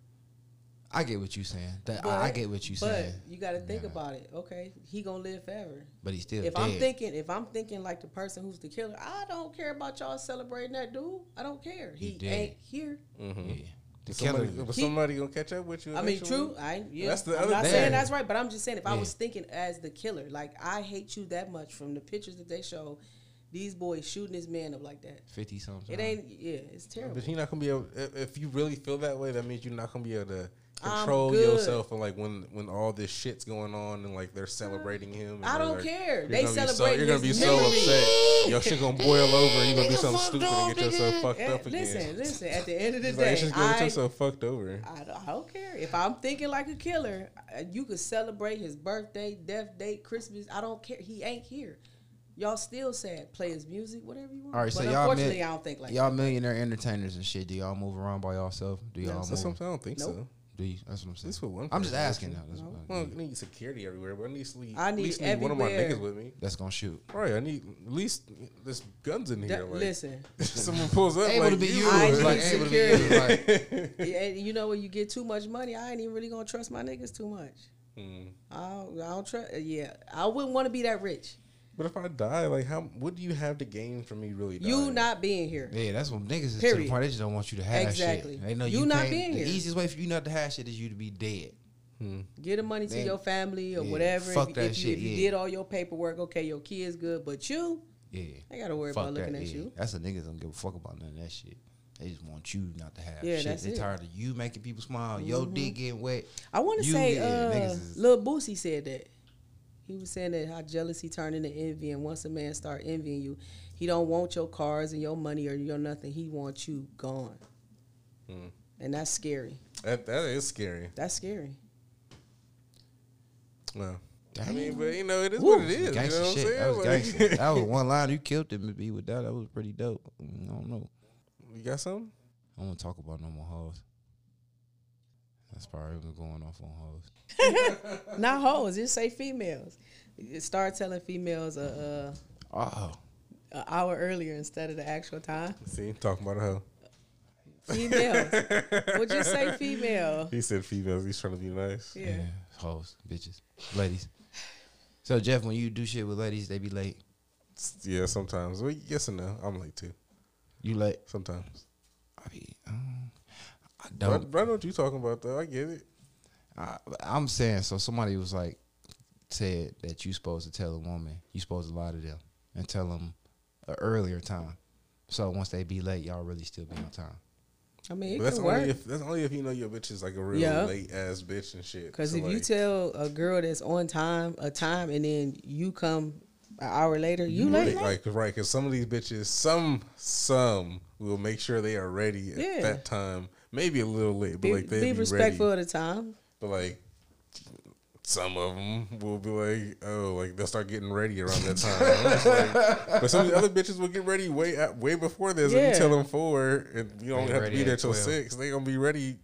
I get what you're saying. That, I, I get what you but saying. But you got to think Yeah. about it. Okay, he gonna live forever. But he's still if dead. I'm thinking, if I'm thinking like the person who's the killer, I don't care about y'all celebrating that dude. I don't care. He He, ain't here. Mm-hmm. yeah. The Somebody, killer. but He- somebody gonna catch up with you. I mean, eventually? true. I ain't- yeah. That's the I'm other not thing. saying that's right, but I'm just saying if I was thinking as the killer, like I hate you that much from the pictures that they show, these boys shooting this man up like that. Fifty something. It ain't. Yeah, it's terrible. But you're not gonna be able. If, if you really feel that way, that means you're not gonna be able to control yourself. And like when when all this shit's going on and like they're celebrating him. and I don't like, care. They gonna be so, You're gonna be so memory. upset. Your shit gonna boil over. and You're gonna do something stupid up, and get yourself nigga. fucked up again. listen, listen. At the end of the It's like, day, it's just gonna get yourself fucked over. I, don't, I don't care. If I'm thinking like a killer, uh, you could celebrate his birthday, death date, Christmas. I don't care. He ain't here. Y'all still sad. Play his music, whatever you want. All right, so but y'all unfortunately, mil- I don't think like y'all that. millionaire entertainers and shit. Do y'all move around by yourself? Do y'all Yes. That's move? something I don't think so. Do you? That's what I'm saying. This with one. I'm just asking now. That's, No. what- Well, I need security everywhere, but I need, sleep, I at need least need one of my niggas with me. that's gonna shoot. Right, I need at least there's guns in here. That- like, listen, (laughs) someone pulls up, Able like, to be you. I would. Like need able to be used. Like, (laughs) (laughs) yeah, you know when you get too much money, I ain't even really gonna trust my niggas too much. Hmm. I don't, I don't trust. Yeah, I wouldn't want to be that rich. But if I die, like, how? What do you have to gain from me really? You not being here. yeah, that's what niggas is to the Period. point. They just don't want you to have Exactly. shit. They know You you, not can't- being The here. easiest way for you not to have shit is you to be dead. Get the money to Then- your family or yeah, whatever. fuck if, that if you, shit, if you did all your paperwork, okay, your kid's good, but you, Yeah. I gotta worry Fuck about looking that, at yeah. you. That's a niggas don't give a fuck about none of that shit. They just want you not to have Yeah, shit. that's They it. Mm-hmm. tired of you making people smile, your dick getting wet. I want to say, yeah, uh, niggas is- Lil Boosie said that. He was saying that how jealousy turned into envy, and once a man start envying you, he don't want your cars and your money or your nothing. He wants you gone, Hmm. and that's scary. That that is scary. That's scary. Well, I mean, but you know, it is Woo. what it is. You know Gangsta what I'm shit. saying? That was Like- gangsta. (laughs) that was one line you killed him to be with that. That was pretty dope. I don't know. you got something? I don't want to talk about no more hoes. That's probably what's going off on hoes. (laughs) Not hoes, just say females. You Start telling females a, Oh, a, a hour earlier instead of the actual time. See, talking about a hoe. Females. (laughs) Would you say female? He said females. He's trying to be nice. Yeah. yeah. Hoes, bitches, ladies. So Jeff, when you do shit with ladies, they be late. Yeah, sometimes. Well, yes and no. I'm late too. You late? Sometimes. I be. Um, I don't. but I know what you're talking about though. I get it. I, I'm saying so. Somebody was like said that you supposed to tell a woman you supposed to lie to them and tell them an earlier time. So once they be late, y'all really still be on time. I mean, it that's can only work. if that's only if you know your bitch is like a real Yeah. late ass bitch and shit. Because So, if you tell a girl that's on time a time and then you come an hour later, you late. like right, because some of these bitches, some some will make sure they are ready at Yeah. that time. Maybe a little late, but Be, like they be be respectful ready. of the time. But like some of them will be like, oh, like they'll start getting ready around that time. Like- (laughs) but some of the other bitches will get ready way at, way before this. If you tell them four, and you don't have to be there at till 12. six, they gonna be ready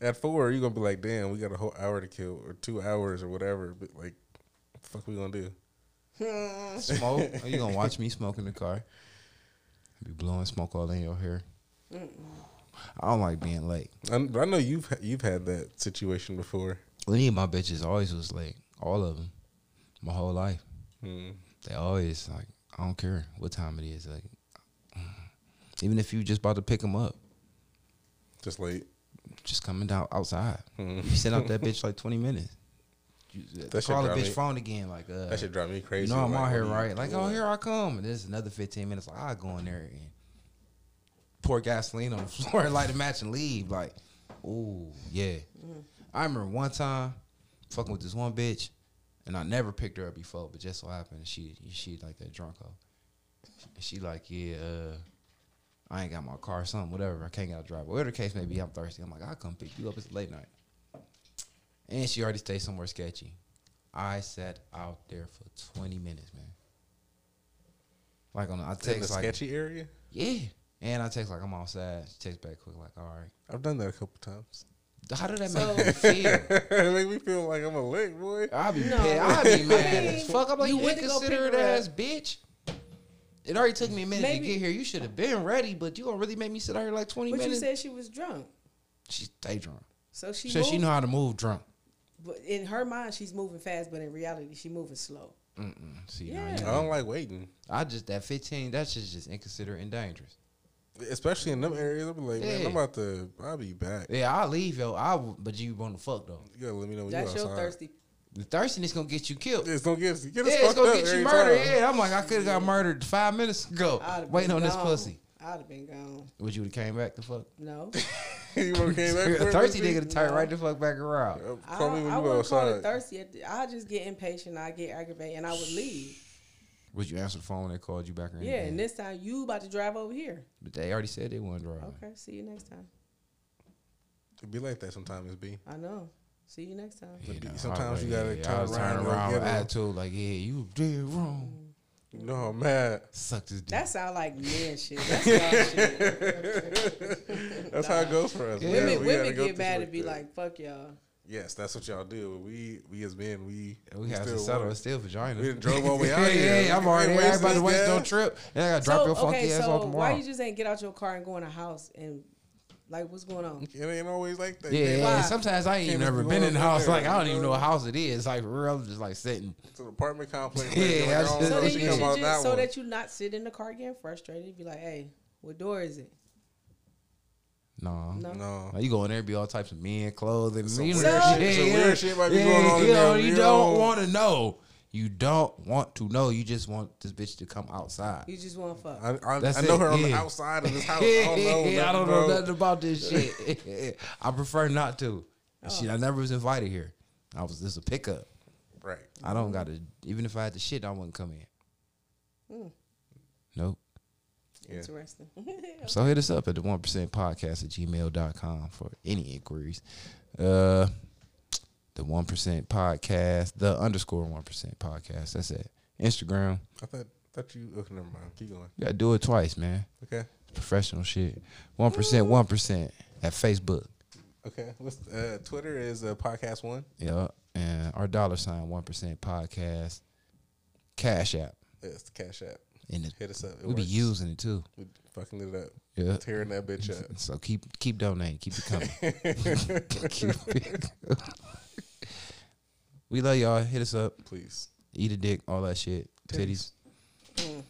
at four. You gonna be like, damn, we got a whole hour to kill or two hours or whatever. But like, what the fuck we gonna do? Hmm. Smoke? (laughs) Are you gonna watch me smoke in the car? Be blowing smoke all in your hair. I don't like being late. I, I know you've you've had that situation before. Any of my bitches always was late. All of them, my whole life. Mm. They always like. I don't care what time it is. Like, (sighs) even if you just about to pick them up, Just late. just coming down outside. Mm. You send out that bitch like twenty minutes. You, That call the bitch me- phone again. Like, uh, That should drive me crazy. you know I'm Like, out here, what are you right? Like, oh, here I come. And there's another 15 minutes. Like, I go in there and pour gasoline on the (laughs) floor and light a match and leave. Like, ooh, yeah. I remember one time fucking with this one bitch, and I never picked her up before, but just so happened she she like that drunk hoe. And she like, yeah, uh, I ain't got my car, or something, whatever. I can't get a drive. Whatever the case may be, I'm thirsty. I'm like, I'll come pick you up. It's late night. And she already stayed somewhere sketchy. I sat out there for 20 minutes, man. Like on, I text in the like, sketchy area. yeah, and I text like I'm outside. She text back quick like, all right. I've done that a couple times. How did that So- make you feel? (laughs) it make me feel like I'm a lick, boy. I'll be No. pissed. I'll be mad as (laughs) fuck. I'm like, You you, went to inconsiderate her up. ass bitch. It already took me a minute Maybe- to get here. You should have been ready, but you gonna really make me sit out here like 20 But you said she was drunk, she stay drunk. so she. She said she know how to move drunk. But in her mind, she's moving fast, but in reality, she moving slow. Mm-mm. See, Yeah. now I you don't like waiting, I just that 15. That's just just inconsiderate and dangerous. Especially in them areas. I'll be like, man, Yeah. I'm about to. I'll be back. Yeah, I'll leave yo. I w- but you want to fuck though. You gotta let me know when That's you your outside. thirsty. The thirstiness is gonna get you killed. It's gonna get get us Yeah, it's fucked gonna up get you every murdered. time. Yeah, I'm like, I could have got murdered five minutes ago, I'd have waiting been on this gone. pussy. I'd have been gone. Would you have came back to fuck? No, (laughs) (laughs) you would have came back. A for it, thirsty pussy? nigga to turn No. right the fuck back around. Uh, I, Call me when I you go wouldn't call it outside. thirsty. I just get impatient. I get aggravated, and I would leave. Would you answer the phone when they called you back or Yeah, and this time you about to drive over here. but they already said they wouldn't drive. Okay, see you next time. It be like that sometimes. It be. I know. See you next time. You know, Sometimes you gotta yeah, turn I was around turning around with get 'em. attitude like, yeah, you did wrong. You know I'm mad. Suck this dick. That sound like men shit. That's y'all shit. (laughs) That's how it goes for us. Yeah. Women, We women get mad shit and be that. like, "Fuck y'all." Yes, that's what y'all do. We we as men, we we have to still settle want- a still vagina. We done drove all the way (laughs) out yeah, here. yeah, I'm already ain't there. waste Everybody this waste no gas. trip. And I gotta drop your funky okay, ass so off why tomorrow. you just ain't get out your car and go in a house and like what's going on? It ain't always like that. yeah, yeah, can't Why? yeah. Sometimes I ain't Can't even never been in the house. there, Like I don't even know know? what house it is. Like for real, I'm just like sitting. to the apartment complex. (laughs) Yeah, like, I just- So know then if you she should come out just that so that you not sit in the car getting frustrated. You be like, "Hey, what door is it?" No. No. No. Like, you go in there, be all types of men clothes and Some you weird know, shit- some weird shit might be yeah, going on in You, know, there. you You don't know. want to know. You don't want to know. You just want this bitch to come outside. You just want to fuck. I, I, That's I know it, her on the outside of this (laughs) house. I don't know. I don't nothing, know bro. nothing about this (laughs) shit. (laughs) I prefer not to. Shit, I never was invited here. I was this a pickup. Right. I don't got to. Even if I had the shit, I wouldn't come in. Mm. Nope. Yeah. Interesting. (laughs) So hit us up at the one percent podcast at gmail.com for any inquiries. Uh the one percent podcast, the underscore one percent podcast. That's it. Instagram. I thought thought you. Okay, never mind. Keep going. You gotta do it twice, man. Okay. Professional shit. One percent, one percent at Facebook. Okay. What's uh, Twitter is uh, podcast one. Yeah, and our dollar sign one percent podcast, Cash App, It's the Cash App. And it, Hit us up. It we be using it too. We fucking it up. Yeah. Tearing that bitch up. So keep keep donating, keep it coming. Keep (laughs) it- (laughs) we love y'all. Hit us up. Please. Eat a dick, all that shit. Titties. BTK. I